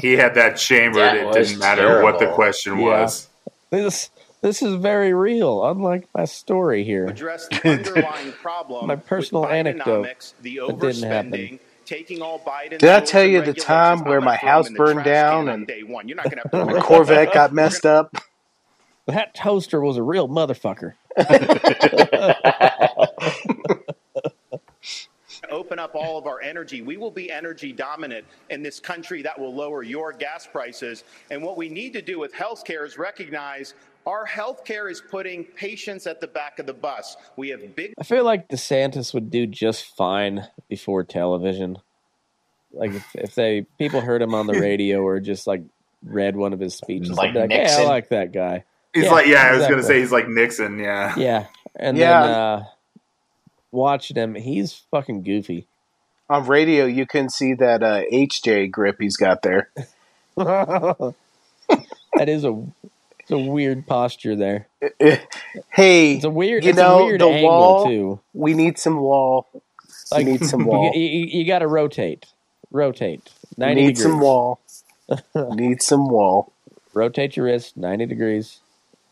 S5: he had that chambered.
S2: That
S5: it didn't matter what the question
S2: Yeah.
S5: was.
S2: This this is very real, unlike my story here.
S16: address the <laughs> underlying problem.
S2: my personal anecdote.
S16: The
S2: That didn't happen.
S16: overspending, taking all Biden's
S3: Did I tell you the time where my house burned down
S16: can on
S3: and
S16: day one? You're not going to have
S3: my Corvette got messed up?
S2: That toaster was a real motherfucker. <laughs>
S16: open up all of our energy. We will be energy dominant in this country. That will lower your gas prices. And what we need to do with healthcare is recognize our healthcare is putting patients at the back of the bus. We have big
S2: I feel like DeSantis would do just fine before television. Like if, if they people heard him on the radio or just like read one of his speeches,
S5: Like
S2: they'd like, "Hey, I like that guy."
S5: He's like, yeah, I was going to say he's like Nixon. Yeah.
S2: yeah, and
S3: Yeah.
S2: then uh, watching him, he's fucking goofy.
S3: On radio, you can see that uh, HJ grip he's got there. <laughs>
S2: that is a it's a weird posture there. <laughs>
S3: Hey,
S2: It's a weird,
S3: you know
S2: a weird
S3: the
S2: angle
S3: wall.
S2: too.
S3: We need some wall. we need some wall.
S2: You, you, got to rotate, rotate ninety
S3: need
S2: degrees. <laughs>
S3: some wall. need some wall.
S2: Rotate your wrist ninety degrees,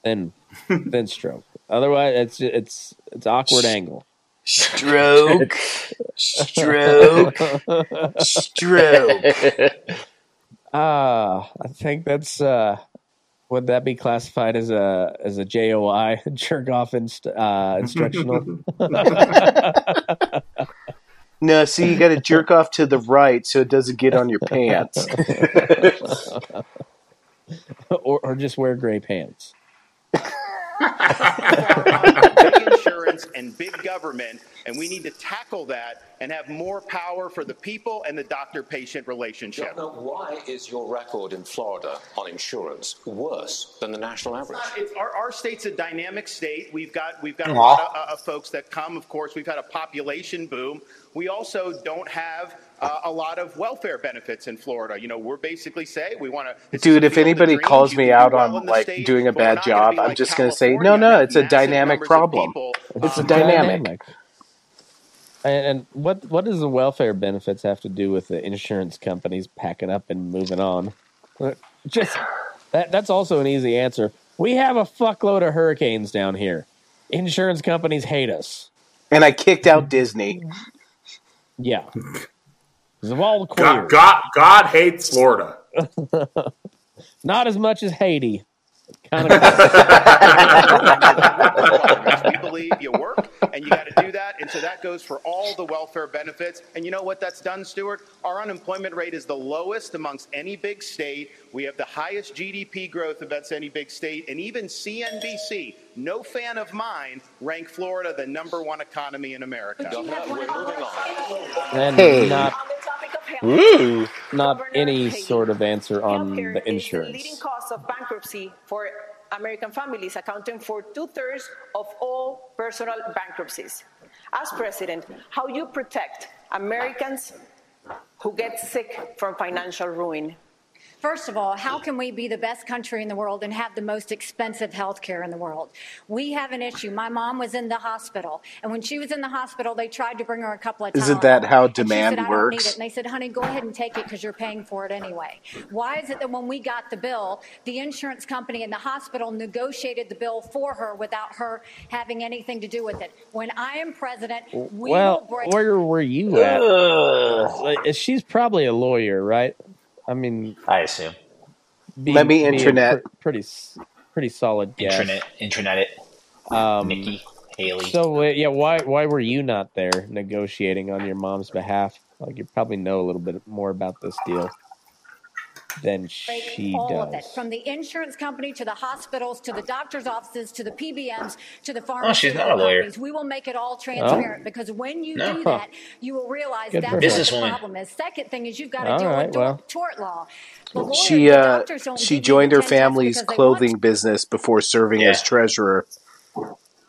S2: then then stroke. Otherwise, it's it's it's awkward angle.
S3: Stroke. Stroke. <laughs> Stroke.
S2: Ah, I think that's uh, would that be classified as a as a JOI <laughs> jerk off inst- uh, instructional? <laughs>
S3: No, see, you got to jerk off to the right so it doesn't get on your pants. <laughs>
S2: or or just wear gray pants.
S16: Big insurance and big government, and we need to tackle that and have more power for the people and the doctor-patient relationship.
S8: Governor, why is your record in Florida on insurance worse than the national average?
S16: It's, our, our state's a dynamic state. We've got we've got a lot of, uh, of folks that come. Of course, we've had a population boom. We also don't have uh, a lot of welfare benefits in Florida. You know, we're basically say we want to.
S3: Dude, if anybody calls me out on like doing a bad job, I'm just going to say, no, no, it's a dynamic problem. It's a dynamic.
S2: And, and what what does the welfare benefits have to do with the insurance companies packing up and moving on? Just that that's also an easy answer. We have a fuckload of hurricanes down here. Insurance companies hate us.
S3: And I kicked out Disney.
S2: Yeah. Because of all the queers.
S5: God, God, God hates Florida. <laughs>
S2: Not as much as Haiti. Kind
S16: we <laughs> believe you work and you got to do that. And so that goes for all the welfare benefits. And you know what that's done, Stuart? Our unemployment rate is the lowest amongst any big state. We have the highest GDP growth amongst any big state. And even CNBC, no fan of mine, ranked Florida the number one economy in America.
S2: and
S3: Hey.
S2: not
S3: Ooh.
S2: not any sort of answer on the
S14: the
S2: insurance.
S14: leading cause of bankruptcy for American families, accounting for two thirds of all personal bankruptcies. As president, how you protect Americans who get sick from financial ruin?
S13: First of all, how can we be the best country in the world and have the most expensive health care in the world? We have an issue. My mom was in the hospital, and when she was in the hospital, they tried to bring her a couple of
S3: Isn't
S13: Tylenol,
S3: that how
S13: and
S3: demand
S13: said, I don't need
S3: works?
S13: And they said, honey, go ahead and take it because you're paying for it anyway. Why is it that when we got the bill, the insurance company and the hospital negotiated the bill for her without her having anything to do with it? When I am president, we
S2: well,
S13: will break.
S2: where were you at?
S4: Ugh.
S2: She's probably a lawyer, right? I mean,
S4: I assume.
S2: be-
S3: Let me
S2: be
S3: internet.
S2: pr- pretty. pretty solid guess.
S4: Intranet, intranet it.
S2: Um,
S4: Nikki Haley.
S2: So uh, yeah, why why were you not there negotiating on your mom's behalf? Like you probably know a little bit more about this deal than she
S13: all of it,
S2: does.
S13: from the insurance company to the hospitals to the doctor's offices to the PBMs to the
S4: Oh, she's not a lawyer.
S13: companies. We will make it all transparent because when you
S4: No.
S13: do that, you will realize
S2: Good
S13: that's
S2: for
S13: what
S2: her.
S13: the
S4: Businesswoman.
S13: problem is. Second thing is you've got to
S2: All
S13: deal
S2: right,
S13: with
S2: well.
S13: tort, tort law. The lawyers,
S3: She uh
S13: doctors don't
S3: she joined her family's
S13: because they
S3: clothing business before serving as treasurer.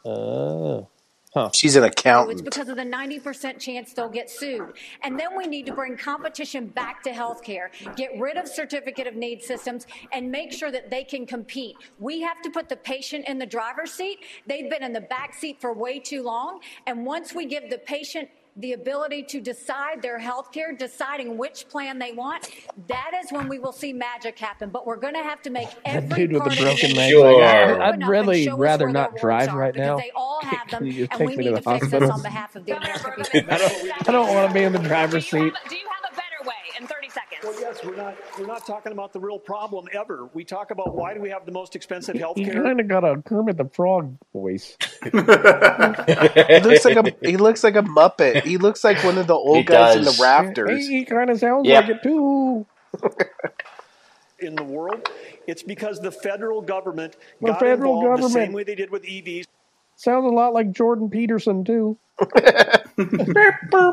S2: Oh. Huh.
S3: She's an
S13: So it's because of the 90% chance they'll get sued. And then we need to bring competition back to healthcare, get rid of certificate of need systems, and make sure that they can compete. We have to put the patient in the driver's seat. They've been in the back seat for way too long. And once we give the patient the ability to decide their health care, deciding which plan they want, that is when we will see magic happen. But we're going to have to make every
S2: That dude with the broken leg.
S4: Sure.
S2: I,
S13: open
S2: I'd really rather not drive right now.
S13: They all have them,
S2: Can you just
S13: and
S2: take
S13: we
S2: me
S13: need
S2: to
S13: to
S2: the
S13: fix this
S2: hospital?
S13: on behalf of the American people.
S2: I don't, I don't want to be in the driver's seat.
S9: Do you have a better way in 30 seconds?
S15: Well, yes, we're not we're not talking about the real problem ever. We talk about why do we have the most expensive health
S2: He
S15: care.
S2: kind of got a Kermit the Frog voice. <laughs>
S3: he looks like a he looks like a muppet. He looks like one of the old
S4: He
S3: guys in the rafters.
S2: He, kind of sounds
S4: Yep.
S2: like it too.
S15: in the world. It's because the federal government
S2: The
S15: got
S2: federal
S15: involved the same way they did with EVs.
S2: Sounds a lot like Jordan Peterson too.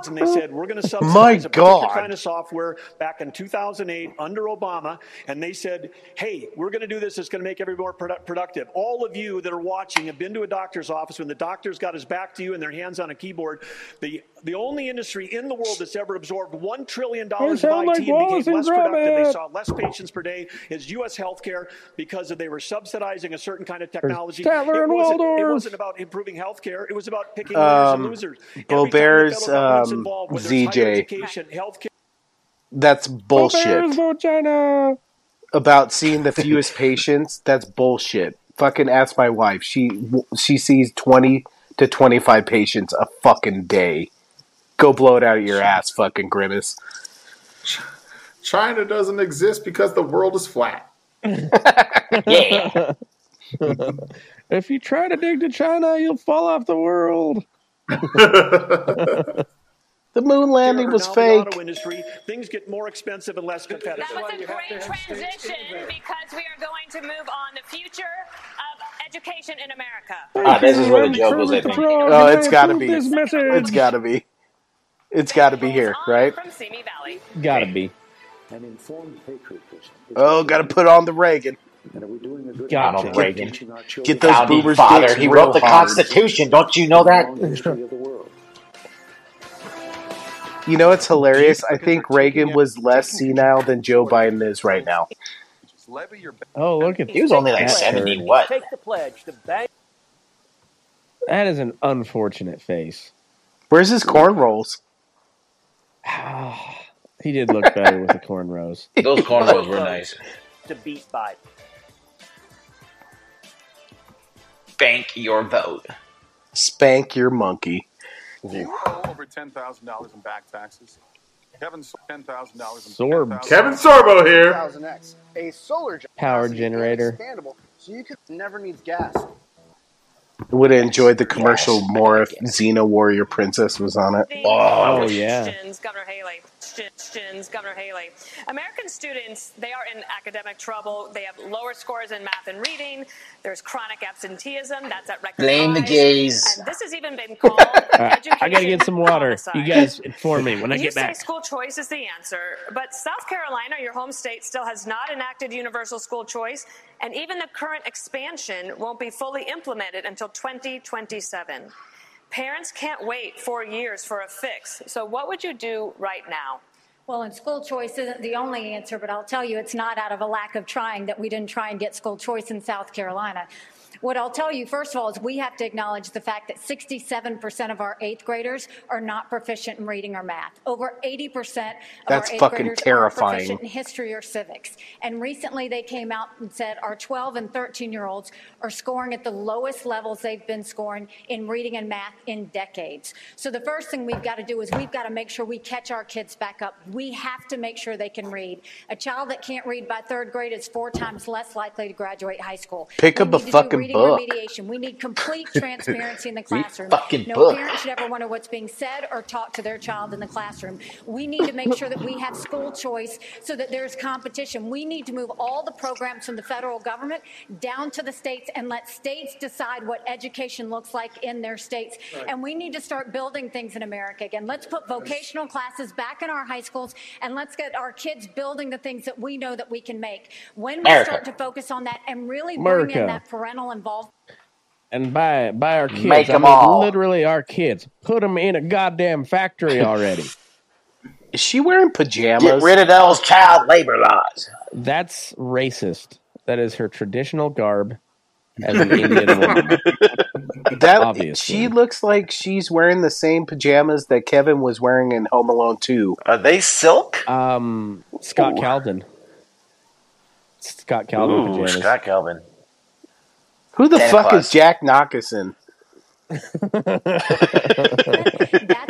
S15: And they said, we're going to subsidize
S3: My
S15: a particular
S3: God.
S15: kind of software back in 2008 under Obama. And they said, hey, we're going to do this. It's going to make everyone more produ- productive. All of you that are watching have been to a doctor's office when the doctor's got his back to you and their hands on a keyboard. The, the only industry in the world that's ever absorbed $1 trillion
S2: They
S15: of IT
S2: like
S15: and became
S2: Waldorf and
S15: less productive. They saw less patients per day is U.S. healthcare because they were subsidizing a certain kind of technology.
S2: Statler
S15: it,
S2: and
S15: wasn't, it wasn't about improving healthcare. It was about picking winners and
S3: Um,
S15: losers. Every time the
S3: Boebert's
S15: federal government's
S3: um,
S15: involved, whether it's higher
S3: ZJ.
S15: healthcare.
S3: That's bullshit.
S2: Bears vote
S3: About seeing the fewest <laughs> patients. That's bullshit. Fucking ask my wife. She she sees twenty to twenty five patients a fucking day. Go blow it out of your ass, fucking grimace.
S5: China doesn't exist because the world is flat. <laughs>
S4: Yeah. <laughs>
S2: if you try to dig to China, you'll fall off the world. <laughs>
S3: The moon landing was fake.
S15: The auto industry, things get more expensive and less competitive.
S9: That was a great transition because we are going to move on the future of education in America.
S4: Ah, this is where the joke was, I think.
S2: Frog,
S3: Oh,
S2: and
S3: it's
S2: I
S3: gotta be. It's gotta be. It's gotta be here, right?
S9: From Simi Valley.
S2: Gotta be.
S12: An informed patriotism.
S3: Oh, gotta put on the Reagan.
S12: And are we doing a good
S2: Gotcha.
S12: job
S4: Reagan.
S12: teaching
S3: Get those
S4: Founding
S3: boomers'
S4: father.
S3: dicks
S4: He
S3: real
S4: wrote the
S3: hard.
S4: Constitution. Don't you know that?
S12: long history of the world?
S3: You know it's hilarious? I think Reagan was less senile than Joe Biden is right now.
S2: Oh, look at
S4: He was only like
S2: that
S4: seventy. What?
S24: Take the pledge. The bank.
S2: That is an unfortunate face.
S3: Where's his cornrows? <sighs>
S2: he did look better with the cornrows.
S4: Those <laughs> cornrows were nice.
S24: To beat Biden.
S4: Bank your vote.
S3: Spank your monkey.
S25: Do you owe over ten thousand dollars in back taxes? Kevin ten thousand dollars in
S2: Sorb.
S5: Kevin Sorbo here.
S26: 1000X. A solar
S2: Power generator.
S26: so you could never needs gas.
S3: Would have enjoyed the commercial more if Xena Warrior Princess was on it.
S2: Oh, yeah.
S9: Governor Haley. Questions, Governor Haley. American students, they are in academic trouble. They have lower scores in math and reading. There's chronic absenteeism. That's at record
S4: Blame the gays.
S9: And this has even been called <laughs>
S2: All right, I gotta get some water. You guys inform me when I
S9: you
S2: get
S9: say
S2: back.
S9: school choice is the answer, but South Carolina, your home state, still has not enacted universal school choice, and even the current expansion won't be fully implemented until 2027. Parents can't wait four years for a fix. So, what would you do right now?
S13: Well, and school choice isn't the only answer, but I'll tell you it's not out of a lack of trying that we didn't try and get school choice in South Carolina. What I'll tell you, first of all, is we have to acknowledge the fact that 67% of our eighth graders are not proficient in reading or math. Over 80% of
S3: That's
S13: our eighth
S3: fucking
S13: graders
S3: terrifying.
S13: are proficient in history or civics. And recently they came out and said our 12 and 13 year olds are scoring at the lowest levels they've been scoring in reading and math in decades. So the first thing we've got to do is we've got to make sure we catch our kids back up We have to make sure they can read. A child that can't read by third grade is four times less likely to graduate high school.
S3: Pick
S13: We
S3: up a
S13: need to do
S3: fucking
S13: reading
S3: book.
S13: remediation. We need complete <laughs> transparency in the <laughs>
S3: Read
S13: classroom.
S3: fucking
S13: no
S3: book.
S13: parent should ever wonder what's being said or taught to their child in the classroom. We need to make sure that we have school choice so that there's competition. We need to move all the programs from the federal government down to the states and let states decide what education looks like in their states.
S27: Right.
S13: And we need to start building things in America again. Let's put vocational classes back in our high schools and let's get our kids building the things that we know that we can make. When we
S2: America.
S13: start to focus on that and really bring
S2: America.
S13: in that parental involvement.
S2: And by by our kids,
S4: Make
S2: I
S4: 'em
S2: mean
S4: all.
S2: literally our kids. Put them in a goddamn factory already. <laughs>
S3: Is she wearing pajamas?
S4: Get rid of those child labor laws.
S2: That's racist. That is her traditional garb as an Indian woman. <laughs>
S3: That
S2: Obviously.
S3: she looks like she's wearing the same pajamas that Kevin was wearing in Home Alone 2.
S4: Are they silk?
S2: Um, Scott Calvin. Scott Calvin
S4: Ooh,
S2: pajamas.
S4: Scott Calvin.
S3: Who the fuck
S4: Claus.
S3: is Jack Knockerson? <laughs>
S13: that's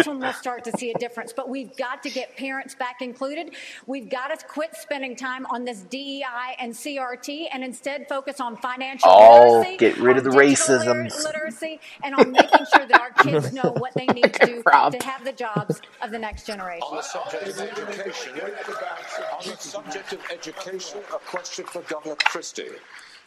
S13: when we'll start to see a difference. But we've got to get parents back included. We've got to quit spending time on this DEI and CRT and instead focus on financial
S4: Oh,
S13: literacy,
S4: get rid of the
S13: on digital
S4: racisms.
S13: lit- literacy, and on making sure that our kids know what they need to <laughs> do
S4: Rob.
S13: to have the jobs of the next generation.
S8: On the subject of education, on the subject of education, a question for Governor Christie.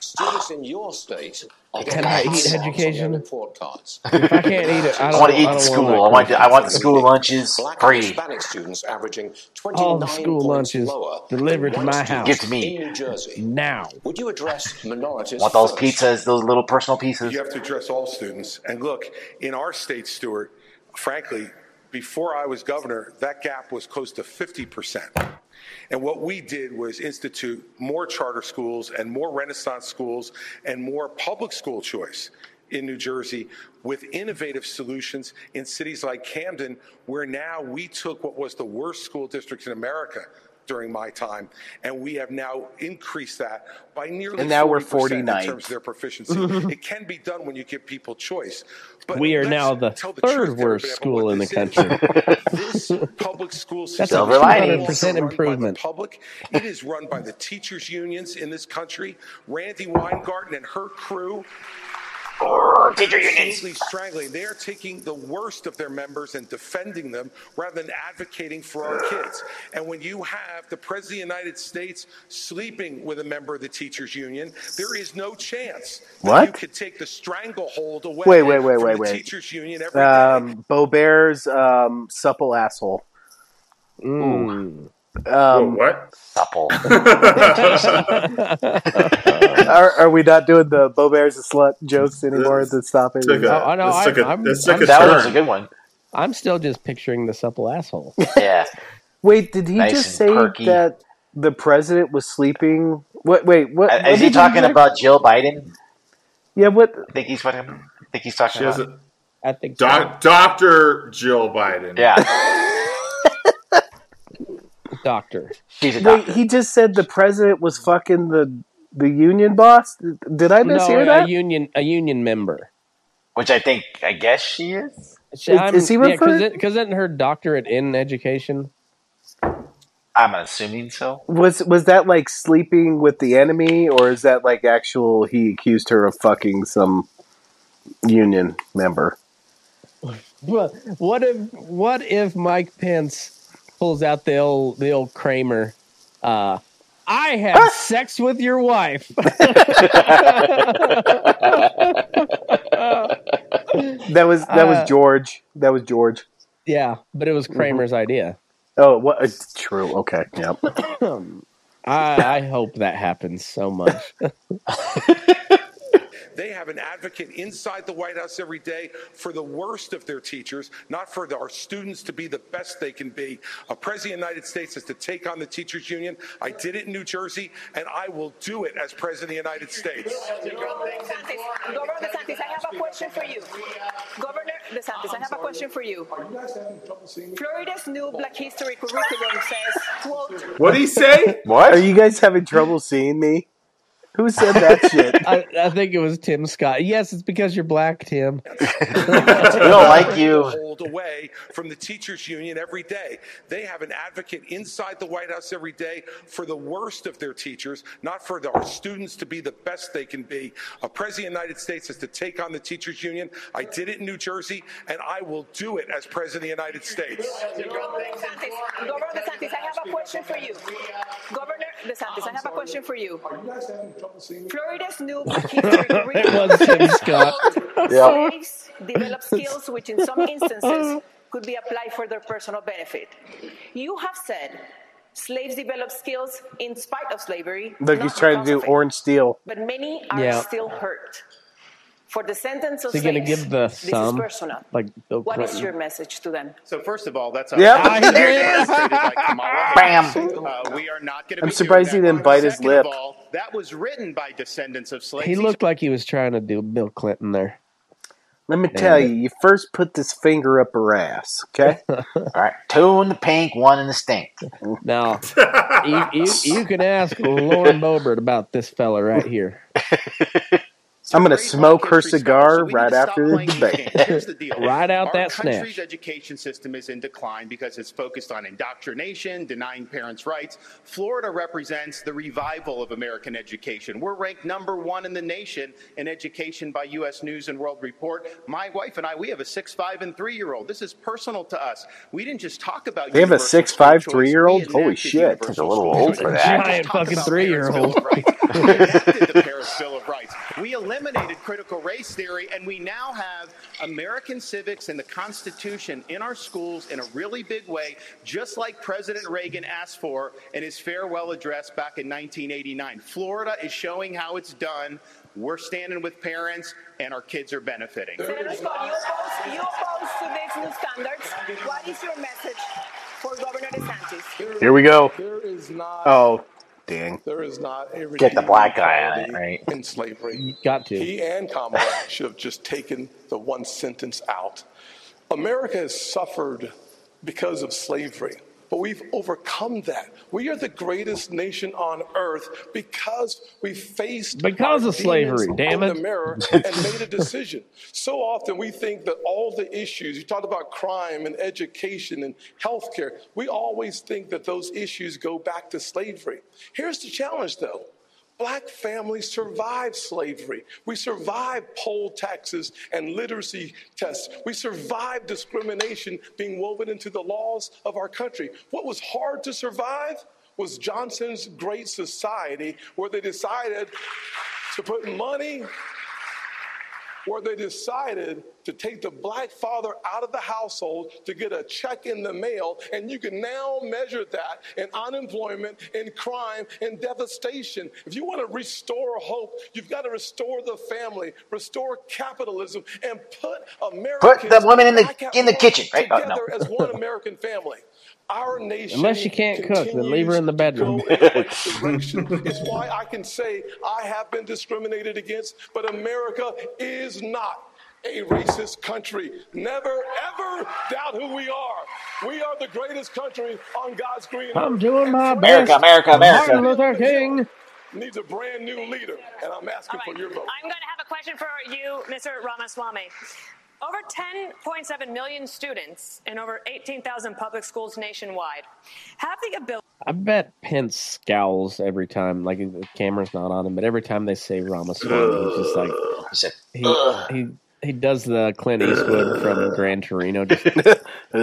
S8: Students in your state are
S2: Can
S8: getting
S2: I eat
S8: discounts on their
S2: education?
S8: report cards.
S2: If I can't eat it, I
S4: I
S2: don't
S4: want to eat
S2: I
S4: in school.
S2: want
S4: I want, I want the school lunches
S8: Black
S4: free.
S8: Hispanic students averaging 29
S2: All the school lunches delivered to my
S8: white
S2: house.
S4: Give to me.
S8: in New Jersey.
S2: now.
S8: Would you address minorities
S4: Want those
S8: first?
S4: pizzas, those little personal pieces?
S10: You have to address all students. And look, in our state, Stuart, frankly, before I was governor, that gap was close to 50%. And what we did was institute more charter schools and more Renaissance schools and more public school choice in New Jersey with innovative solutions in cities like Camden, where now we took what was the worst school district in America during my time, and we have now increased that by nearly
S3: And now we're
S10: 40% in terms of their proficiency. <laughs> it can be done when you give people choice. But
S2: we are now the
S10: the
S2: third worst school in the country.
S10: this public school system
S2: That's a
S4: Silver lining.
S10: is also
S2: 200%
S10: run by the
S2: improvement.
S10: public. It is run by the teachers' unions in this country. Randi Weingarten and her crew
S4: Teacher unions.
S10: strangling. They are taking the worst of their members and defending them rather than advocating for our kids. And when you have the President of the United States sleeping with a member of the teachers' union, there is no chance that
S3: What?
S10: you could take the stranglehold away
S3: Wait, wait, wait,
S10: from
S3: wait,
S10: the
S3: wait.
S10: teachers' union every day.
S3: Um, Boebert's um, supple asshole.
S2: Mm.
S3: Um,
S5: what?
S4: Supple. <laughs>
S3: are, are we not doing the Boebert's a slut jokes anymore? To stop it.
S5: Took a-
S2: Oh, I know.
S5: this
S2: I,
S5: took a-
S2: I'm,
S5: this took
S2: I'm,
S5: a
S4: That
S5: turn.
S4: was a good one.
S2: I'm still just picturing the supple asshole. <laughs>
S4: Yeah.
S3: Wait, did he
S4: Nice
S3: just say
S4: perky.
S3: that the president was sleeping? What? Wait, what? what
S4: Is he talking
S3: say?
S4: about Jill Biden?
S3: Yeah, what?
S4: I think he's talking. I think he's talking
S5: She
S4: about.
S5: a,
S2: I think so.
S5: Dr. Jill Biden.
S4: Yeah, <laughs>
S2: doctor.
S4: she's a
S3: Wait, he just said the president was fucking the the union boss. Did I
S2: No,
S3: mishear
S2: a
S3: that?
S2: union a union member.
S4: Which I think, I guess she is.
S2: She-
S3: Is- is he
S2: yeah,
S3: referring-
S2: Because isn't her doctorate in education?
S4: I'm assuming so.
S3: Was was that like sleeping with the enemy, or is that like actual? He accused her of fucking some union member. <laughs>
S2: What what if what if Mike Pence pulls out the old the old Kramer? Uh, I had sex with your wife. <laughs>
S3: That was that was
S2: Uh,
S3: George. That was George.
S2: yeah, but it was Kramer's idea.
S3: Oh, what? It's true. Okay. Yep. <coughs>
S2: I, I hope that happens so much. <laughs>
S10: They have an advocate inside the White House every day for the worst of their teachers, not for our students to be the best they can be. A president of the United States is to take on the teachers union. I did it in New Jersey, and I will do it as president of the United States.
S14: Governor DeSantis, I have a question for you. Governor DeSantis, I have a question for you. Florida's new Black History curriculum says, quote,
S5: What'd he say? What?
S3: Are you guys having trouble seeing me? Who said that shit? <laughs>
S2: I, I think it was Tim Scott. Yes, it's because you're black, Tim. <laughs> We don't like you.
S27: Hold away from the teachers union every day. They have an advocate inside the White House every day for the worst of their teachers, not for our students to be the best they can be. A president of the United States has to take on the teachers union. I did it in New Jersey, and I will do it as president of the United States.
S14: Governor DeSantis, I have a question for you. Governor DeSantis, I have a question for you. Florida's new <laughs> Black
S2: It was Tim Scott.
S14: slaves develop skills which in some instances could be applied for their personal benefit. You have said slaves develop skills in spite of slavery.
S3: Look, he's trying to do orange steel.
S14: But many are
S2: Yeah.
S14: still hurt. For descendants of
S2: Is he gonna
S14: slaves,
S2: give the
S14: this is personal.
S2: like Bill
S14: What is
S2: Clinton?
S14: your message to them?
S16: So first of all, that's a
S3: Yep.
S16: Ah,
S3: There it is.
S16: illustrated by Kamala <laughs>
S3: Bam.
S16: Harris. Uh, we are not going to.
S3: I'm surprised he didn't bite his lip.
S16: All, that was written by descendants of slaves.
S2: He looked like he was trying to do Bill Clinton there.
S3: Let me
S2: Damn
S3: tell
S2: it.
S3: you, you first put this finger up her ass, okay? <laughs>
S4: All right, two in the pink, one in the stink.
S2: Now, <laughs> you, you, you can ask Lauren Boebert about this fella right here.
S3: I'm gonna smoke her cigar right after the
S16: Here's the
S3: debate.
S16: deal. <laughs>
S2: Right out
S16: Our
S2: that
S16: country's education system is in decline because it's focused on indoctrination, denying parents' rights. Florida represents the revival of American education. We're ranked number one in the nation in education by U.S. News and World Report. My wife and I, we have a six, five, and three-year-old. This is personal to us. We didn't just talk about.
S3: They have a
S16: universal
S3: six,
S16: school
S3: five,
S16: choice,
S3: three year old? Holy shit.
S16: universal
S4: He's a little old
S16: choice.
S4: for that.
S2: Giant fucking three year
S16: parents' <laughs> Bill of Rights. We enacted the Paris Bill of Rights. We eliminated critical race theory, and we now have American civics and the Constitution in our schools in a really big way, just like President Reagan asked for in his farewell address back in 1989. Florida is showing how it's done. We're standing with parents, and our kids are benefiting.
S14: Senator Scott, you oppose, you oppose to these new standards. What is your message for Governor DeSantis?
S3: Here we go.
S10: There is not.
S3: Oh, dang.
S10: There is not a
S4: Get the
S10: redeeming
S4: black guy on it, right?
S10: In slavery,
S2: Got to.
S10: he and Kamala <laughs> should have just taken the one sentence out. America has suffered because of slavery, but we've overcome that. We are the greatest nation on earth because we faced
S2: Because of slavery, damn
S10: in
S2: it.
S10: the mirror <laughs> and made a decision. So often we think that all the issues, you talked about crime and education and healthcare, we always think that those issues go back to slavery. Here's the challenge though. Black families survived slavery. We survived poll taxes and literacy tests. We survived discrimination being woven into the laws of our country. What was hard to survive was Johnson's Great Society, where they decided to put money where they decided to take the black father out of the household to get a check in the mail. And you can now measure that in unemployment, in crime, in devastation. If you want to restore hope, you've got to restore the family, restore capitalism, and put Americans
S4: Put the women in the in the kitchen, right? Oh, no.
S10: as one <laughs> American family. Our nation
S2: Unless you can't cook, then leave her in the bedroom.
S10: in the right. <laughs> It's why I can say I have been discriminated against, but America is not a racist country. Never, ever doubt who we are. We are the greatest country on God's green earth.
S2: I'm doing my
S4: America,
S2: best.
S4: America, America.
S2: Martin Luther King.
S10: Needs a brand new leader, and I'm asking for your vote.
S9: I'm going to have a question for you, Mr. Ramaswamy. Over 10.7 million students in over 18,000 public schools nationwide have the ability.
S2: I bet Pence scowls every time, like the camera's not on him, but every time they say Ramaswamy, he's just like
S4: He
S2: he he he does the Clint Eastwood from Gran Torino. Just <laughs>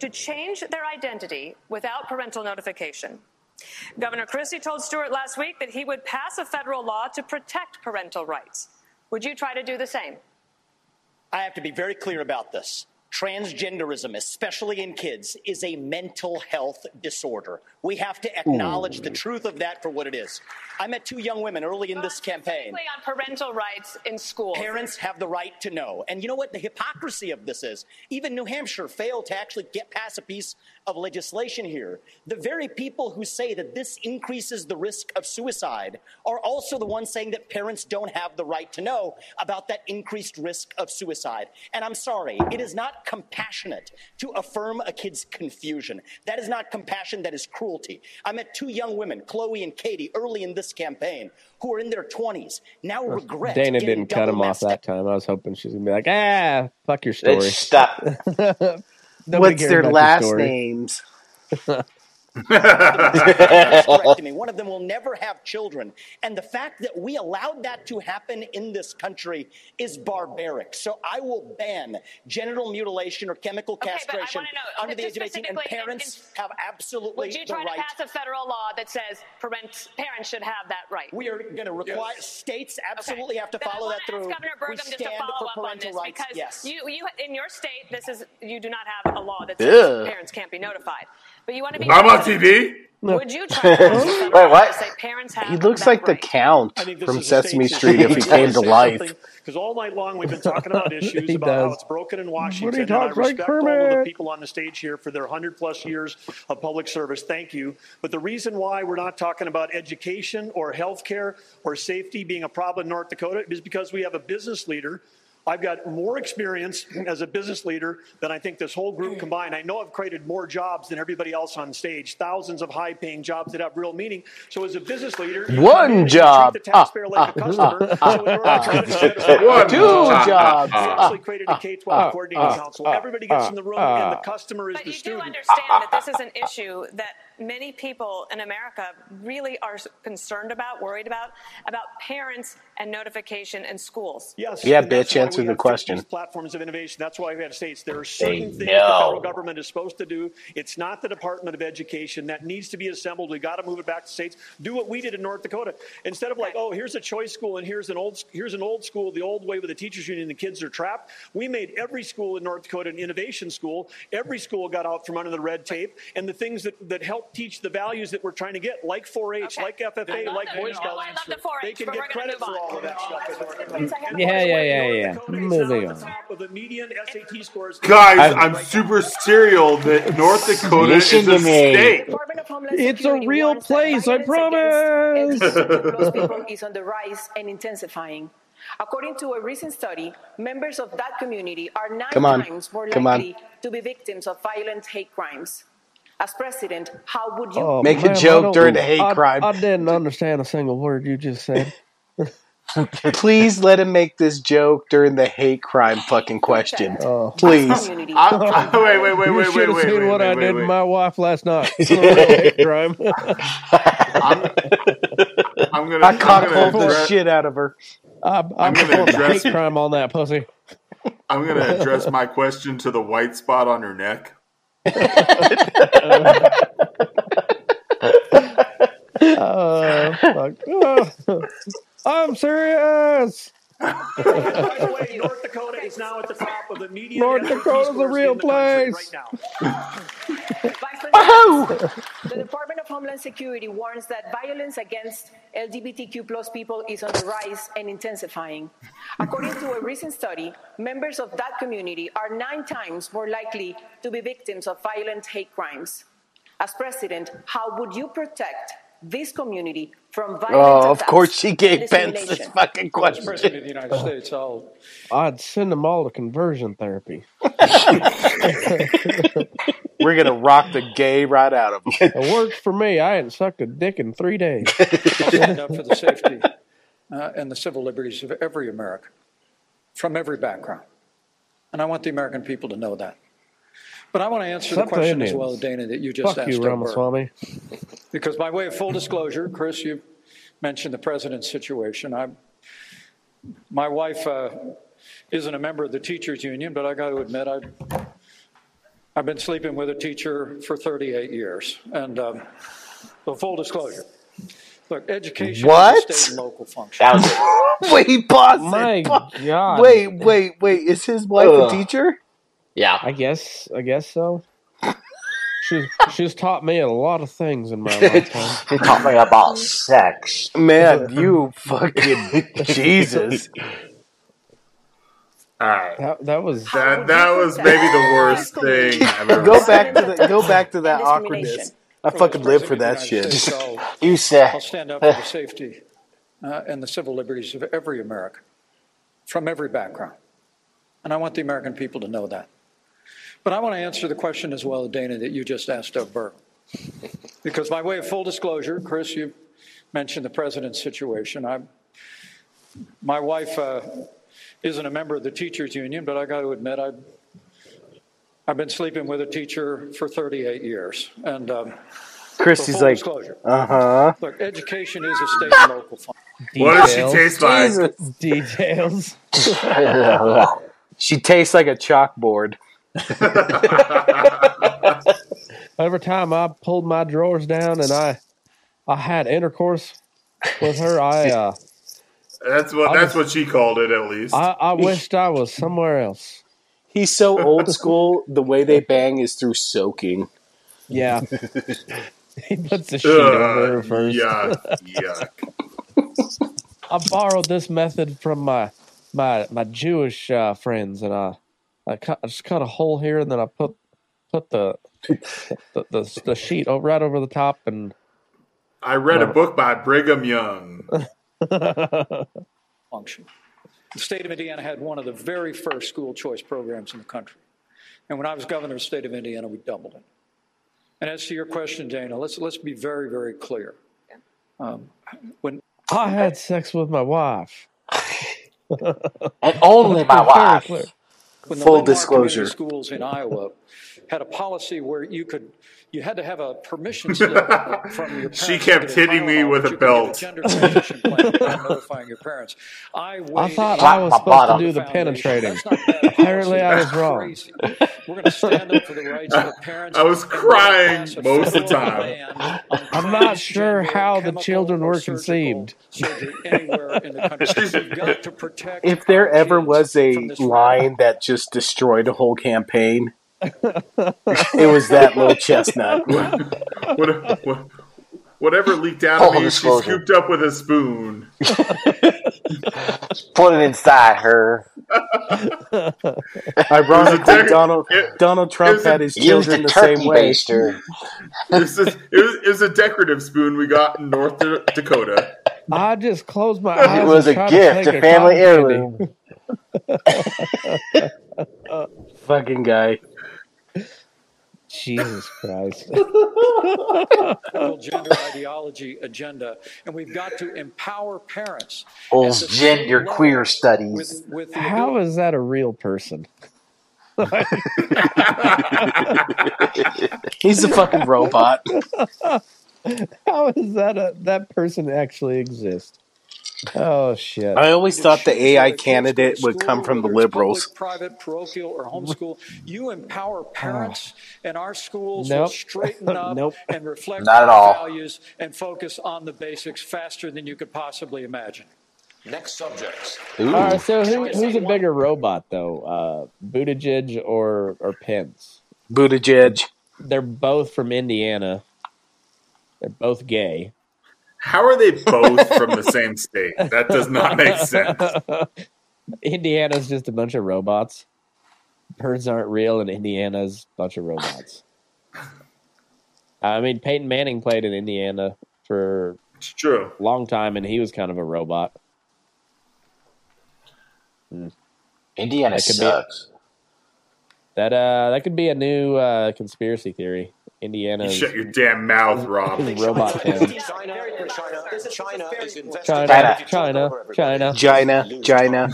S9: to change their identity without parental notification. Governor Christie told Stuart last week that he would pass a federal law to protect parental rights. Would you try to do the same?
S11: I have to be very clear about this. Transgenderism, especially in kids, is a mental health disorder. We have to acknowledge the truth of that for what it is. I met two young women early in this campaign.
S9: On parental rights in schools.
S11: Parents have the right to know. And you know what the hypocrisy of this is? Even New Hampshire failed to actually get past a piece of legislation here. The very people who say that this increases the risk of suicide are also the ones saying that parents don't have the right to know about that increased risk of suicide. And I'm sorry, it is not compassionate to affirm a kid's confusion. That is not compassion, that is cruelty. I met two young women, Chloe and Katie, early in this campaign, who are in their 20s, now regret
S2: Dana didn't cut
S11: double
S2: him off that time. I was hoping she was gonna be like, ah, fuck your story.
S4: stop. <laughs>
S2: Nobody
S3: What's their last
S2: story.
S3: names? <laughs> <laughs>
S11: hysterectomy. <laughs> One of them will never have children. And the fact that we allowed that to happen in this country is barbaric. So I will ban genital mutilation or chemical castration under the age of 18, and
S9: specifically in-
S11: parents have absolutely the right.
S9: Would you try
S11: right.
S9: to pass a federal law that says parents parents should have that right?
S11: We are going to require states absolutely have to
S9: Then
S11: follow
S9: wanna
S11: that through.
S9: Ask Governor
S11: we
S9: Burgum just to
S11: stand
S9: follow
S11: for
S9: up on
S11: parental
S9: this
S11: rights.
S9: because
S11: yes.
S9: you, you in your state this is you do not have a law that says
S11: Ugh.
S9: parents can't be notified, but you want to be.
S5: I'm on TV.
S9: Would you try <laughs> to pass a federal
S4: Wait, what?
S9: say parents have
S3: He looks
S9: that
S3: like the
S9: right?
S3: Count
S15: I think this
S3: from Sesame Street if he came to life.
S15: Because all night long we've been talking about <laughs> issues
S2: He
S15: about how it's broken in
S2: But
S15: Washington.
S2: he
S15: and I
S2: talks like
S15: respect all of the people on the stage here for their 100 plus years of public service. Thank you. But the reason why we're not talking about education or health care or safety being a problem in North Dakota is because we have a business leader. I've got more experience as a business leader than I think this whole group combined. I know I've created more jobs than everybody else on stage, thousands of high paying jobs that have real meaning. So, as a business leader,
S3: One <laughs>
S15: come <laughs> in and you
S3: job.
S15: treat the taxpayer like a customer. so in order to try to set us up-
S3: Two jobs.
S15: We actually created a K 12
S3: ah,
S15: coordinating
S3: ah,
S15: council. Everybody gets in the room, and the customer is
S9: But
S15: the
S9: you do
S15: student.
S9: understand that this is an issue that many people in America really are concerned about, worried about, about parents and notification in schools.
S15: Yes.
S3: Yeah,
S15: and that's
S3: bitch,
S15: why
S3: answer
S15: we
S3: the
S15: have
S3: question.
S15: These platforms of innovation. That's why we have states. There are certain things the
S4: know.
S15: federal government is supposed to do. It's not the Department of Education that needs to be assembled. We got to move it back to states. Do what we did in North Dakota. Instead of like, oh, here's a choice school and here's an old here's an old school, the old way with the teachers union, the kids are trapped. We made every school in North Dakota an innovation school. Every school got out from under the red tape, and the things that that help teach the values that we're trying to get, like 4-H, like FFA, like Boy Scouts. They can get credit for all of that stuff. in North Dakota.
S2: Yeah, yeah, yeah, yeah. Moving on.
S15: Top of the median SAT scores.
S5: Guys, I'm super serial that North Dakota is
S4: Listen
S5: a
S4: to me.
S5: state.
S2: It's a real place, I promise.
S14: LGBTQ <laughs> people is on the rise and intensifying. According to a recent study, members of that community are nine
S3: Come on.
S14: times more
S3: Come on.
S14: likely to be victims of violent hate crimes. As president, how would you
S2: Oh,
S3: Make a
S2: man, I
S3: joke
S2: don't-
S3: during the hate
S2: I-
S3: crime.
S2: I didn't understand a single word you just said. <laughs> <laughs>
S3: Please let him make this joke during the hate crime fucking question.
S2: Oh.
S3: Please.
S5: I, I, <laughs> wait, wait, wait,
S2: you
S5: wait,
S2: should
S5: wait,
S2: have
S5: wait,
S2: seen
S5: wait,
S2: what
S5: wait,
S2: I
S5: wait,
S2: did
S5: wait.
S2: to my wife last night. It's a real hate crime. <laughs>
S5: I'm gonna,
S3: I
S5: I'm
S3: cockhold
S5: gonna
S3: the
S5: address,
S3: shit out of her.
S2: I'm,
S5: I'm
S2: I'm
S5: gonna
S2: performing a
S5: address-
S2: hate crime on that pussy.
S5: I'm gonna address my question to the white spot on her neck.
S2: Oh, fuck. I'm serious. <laughs>
S15: By the way, <laughs> North Dakota is now at the top of the media.
S2: North
S15: SAT
S2: Dakota's a real
S15: in the country
S2: place.
S15: Right now. <laughs>
S14: The Department of Homeland Security warns that violence against LGBTQ plus people is on the rise and intensifying. According to a recent study, members of that community are nine times more likely to be victims of violent hate crimes. As president, how would you protect this community from violent
S3: Oh, of course she gave Pence this
S14: discrimination?
S3: fucking
S12: As President of
S3: question.
S12: the United States, I'll
S2: I'd send them all to conversion therapy. <laughs> <laughs>
S3: We're gonna rock the gay right out of them.
S2: It worked for me. I hadn't sucked a dick in three days. <laughs>
S12: I'll stand up for the safety uh, and the civil liberties of every American from every background. And I want the American people to know that. But I want to answer
S2: Except
S12: the
S2: the
S12: question as well, Dana, that you just
S2: Fuck
S12: asked.
S2: you,
S12: Bill Burr.
S2: Ramaswamy.
S12: Because by way of full disclosure, Chris, you mentioned the president's situation. I, my wife uh, isn't a member of the teachers union, but I got to admit, I've, I've been sleeping with a teacher for 38 years. And um, so full disclosure. Look, education
S3: What?
S12: is a state and local function. <laughs>
S3: Wait, pause.
S2: My
S3: Pa-
S2: God.
S3: Wait, wait, wait. Is his wife
S4: Ugh.
S3: a teacher?
S4: Yeah.
S2: I guess. I guess so. <laughs> She's she's taught me a lot of things in my <laughs> lifetime.
S4: She taught me about sex.
S3: Man, <laughs> you fucking Jesus.
S5: All right.
S2: That, that was
S5: That that was maybe the worst thing I've ever
S3: Go
S5: seen.
S3: back to the go back to that awkwardness. I fucking live for that shit.
S4: You say.
S12: I'll stand up for the safety uh, and the civil liberties of every American from every background. And I want the American people to know that. But I want to answer the question as well, Dana, that you just asked of Burke. <laughs> Because by way of full disclosure, Chris, you mentioned the president's situation. I, my wife uh, isn't a member of the teachers union, but I got to admit, I, I've been sleeping with a teacher for 38 years. And um,
S3: Chris
S12: for
S3: is
S12: full
S3: like,
S12: disclosure,
S3: uh huh.
S12: Look, education is a state and local fund.
S5: What does she taste like?
S2: Details. <laughs>
S3: She tastes like a chalkboard.
S2: Every time I pulled my drawers down and I, I had intercourse with her, I, <laughs> uh,
S5: That's what
S2: I
S5: that's
S2: was-
S5: what she called it at least.
S2: I, I wished I was somewhere else.
S3: He's so old <laughs> school. The way they bang is through soaking.
S2: Yeah. <laughs> he puts the sheet over her first.
S5: Yuck, yuck.
S2: I borrowed this method from my my my Jewish uh, friends, and I I, cut, I just cut a hole here, and then I put put the the, the, the sheet right over the top, and
S5: I read a book by Brigham Young. <laughs>
S12: function. The state of Indiana had one of the very first school choice programs in the country. And when I was governor of the state of Indiana, we doubled it. And as to your question, Dana, let's, let's be very, very clear. Um, when
S2: I had sex with my wife. <laughs>
S4: And only <laughs> my
S2: Very
S4: wife.
S3: Full disclosure. <laughs>
S12: Schools in Iowa had a policy where you could you had to have a permission <laughs> slip from your parents.
S5: She kept hitting me with a
S12: you could get
S5: belt.
S12: gender transition plan <laughs> notifying your parents. I,
S2: I thought I was supposed
S4: bottom.
S2: to do the
S12: foundation.
S2: penetrating.
S12: That's not bad <laughs>
S2: Apparently. I was wrong.
S12: We're going to stand up for the rights of the parents.
S5: I was
S12: and we're gonna
S5: crying most of the time.
S2: I'm not sure how the children were conceived.
S12: Surgery anywhere in the country. We've got to protect
S3: If there ever was a line that just destroyed a whole campaign, it was that little chestnut. <laughs>
S5: What, what, whatever leaked out
S4: Full
S5: of me, she scooped up with a spoon. <laughs>
S4: Put it inside her. <laughs>
S3: Ironically,
S5: It was
S3: Donald
S5: it-
S3: Donald Trump
S5: was
S3: had his
S4: Use
S3: children
S4: the
S3: the same way.
S4: baster.
S5: It was, just- it, was, it was a decorative spoon we got in North Dakota.
S2: I just closed my eyes.
S4: It was a gift,
S2: to take
S4: a family heirloom.
S3: Fucking guy.
S2: Jesus Christ. <laughs> <laughs>
S12: gender ideology agenda, and we've got to empower parents.
S4: Old gender queer studies.
S12: With, with the
S2: How is that a real person? <laughs>
S3: He's a fucking robot.
S2: How is that a that person actually exist? Oh shit!
S3: I always thought the AI
S12: kids go to
S3: candidate would come from the liberals.
S12: Public, private, parochial, or homeschool. You empower parents, and our schools will straighten <laughs> up
S2: Nope.
S12: and reflect
S4: Not at
S12: our
S4: all.
S12: values and focus on the basics faster than you could possibly imagine.
S8: Next subject.
S2: All right, so who, who's a bigger robot though, uh, Buttigieg or or Pence?
S3: Buttigieg.
S2: They're both from Indiana. They're both gay.
S5: How are they both from the same state? That does not make sense. <laughs>
S2: Indiana's just a bunch of robots. Birds aren't real, and Indiana's a bunch of robots. I mean, Peyton Manning played in Indiana for
S5: It's true.
S2: a long time, and he was kind of a robot.
S4: Indiana
S2: That could be-
S4: sucks.
S2: That uh, that could be a new uh, conspiracy theory. Indiana
S5: You shut your damn mouth, Rob.
S2: robot town.
S8: China, China, China is investing
S2: China, China, China.
S3: China,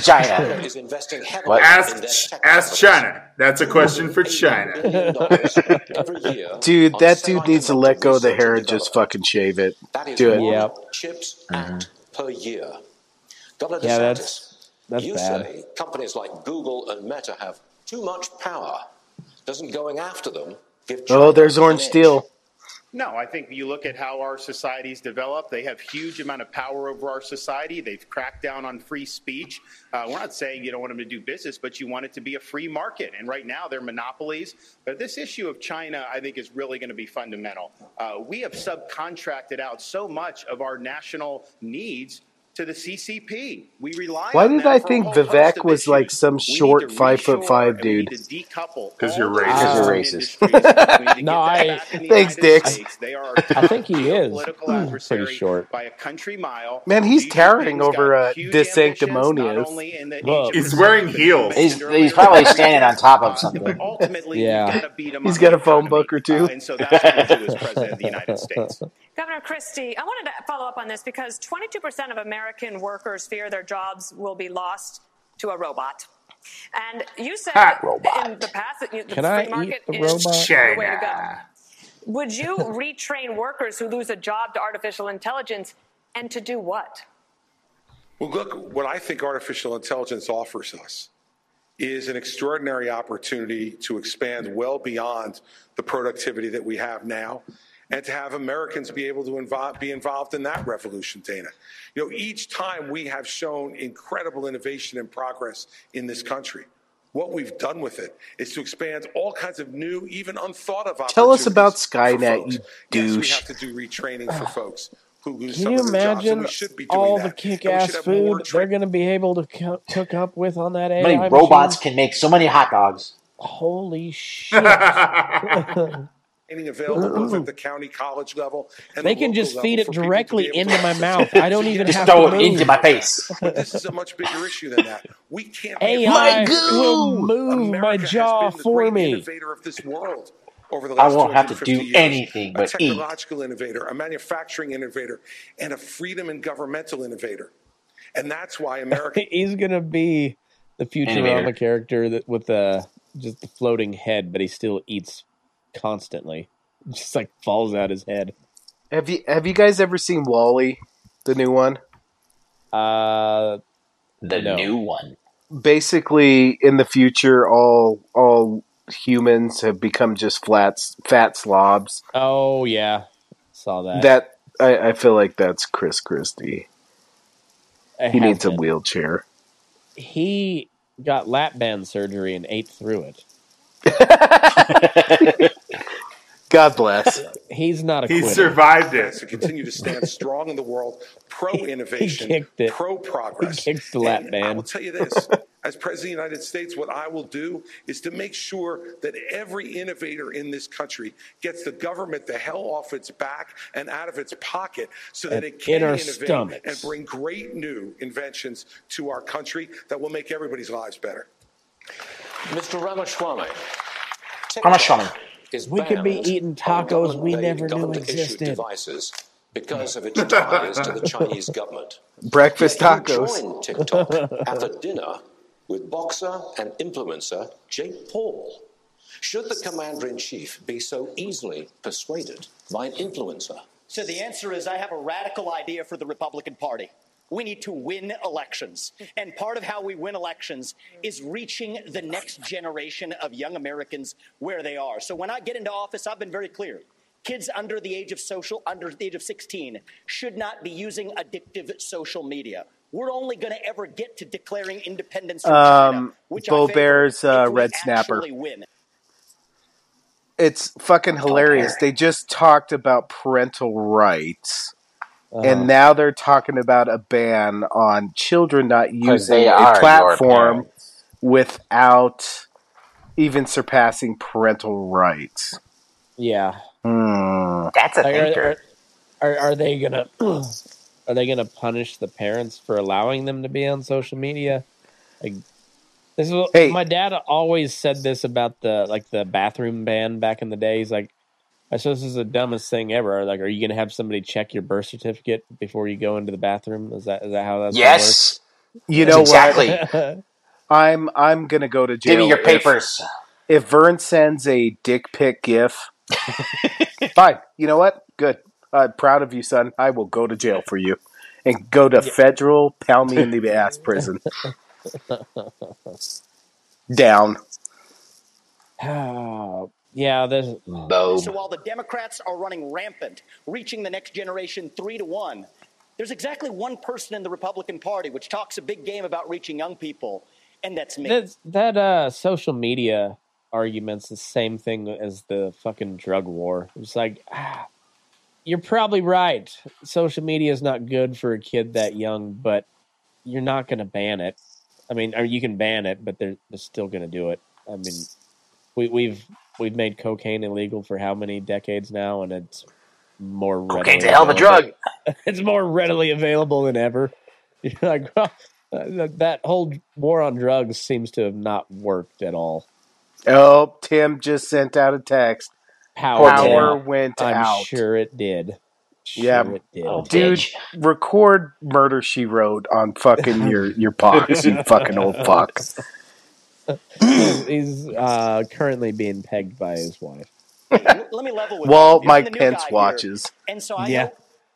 S3: China.
S8: Is investing heavily
S4: What?
S8: in their
S5: Ask, ask China. That's a question for China.
S8: billion dollars every year <laughs>
S3: Dude, that dude needs to let go of the hair and just fucking shave it. Do it.
S8: one
S2: Yep.
S8: chips
S4: Mm-hmm.
S8: act per year.
S2: Yeah, that's that's
S8: you
S2: bad.
S8: say companies like Google and Meta have too much power. Doesn't going after them give China
S3: Oh, there's Orange? Steel.
S16: No, I think you look at how our societies develop. They have huge amount of power over our society. They've cracked down on free speech. Uh, we're not saying you don't want them to do business, but you want it to be a free market. And right now, they're monopolies. But this issue of China, I think, is really going to be fundamental. Uh, we have subcontracted out so much of our national needs to the CCP. We rely
S3: Why did
S16: them
S3: I think Vivek
S16: of
S3: was like some
S16: We
S3: short five foot five dude?
S16: need to decouple
S5: Because you're racist.
S16: Western
S4: You're racist.
S16: industries. We need to <laughs> get
S2: No, I-
S16: back in the
S3: Thanks,
S16: United
S3: Dix.
S16: States. They are our <laughs>
S2: I think he is
S16: geopolitical
S2: pretty
S16: adversary
S2: short.
S16: by a country mile.
S3: Man, he's towering over
S16: got
S3: uh,
S16: huge
S3: Dis
S16: ambitions, not
S3: Sanctimonious.
S16: only in the
S2: Well,
S16: Asia
S5: He's wearing heels.
S4: He's, he's probably standing on top of something.
S16: But ultimately,
S2: Yeah.
S16: we've got beat him
S3: He's
S16: on
S3: got a phone book or two.
S16: Uh, and so that's what we'll do as president of the United States. <laughs>
S9: Governor Christie, I wanted to follow up on this because 22% of American workers fear their jobs will be lost to a robot. And you said
S5: Ha.
S9: in the past that you, the
S2: Can
S9: free
S2: I
S9: market
S2: the
S9: is
S2: robot?
S9: the way to go. Would you retrain workers who lose a job to artificial intelligence and to do what?
S10: Well, look, what I think artificial intelligence offers us is an extraordinary opportunity to expand well beyond the productivity that we have now and to have Americans be able to involve, be involved in that revolution, Dana. You know, each time we have shown incredible innovation and progress in this country. What we've done with it is to expand all kinds of new, even unthought of opportunities.
S3: Tell us about Skynet,
S10: folks.
S3: you
S10: Yes, we
S3: douche.
S10: have to do retraining for folks who lose
S2: Can you
S10: of their jobs,
S2: imagine
S10: we should be doing
S2: all
S10: that.
S2: the
S10: And we
S2: kick-ass
S10: should have
S2: food they're going to be able to co- cook up with on that
S4: How
S2: AI
S4: many robots
S2: machine?
S4: can make so many hot dogs?
S2: Holy shit! <laughs> <laughs>
S10: training available both at the county college level and
S2: they
S10: the
S2: can
S10: local
S2: just feed it
S10: for people to
S2: directly
S10: be able to
S2: into my mouth. I don't even
S10: yes,
S2: have
S4: Just throw
S2: to
S4: it into my face.
S10: But <laughs> this is a much bigger issue than that. We can't be
S2: AI
S10: afraid.
S2: will move my
S10: America has
S2: jaw
S10: been the
S2: for
S10: great
S2: me.
S10: innovator of this world over the
S4: I won't have to do
S10: years.
S4: anything
S10: a
S4: but eat.
S10: technological innovator, a manufacturing innovator, and a freedom and governmental innovator. And that's why America <laughs>
S2: He's going to be the Futurama
S4: Innovator.
S2: character that with the just the floating head, but he still eats constantly. <laughs> Just like falls out his head.
S3: Have you have you guys ever seen WALL-E, the new one?
S2: Uh,
S4: The
S2: No.
S4: new one.
S3: Basically, in the future, all all humans have become just flats, fat slobs.
S2: oh yeah, saw that.
S3: That I, I feel like that's Chris Christie.
S2: It
S3: He
S2: has
S3: needs a wheelchair.
S2: He got lap band surgery and ate through it. <laughs> <laughs>
S3: God bless.
S2: He's not a
S5: He
S2: quitter.
S5: survived
S10: has
S5: it.
S10: to continue to stand strong in the world, pro innovation, <laughs>
S2: kicked it.
S10: pro progress.
S2: He kicked the lap
S10: And I
S2: band.
S10: will tell you this: as president of the United States, what I will do is to make sure that every innovator in this country gets the government the hell off its back and out of its pocket, so that
S2: And
S10: it can
S2: in our
S10: innovate
S2: stomachs.
S10: and bring great new inventions to our country that will make everybody's lives better.
S8: Mr. Ramaswamy.
S4: Ramaswamy.
S8: Is
S2: We could be eating tacos we never knew existed.
S8: devices because of its ties to the Chinese government.
S3: Breakfast
S8: Yet
S3: tacos.
S8: joined TikTok at a dinner with boxer and influencer Jake Paul. Should the commander in chief be so easily persuaded by an influencer?
S11: So the answer is I have a radical idea for the Republican Party. We need to win elections. And part of how we win elections is reaching the next generation of young Americans where they are. So when I get into office, I've been very clear. Kids under the age of social, under the age of 16, should not be using addictive social media. We're only going to ever get to declaring independence from China,
S3: Um,
S11: which
S3: Bo
S11: I
S3: Bear's uh, red snapper.
S11: win.
S3: It's fucking hilarious. They just talked about parental rights.
S2: Uh-huh.
S3: And now they're talking about a ban on children not using
S4: they
S3: a platform without even surpassing parental rights.
S2: Yeah.
S3: Hmm.
S4: That's a
S2: Like, are,
S4: thinker.
S2: are, are, are they gonna <clears throat> are they gonna punish the parents for allowing them to be on social media? Like this is what,
S3: Hey.
S2: my dad always said this about the like the bathroom ban back in the day. He's like, I suppose this is the dumbest thing ever. Like, are you gonna have somebody check your birth certificate before you go into the bathroom? Is that is that how that's
S4: Yes.
S3: You
S4: That's
S3: know
S4: exactly.
S3: what? <laughs> I'm I'm gonna go to jail.
S4: Give me your papers.
S3: If, Vern sends a dick pic gif, <laughs> fine. You know what? Good. I'm proud of you, son. I will go to jail for you, and go to federal pound me in the ass <laughs> prison. Down.
S2: Oh, <sighs> yeah, there's
S11: So while the Democrats are running rampant, reaching the next generation three to one, there's exactly one person in the Republican Party which talks a big game about reaching young people, and that's me.
S2: that that uh social media argument's the same thing as the fucking drug war. It's like ah, you're probably right. Social media is not good for a kid that young, but you're not going to ban it. I mean, or you can ban it, but they're, they're still going to do it. I mean, we, we've we've made cocaine illegal for how many decades now, and it's more readily
S4: Cocaine's a hell of a
S2: available- <laughs> It's more readily available than ever. <laughs> You're like, well, uh, that whole war on drugs seems to have not worked at all.
S3: Oh, Tim just sent out a text.
S2: Power,
S3: Power
S2: did.
S3: went
S2: I'm
S3: out.
S2: sure it did. Sure
S3: yeah,
S2: it did.
S3: dude, record "Murder She Wrote" on fucking your your box, you <laughs> fucking old fuck.
S2: He's he's, uh, currently being pegged by his wife.
S11: Let me level with
S3: Well,
S11: you. I'm
S3: Mike Pence
S11: guy here,
S3: watches.
S11: and so I
S2: Yeah.
S11: know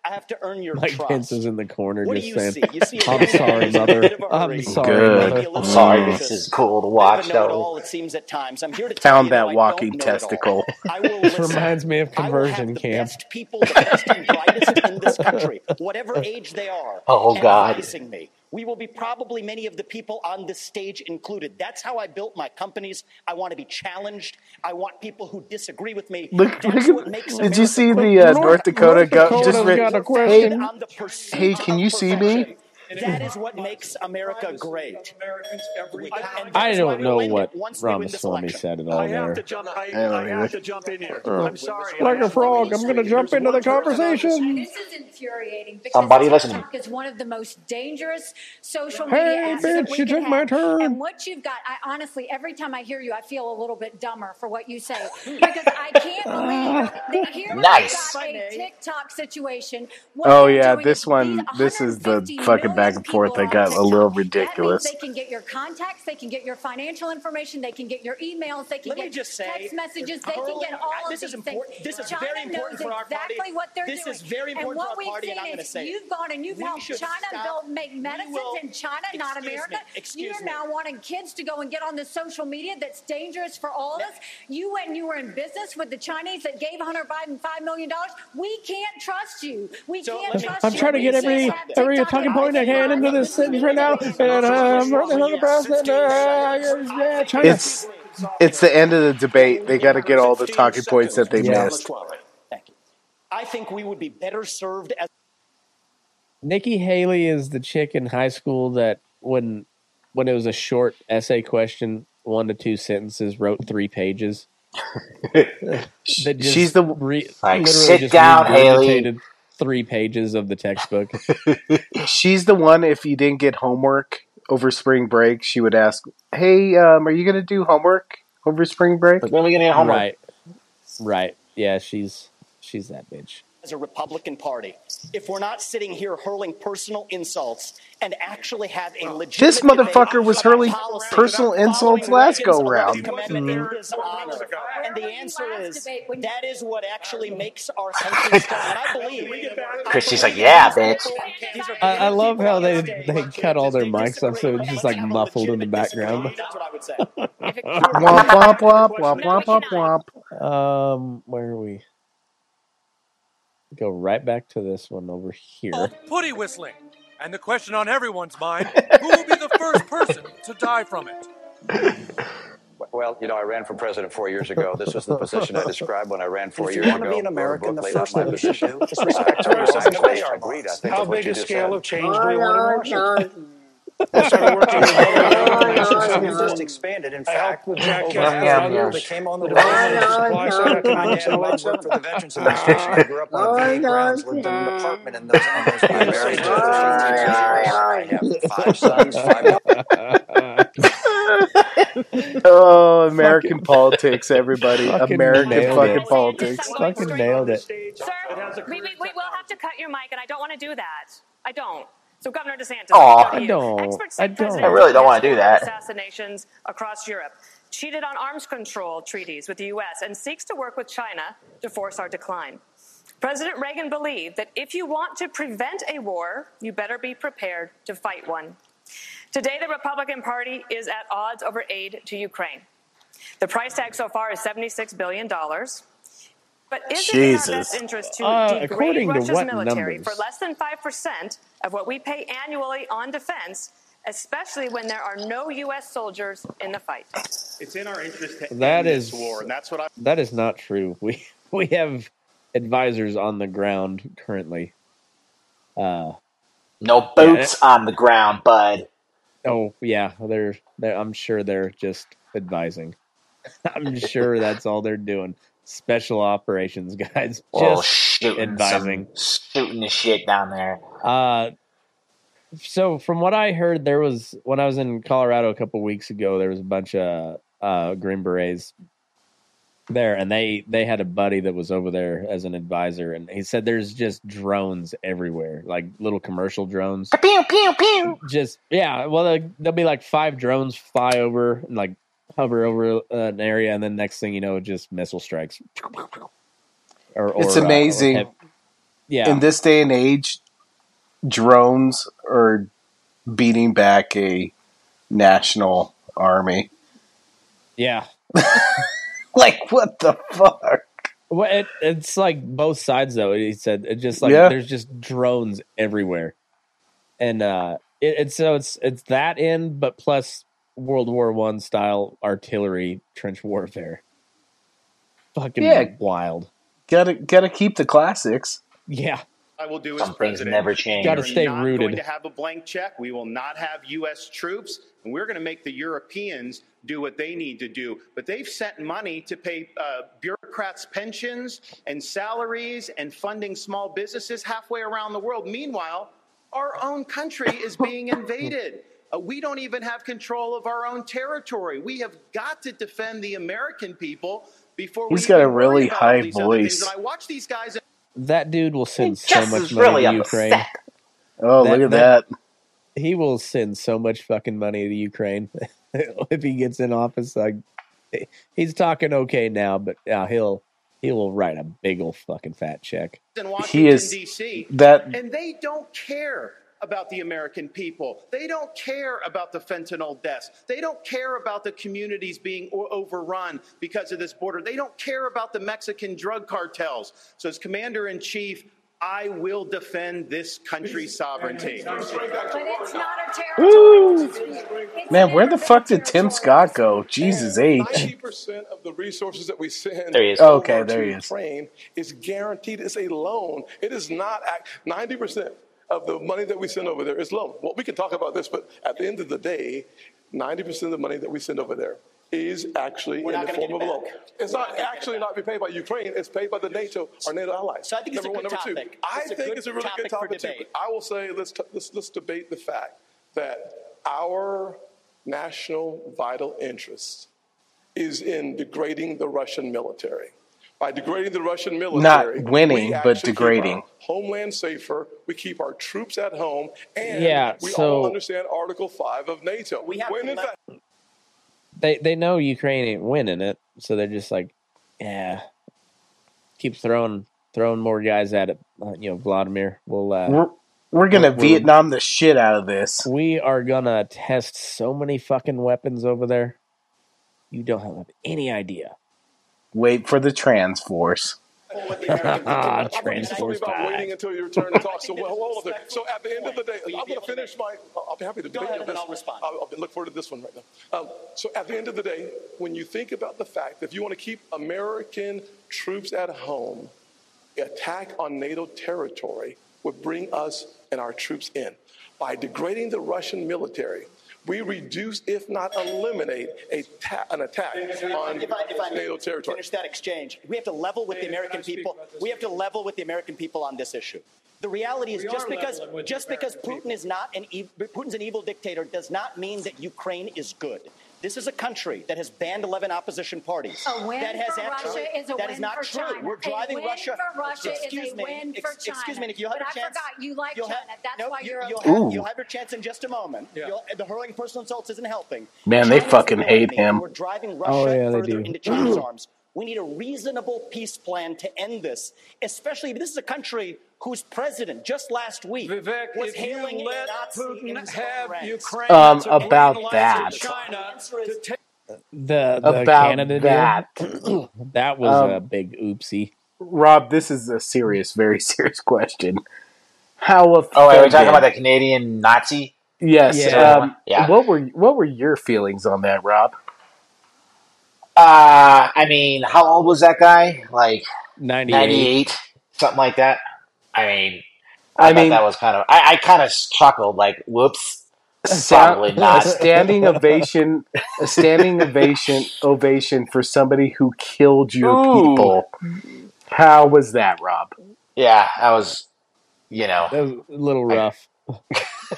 S11: I have to earn your
S2: Mike
S11: trust.
S2: Pence is in the corner
S11: What
S2: just saying,
S11: see? You see
S2: "I'm sorry,
S11: who's in a
S2: mother.
S11: bit of a
S2: I'm sorry,
S3: Good.
S4: I'm sorry, this is cool to watch,
S11: Bit of
S4: though.
S11: know-it-all, it seems at times. I'm here to
S3: Found
S11: that
S3: that walking
S11: don't it
S3: testicle.
S2: This reminds me of conversion camp.
S11: people, the best and brightest in this country, whatever <laughs> age they are,
S4: Oh, God.
S11: advising me. We will be probably many of the people on this stage included. That's how I built my companies. I want to be challenged. I want people who disagree with me.
S3: Look, look
S11: what
S3: at,
S11: makes
S3: did you see the uh,
S11: great.
S3: North Dakota go? Just
S2: Dakota's
S3: re-
S2: got a
S3: hey,
S2: question.
S11: On the pursuit
S3: hey, can you see me?
S11: That is what makes America great.
S2: I don't know what
S11: once we win this
S2: Ramaswamy said at all
S15: I have
S2: there.
S15: to jump. I,
S3: I don't
S15: I have to jump in here.
S2: Oh.
S15: I'm sorry.
S2: Like a frog, I'm going to jump into the
S15: person on this
S2: conversation.
S13: This is infuriating because
S4: Somebody listen.
S13: TikTok is one of the most dangerous social media apps that
S2: bitch, you
S13: can
S2: took my turn.
S13: And what you've got, I honestly, every time I hear you, I feel a little bit dumber for what you say <laughs> because I can't believe ah. that here
S4: Nice.
S13: we've got a TikTok situation. What
S3: Oh yeah, this one. This is the fucking back and forth.
S13: people
S3: I
S13: are
S3: got a little
S13: TikTok. That means
S3: ridiculous.
S13: they can get your contacts, they can get your financial information, they can get your emails, they can
S11: Let me
S13: get
S11: just say,
S13: text messages, they can get all of
S11: this is important-
S13: things.
S11: this is
S13: China
S11: very important
S13: knows
S11: for our party.
S13: what they're
S11: This
S13: doing.
S11: is very
S13: and
S11: important
S13: what
S11: for our party, and I'm gonna say it.
S13: you've gone and you've
S11: We
S13: helped China
S11: stop-
S13: build make medicines
S11: will-
S13: in China, not
S11: Excuse me. Excuse
S13: You're
S11: me.
S13: now wanting kids to go and get on the social media that's dangerous for all of us. You went and you were in business with the Chinese that gave Hunter Biden five million dollars. We can't trust you. We can't trust you.
S2: I'm trying to get every every talking point I can into this sentence right now. And I'm running on the president. Yeah, China.
S3: It's it's the end of the debate. They got to get all the talking points that they
S2: Yeah.
S3: missed.
S11: I think we would be better served as
S2: Nikki Haley is the chick in high school that when when it was a short essay question, one to two sentences, wrote three pages. <laughs> Just
S3: She's the-
S2: re-
S4: Like,
S2: literally
S4: sit
S2: just
S4: down, Haley.
S2: Regurgitated Three pages of the textbook. <laughs>
S3: She's the one. If you didn't get homework over spring break, she would ask, "Hey, um, are you going to do homework over spring break?"
S4: When are we going to get homework?
S2: Right, right. Yeah, she's she's that bitch.
S11: as a Republican Party if we're not sitting here hurling personal insults and actually have a legitimate
S3: This motherfucker was hurling personal insults last go round.
S11: Amendment in his honor. And the answer is that is what actually makes our <laughs> country strong. And I believe
S4: Christie's like, yeah, bitch.
S2: I, I love how they they cut all their mics off, so it's just like muffled in the background.
S11: that's what I would say. <laughs>
S3: Womp womp womp womp womp womp womp.
S2: Um, where are we? Go right back to this one over here.
S28: Putty whistling. And the question on everyone's mind <laughs> who will be the first person to die from it?
S23: Well, you know, I ran for president four years ago. This was the position I described when I ran four
S12: If you
S23: years
S12: wanna
S23: ago.
S12: be an American,
S23: book,
S12: the first thing you should
S23: position.
S12: do is <laughs> respect
S23: I
S12: our.
S23: I agreed, I think,
S12: How big a scale
S23: said.
S12: of change do we want in Washington? I started working with <laughs> other organizations. Oh, we just expanded. In fact, with Jack
S4: Yum,
S12: Kennedy
S4: yum,
S12: and
S4: yum.
S12: that came on the Department of Supply Side Economics in
S23: worked for the Veterans <laughs> Administration. I grew up on VA grounds, lived in an apartment in those, on those I married I have five sons, five <laughs>
S3: Oh, American politics, everybody.
S2: Fucking
S3: American fucking
S2: it.
S3: politics.
S2: Fucking nailed it.
S9: Sir, we, we, we will have to cut your mic, and I don't want to do that. I don't. So, Governor DeSantis,
S4: Aw.
S9: let me go to
S4: I
S2: don't.
S9: Experts
S2: I don't.
S4: I really don't wanna do that.
S9: Assassinations across Europe, cheated on arms control treaties with the U.S., and seeks to work with China to force our decline. President Reagan believed that if you want to prevent a war, you better be prepared to fight one. Today, the Republican Party is at odds over aid to Ukraine. The price tag so far is $76 billion. But is it in our best interest to
S2: Uh,
S9: degrade
S2: according to
S9: Russia's
S2: what
S9: military
S2: numbers?
S9: for less than 5% of what we pay annually on defense, especially when there are no U.S. soldiers in the fight?
S16: It's in our interest to
S2: That
S16: end
S2: is
S16: this war, and that's what I.
S2: that is not true. <laughs> We we have advisors on the ground currently. Uh,
S4: No
S2: Yeah,
S4: boots on the ground, bud.
S2: oh yeah, they're, they're. I'm sure they're just advising. <laughs> I'm sure that's all they're doing. Special operations <laughs> guys,
S4: Well,
S2: just
S4: shooting
S2: advising.
S4: some, shooting the shit down there.
S2: Uh, so from what I heard, there was when I was in Colorado a couple weeks ago, there was a bunch of uh, Green Berets there, and they they had a buddy that was over there as an advisor, and he said there's just drones everywhere, like little commercial drones.
S4: Pew pew pew.
S2: Just yeah, well there'll be like five drones fly over and like hover over an area, and then next thing you know, just missile strikes. Or, or,
S3: It's
S2: uh, or
S3: amazing.
S2: yeah,
S3: In this day and age, drones are beating back a national army.
S2: yeah. <laughs>
S3: Like what the fuck?
S2: Well, it, it's like both sides though. He said it just like
S3: Yeah.
S2: there's just drones everywhere, and uh, it, it's so it's it's that end, but plus World War One style artillery trench warfare. Fucking
S3: Yeah.
S2: wild.
S3: Gotta gotta keep the classics.
S2: Yeah.
S16: I will do
S4: Some
S16: as
S4: things
S16: president.
S4: never change.
S2: Gotta stay
S16: not
S2: rooted.
S16: Going to have a blank check. We will not have U.S. troops, and we're going to make the Europeans do what they need to do. But they've sent money to pay uh, bureaucrats' pensions and salaries and funding small businesses halfway around the world. Meanwhile, our own country is being invaded. <laughs> Uh, we don't even have control of our own territory. We have got to defend the American people before
S3: He's
S16: we
S3: got a really high
S16: all these other things.
S3: voice.
S16: I watch these guys.
S2: That dude will send so much money
S4: really
S2: to
S4: upset.
S2: Ukraine.
S3: Oh, look at that.
S2: He will send so much fucking money to Ukraine <laughs> if he gets in office. Like he's talking okay now, but yeah, he'll he will write a big old fucking fat check.
S16: in Washington,
S3: He is
S16: D.C.
S3: that
S16: And they don't care about the American people. They don't care about the fentanyl deaths. They don't care about the communities being o- overrun because of this border. They don't care about the Mexican drug cartels. So, as commander in chief, I will defend this country's sovereignty.
S13: But it's not a territory. It's
S3: Man, where the fuck did Tim Scott go? Jesus H.
S10: Ninety percent of the resources that we send
S4: There he is.
S3: Okay, there
S10: to
S3: he is.
S10: Ukraine is guaranteed. It's a loan. It is not ninety percent of the money that we send over there is loan. Well, we can talk about this, but at the end of the day, ninety percent of the money that we send over there is actually
S11: We're
S10: in the form of
S11: get
S10: a
S11: it
S10: loan. It's not actually not be paid by Ukraine. It's paid by the NATO or NATO allies.
S11: So I think it's
S10: number
S11: a good
S10: one, number two.
S11: topic.
S10: I think it's a really
S11: topic
S10: good topic too. I will say let's t- let's let's debate the fact that our national vital interest is in degrading the Russian military. By degrading the Russian military,
S3: not
S10: winning,
S3: but degrading.
S10: homeland safer. We keep our troops at home, and
S2: Yeah,
S10: we
S2: so-
S10: all understand Article Five of NATO.
S11: We have
S10: when
S11: to
S10: in fact,
S2: They they know Ukraine ain't winning it, so they're just like, yeah, keep throwing throwing more guys at it. Uh, you know, Vladimir. We'll uh,
S3: We're, we're gonna
S2: We're- we're-
S3: Vietnam the shit out of this.
S2: we are gonna test so many fucking weapons over there. You don't have any idea.
S3: Wait for the trans force.
S10: with the American people. <laughs>
S2: Transforce
S10: talking about waiting until your turn to talk. So, <laughs> well, hold on there. So, at the end of the day, I'm going to finish my. I'll be happy to
S11: Go
S10: debate
S11: ahead, and
S10: this.
S11: I'll respond.
S10: I'll, I'll look forward to this one right now. Um, so, at the end of the day, when you think about the fact that if you want to keep American troops at home, attack on NATO territory would bring us and our troops in. By degrading the Russian military, we reduce, if not eliminate, a ta- an attack on
S11: If I, if I may
S10: NATO territory.
S11: finish that exchange, we have to level with the American people. We have to level with the American people on this issue. The reality is,
S12: We
S11: just because
S12: leveling with the
S11: just because
S12: American
S11: Putin is not an ev- Putin's an evil dictator does not mean that Ukraine is good. This is a country that has banned 11 opposition parties.
S13: A win
S11: that has
S13: for
S11: actually,
S13: Russia is a
S11: that
S13: win
S11: is not
S13: for
S11: true.
S13: China.
S11: We're driving
S13: a win
S11: Russia.
S13: for Russia
S11: excuse
S13: is a
S11: me.
S13: win
S11: ex-
S13: for
S11: excuse me. If you have
S13: but
S11: a chance,
S13: I forgot you like
S11: you'll
S13: China.
S11: have-
S13: That's
S11: no,
S13: why
S11: you,
S13: you're
S11: you'll,
S13: upset.
S11: have,
S3: Ooh.
S11: you'll have your chance in just a moment.
S12: Yeah.
S11: You'll, the hurling personal insults isn't helping.
S3: Man, they fucking hate him.
S11: We're driving oh, Russia
S2: Oh, yeah, they
S11: further
S2: do.
S11: into China's <clears throat> arms. We need a reasonable peace plan to end this, especially this is a country whose president just last week
S12: Vivek,
S11: was
S12: if
S11: hailing
S12: you
S11: a
S12: let
S11: Nazi
S12: Putin have. Ukraine,
S3: Um,
S12: that's a green
S3: about that.
S12: for China to take
S2: The the
S3: About
S2: Canada
S3: that.
S2: deal. <clears throat> that was a
S3: Um,
S2: big oopsie.
S3: Rob, this is a serious, very <laughs> serious question. How offended?
S4: Oh, wait, we're talking about the Canadian Nazi.
S3: Yes.
S2: Yeah.
S3: Um,
S4: Yeah.
S3: What were what were your feelings on that, Rob?
S4: Uh, I mean, how old was that guy? Like
S2: Ninety eight.
S4: 98. something like that. I mean,
S3: I
S4: I,
S3: mean-
S4: that was kind of. I, I kind of chuckled, like, "Whoops." Probably <laughs> not.
S3: A standing ovation, a <laughs> standing ovation, ovation for somebody who killed your
S4: Ooh.
S3: people. How was that, Rob?
S4: Yeah, I was. You know,
S2: That was a little rough.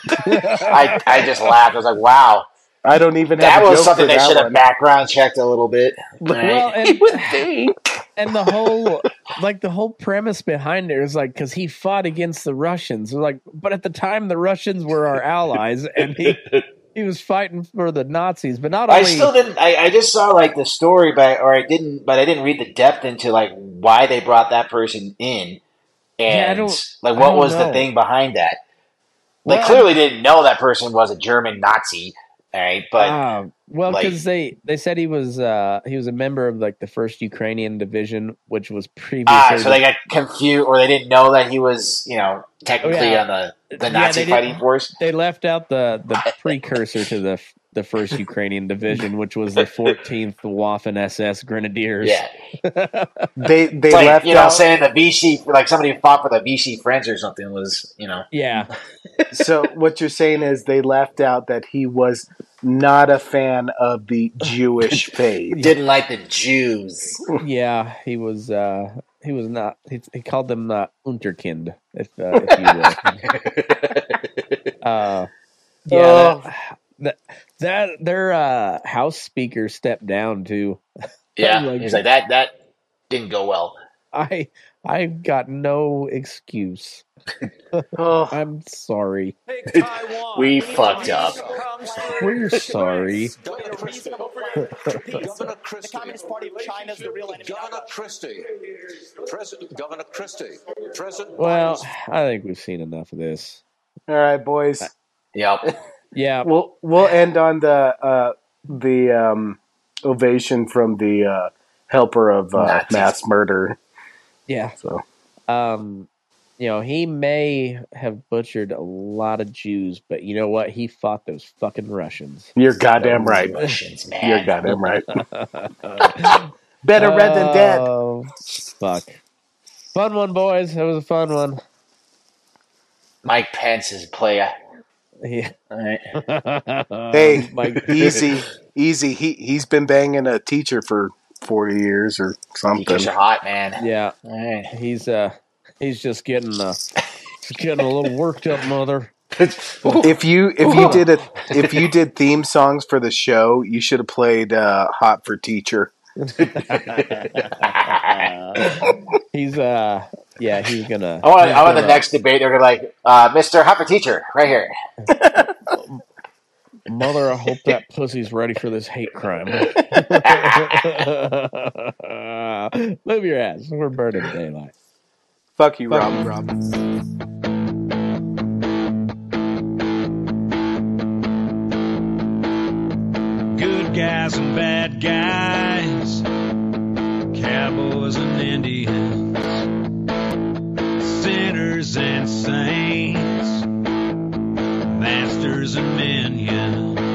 S4: I I just laughed. I was like, "Wow."
S3: I don't even
S4: That
S3: have a
S4: was
S3: joke
S4: something
S3: for
S4: they
S3: that
S4: should have background checked a little bit. <laughs>
S2: Well,
S4: Right?
S2: and, and the whole like the whole premise behind it is like because he fought against the Russians, like, but at the time the Russians were our allies, and he <laughs> he was fighting for the Nazis. But not
S4: I
S2: only
S4: still didn't. I, I just saw like the story, but or I didn't, but I didn't read the depth into like why they brought that person in, and
S2: don't-
S4: like what was the thing behind that. Like
S2: Well,
S4: clearly didn't know that person was a German Nazi, all right? But
S2: Ah, well,
S4: like-
S2: because they they said he was uh he was a member of like the first Ukrainian division, which was previously
S4: ah, so they got confused, or they didn't know that he was, you know, technically
S2: Oh, yeah.
S4: on the the Nazi
S2: did-
S4: fighting force.
S2: They left out the the precursor to the the first Ukrainian division, which was the 14th Waffen SS Grenadiers.
S4: Yeah. <laughs>
S3: They they
S4: like,
S3: left
S4: you know,
S3: out.
S4: saying the Vichy, like somebody who fought for the Vichy French or something was, you know,
S2: Yeah. <laughs>
S3: so what you're saying is they left out that he was not a fan of the Jewish <laughs> faith.
S4: didn't like the Jews.
S2: yeah, he was. uh He was not. He, he called them uh, Unterkind, if, uh, if you will. uh, yeah,
S4: Oh.
S2: that, that that their uh, House Speaker stepped down too. <laughs>
S4: Yeah,
S2: Like-
S4: he's like that. That didn't go well.
S2: I I've got no excuse. <laughs>
S3: Oh. <laughs>
S2: I'm sorry.
S4: We fucked up.
S2: We're sorry.
S8: Governor Christie.
S11: The Communist Party of China is the real enemy.
S8: Governor Christie. President Governor Christie. President
S2: Well,
S8: Biden's
S2: I think we've seen enough of this.
S3: All right, boys.
S4: Yep.
S2: Yeah.
S3: We'll we'll end on the uh, the um, ovation from the uh, helper of uh, mass murder.
S2: Yeah.
S3: So
S2: Um, you know, he may have butchered a lot of Jews, but you know what? He fought those fucking Russians.
S3: you're goddamn right.
S4: Russians, man.
S3: You're goddamn right. <laughs> Better red than dead.
S2: Oh, fuck. Fun one, boys. That was a fun one.
S4: Mike Pence is a player.
S2: Yeah.
S4: All right. <laughs>
S3: Hey, <laughs> easy, easy. He he's been banging a teacher for forty years or something.
S4: Teachers are hot, man.
S2: Yeah.
S4: All right.
S2: He's uh he's just getting uh he's getting a little worked up, mother. <laughs>
S3: If you if you did a if you did theme songs for the show, you should have played uh, "Hot for Teacher."
S2: he's uh yeah, he's gonna
S4: I want, I want the
S2: gonna-
S4: next debate. They're gonna be like, uh, Mr. Hopper Teacher, right here. <laughs>
S2: Mother, I hope that pussy's ready for this hate crime. <laughs> Move your ass. We're burning daylight.
S3: Fuck you, Rob.
S29: Good guys and bad guys, cowboys and Indians, sinners and saints, masters and minions.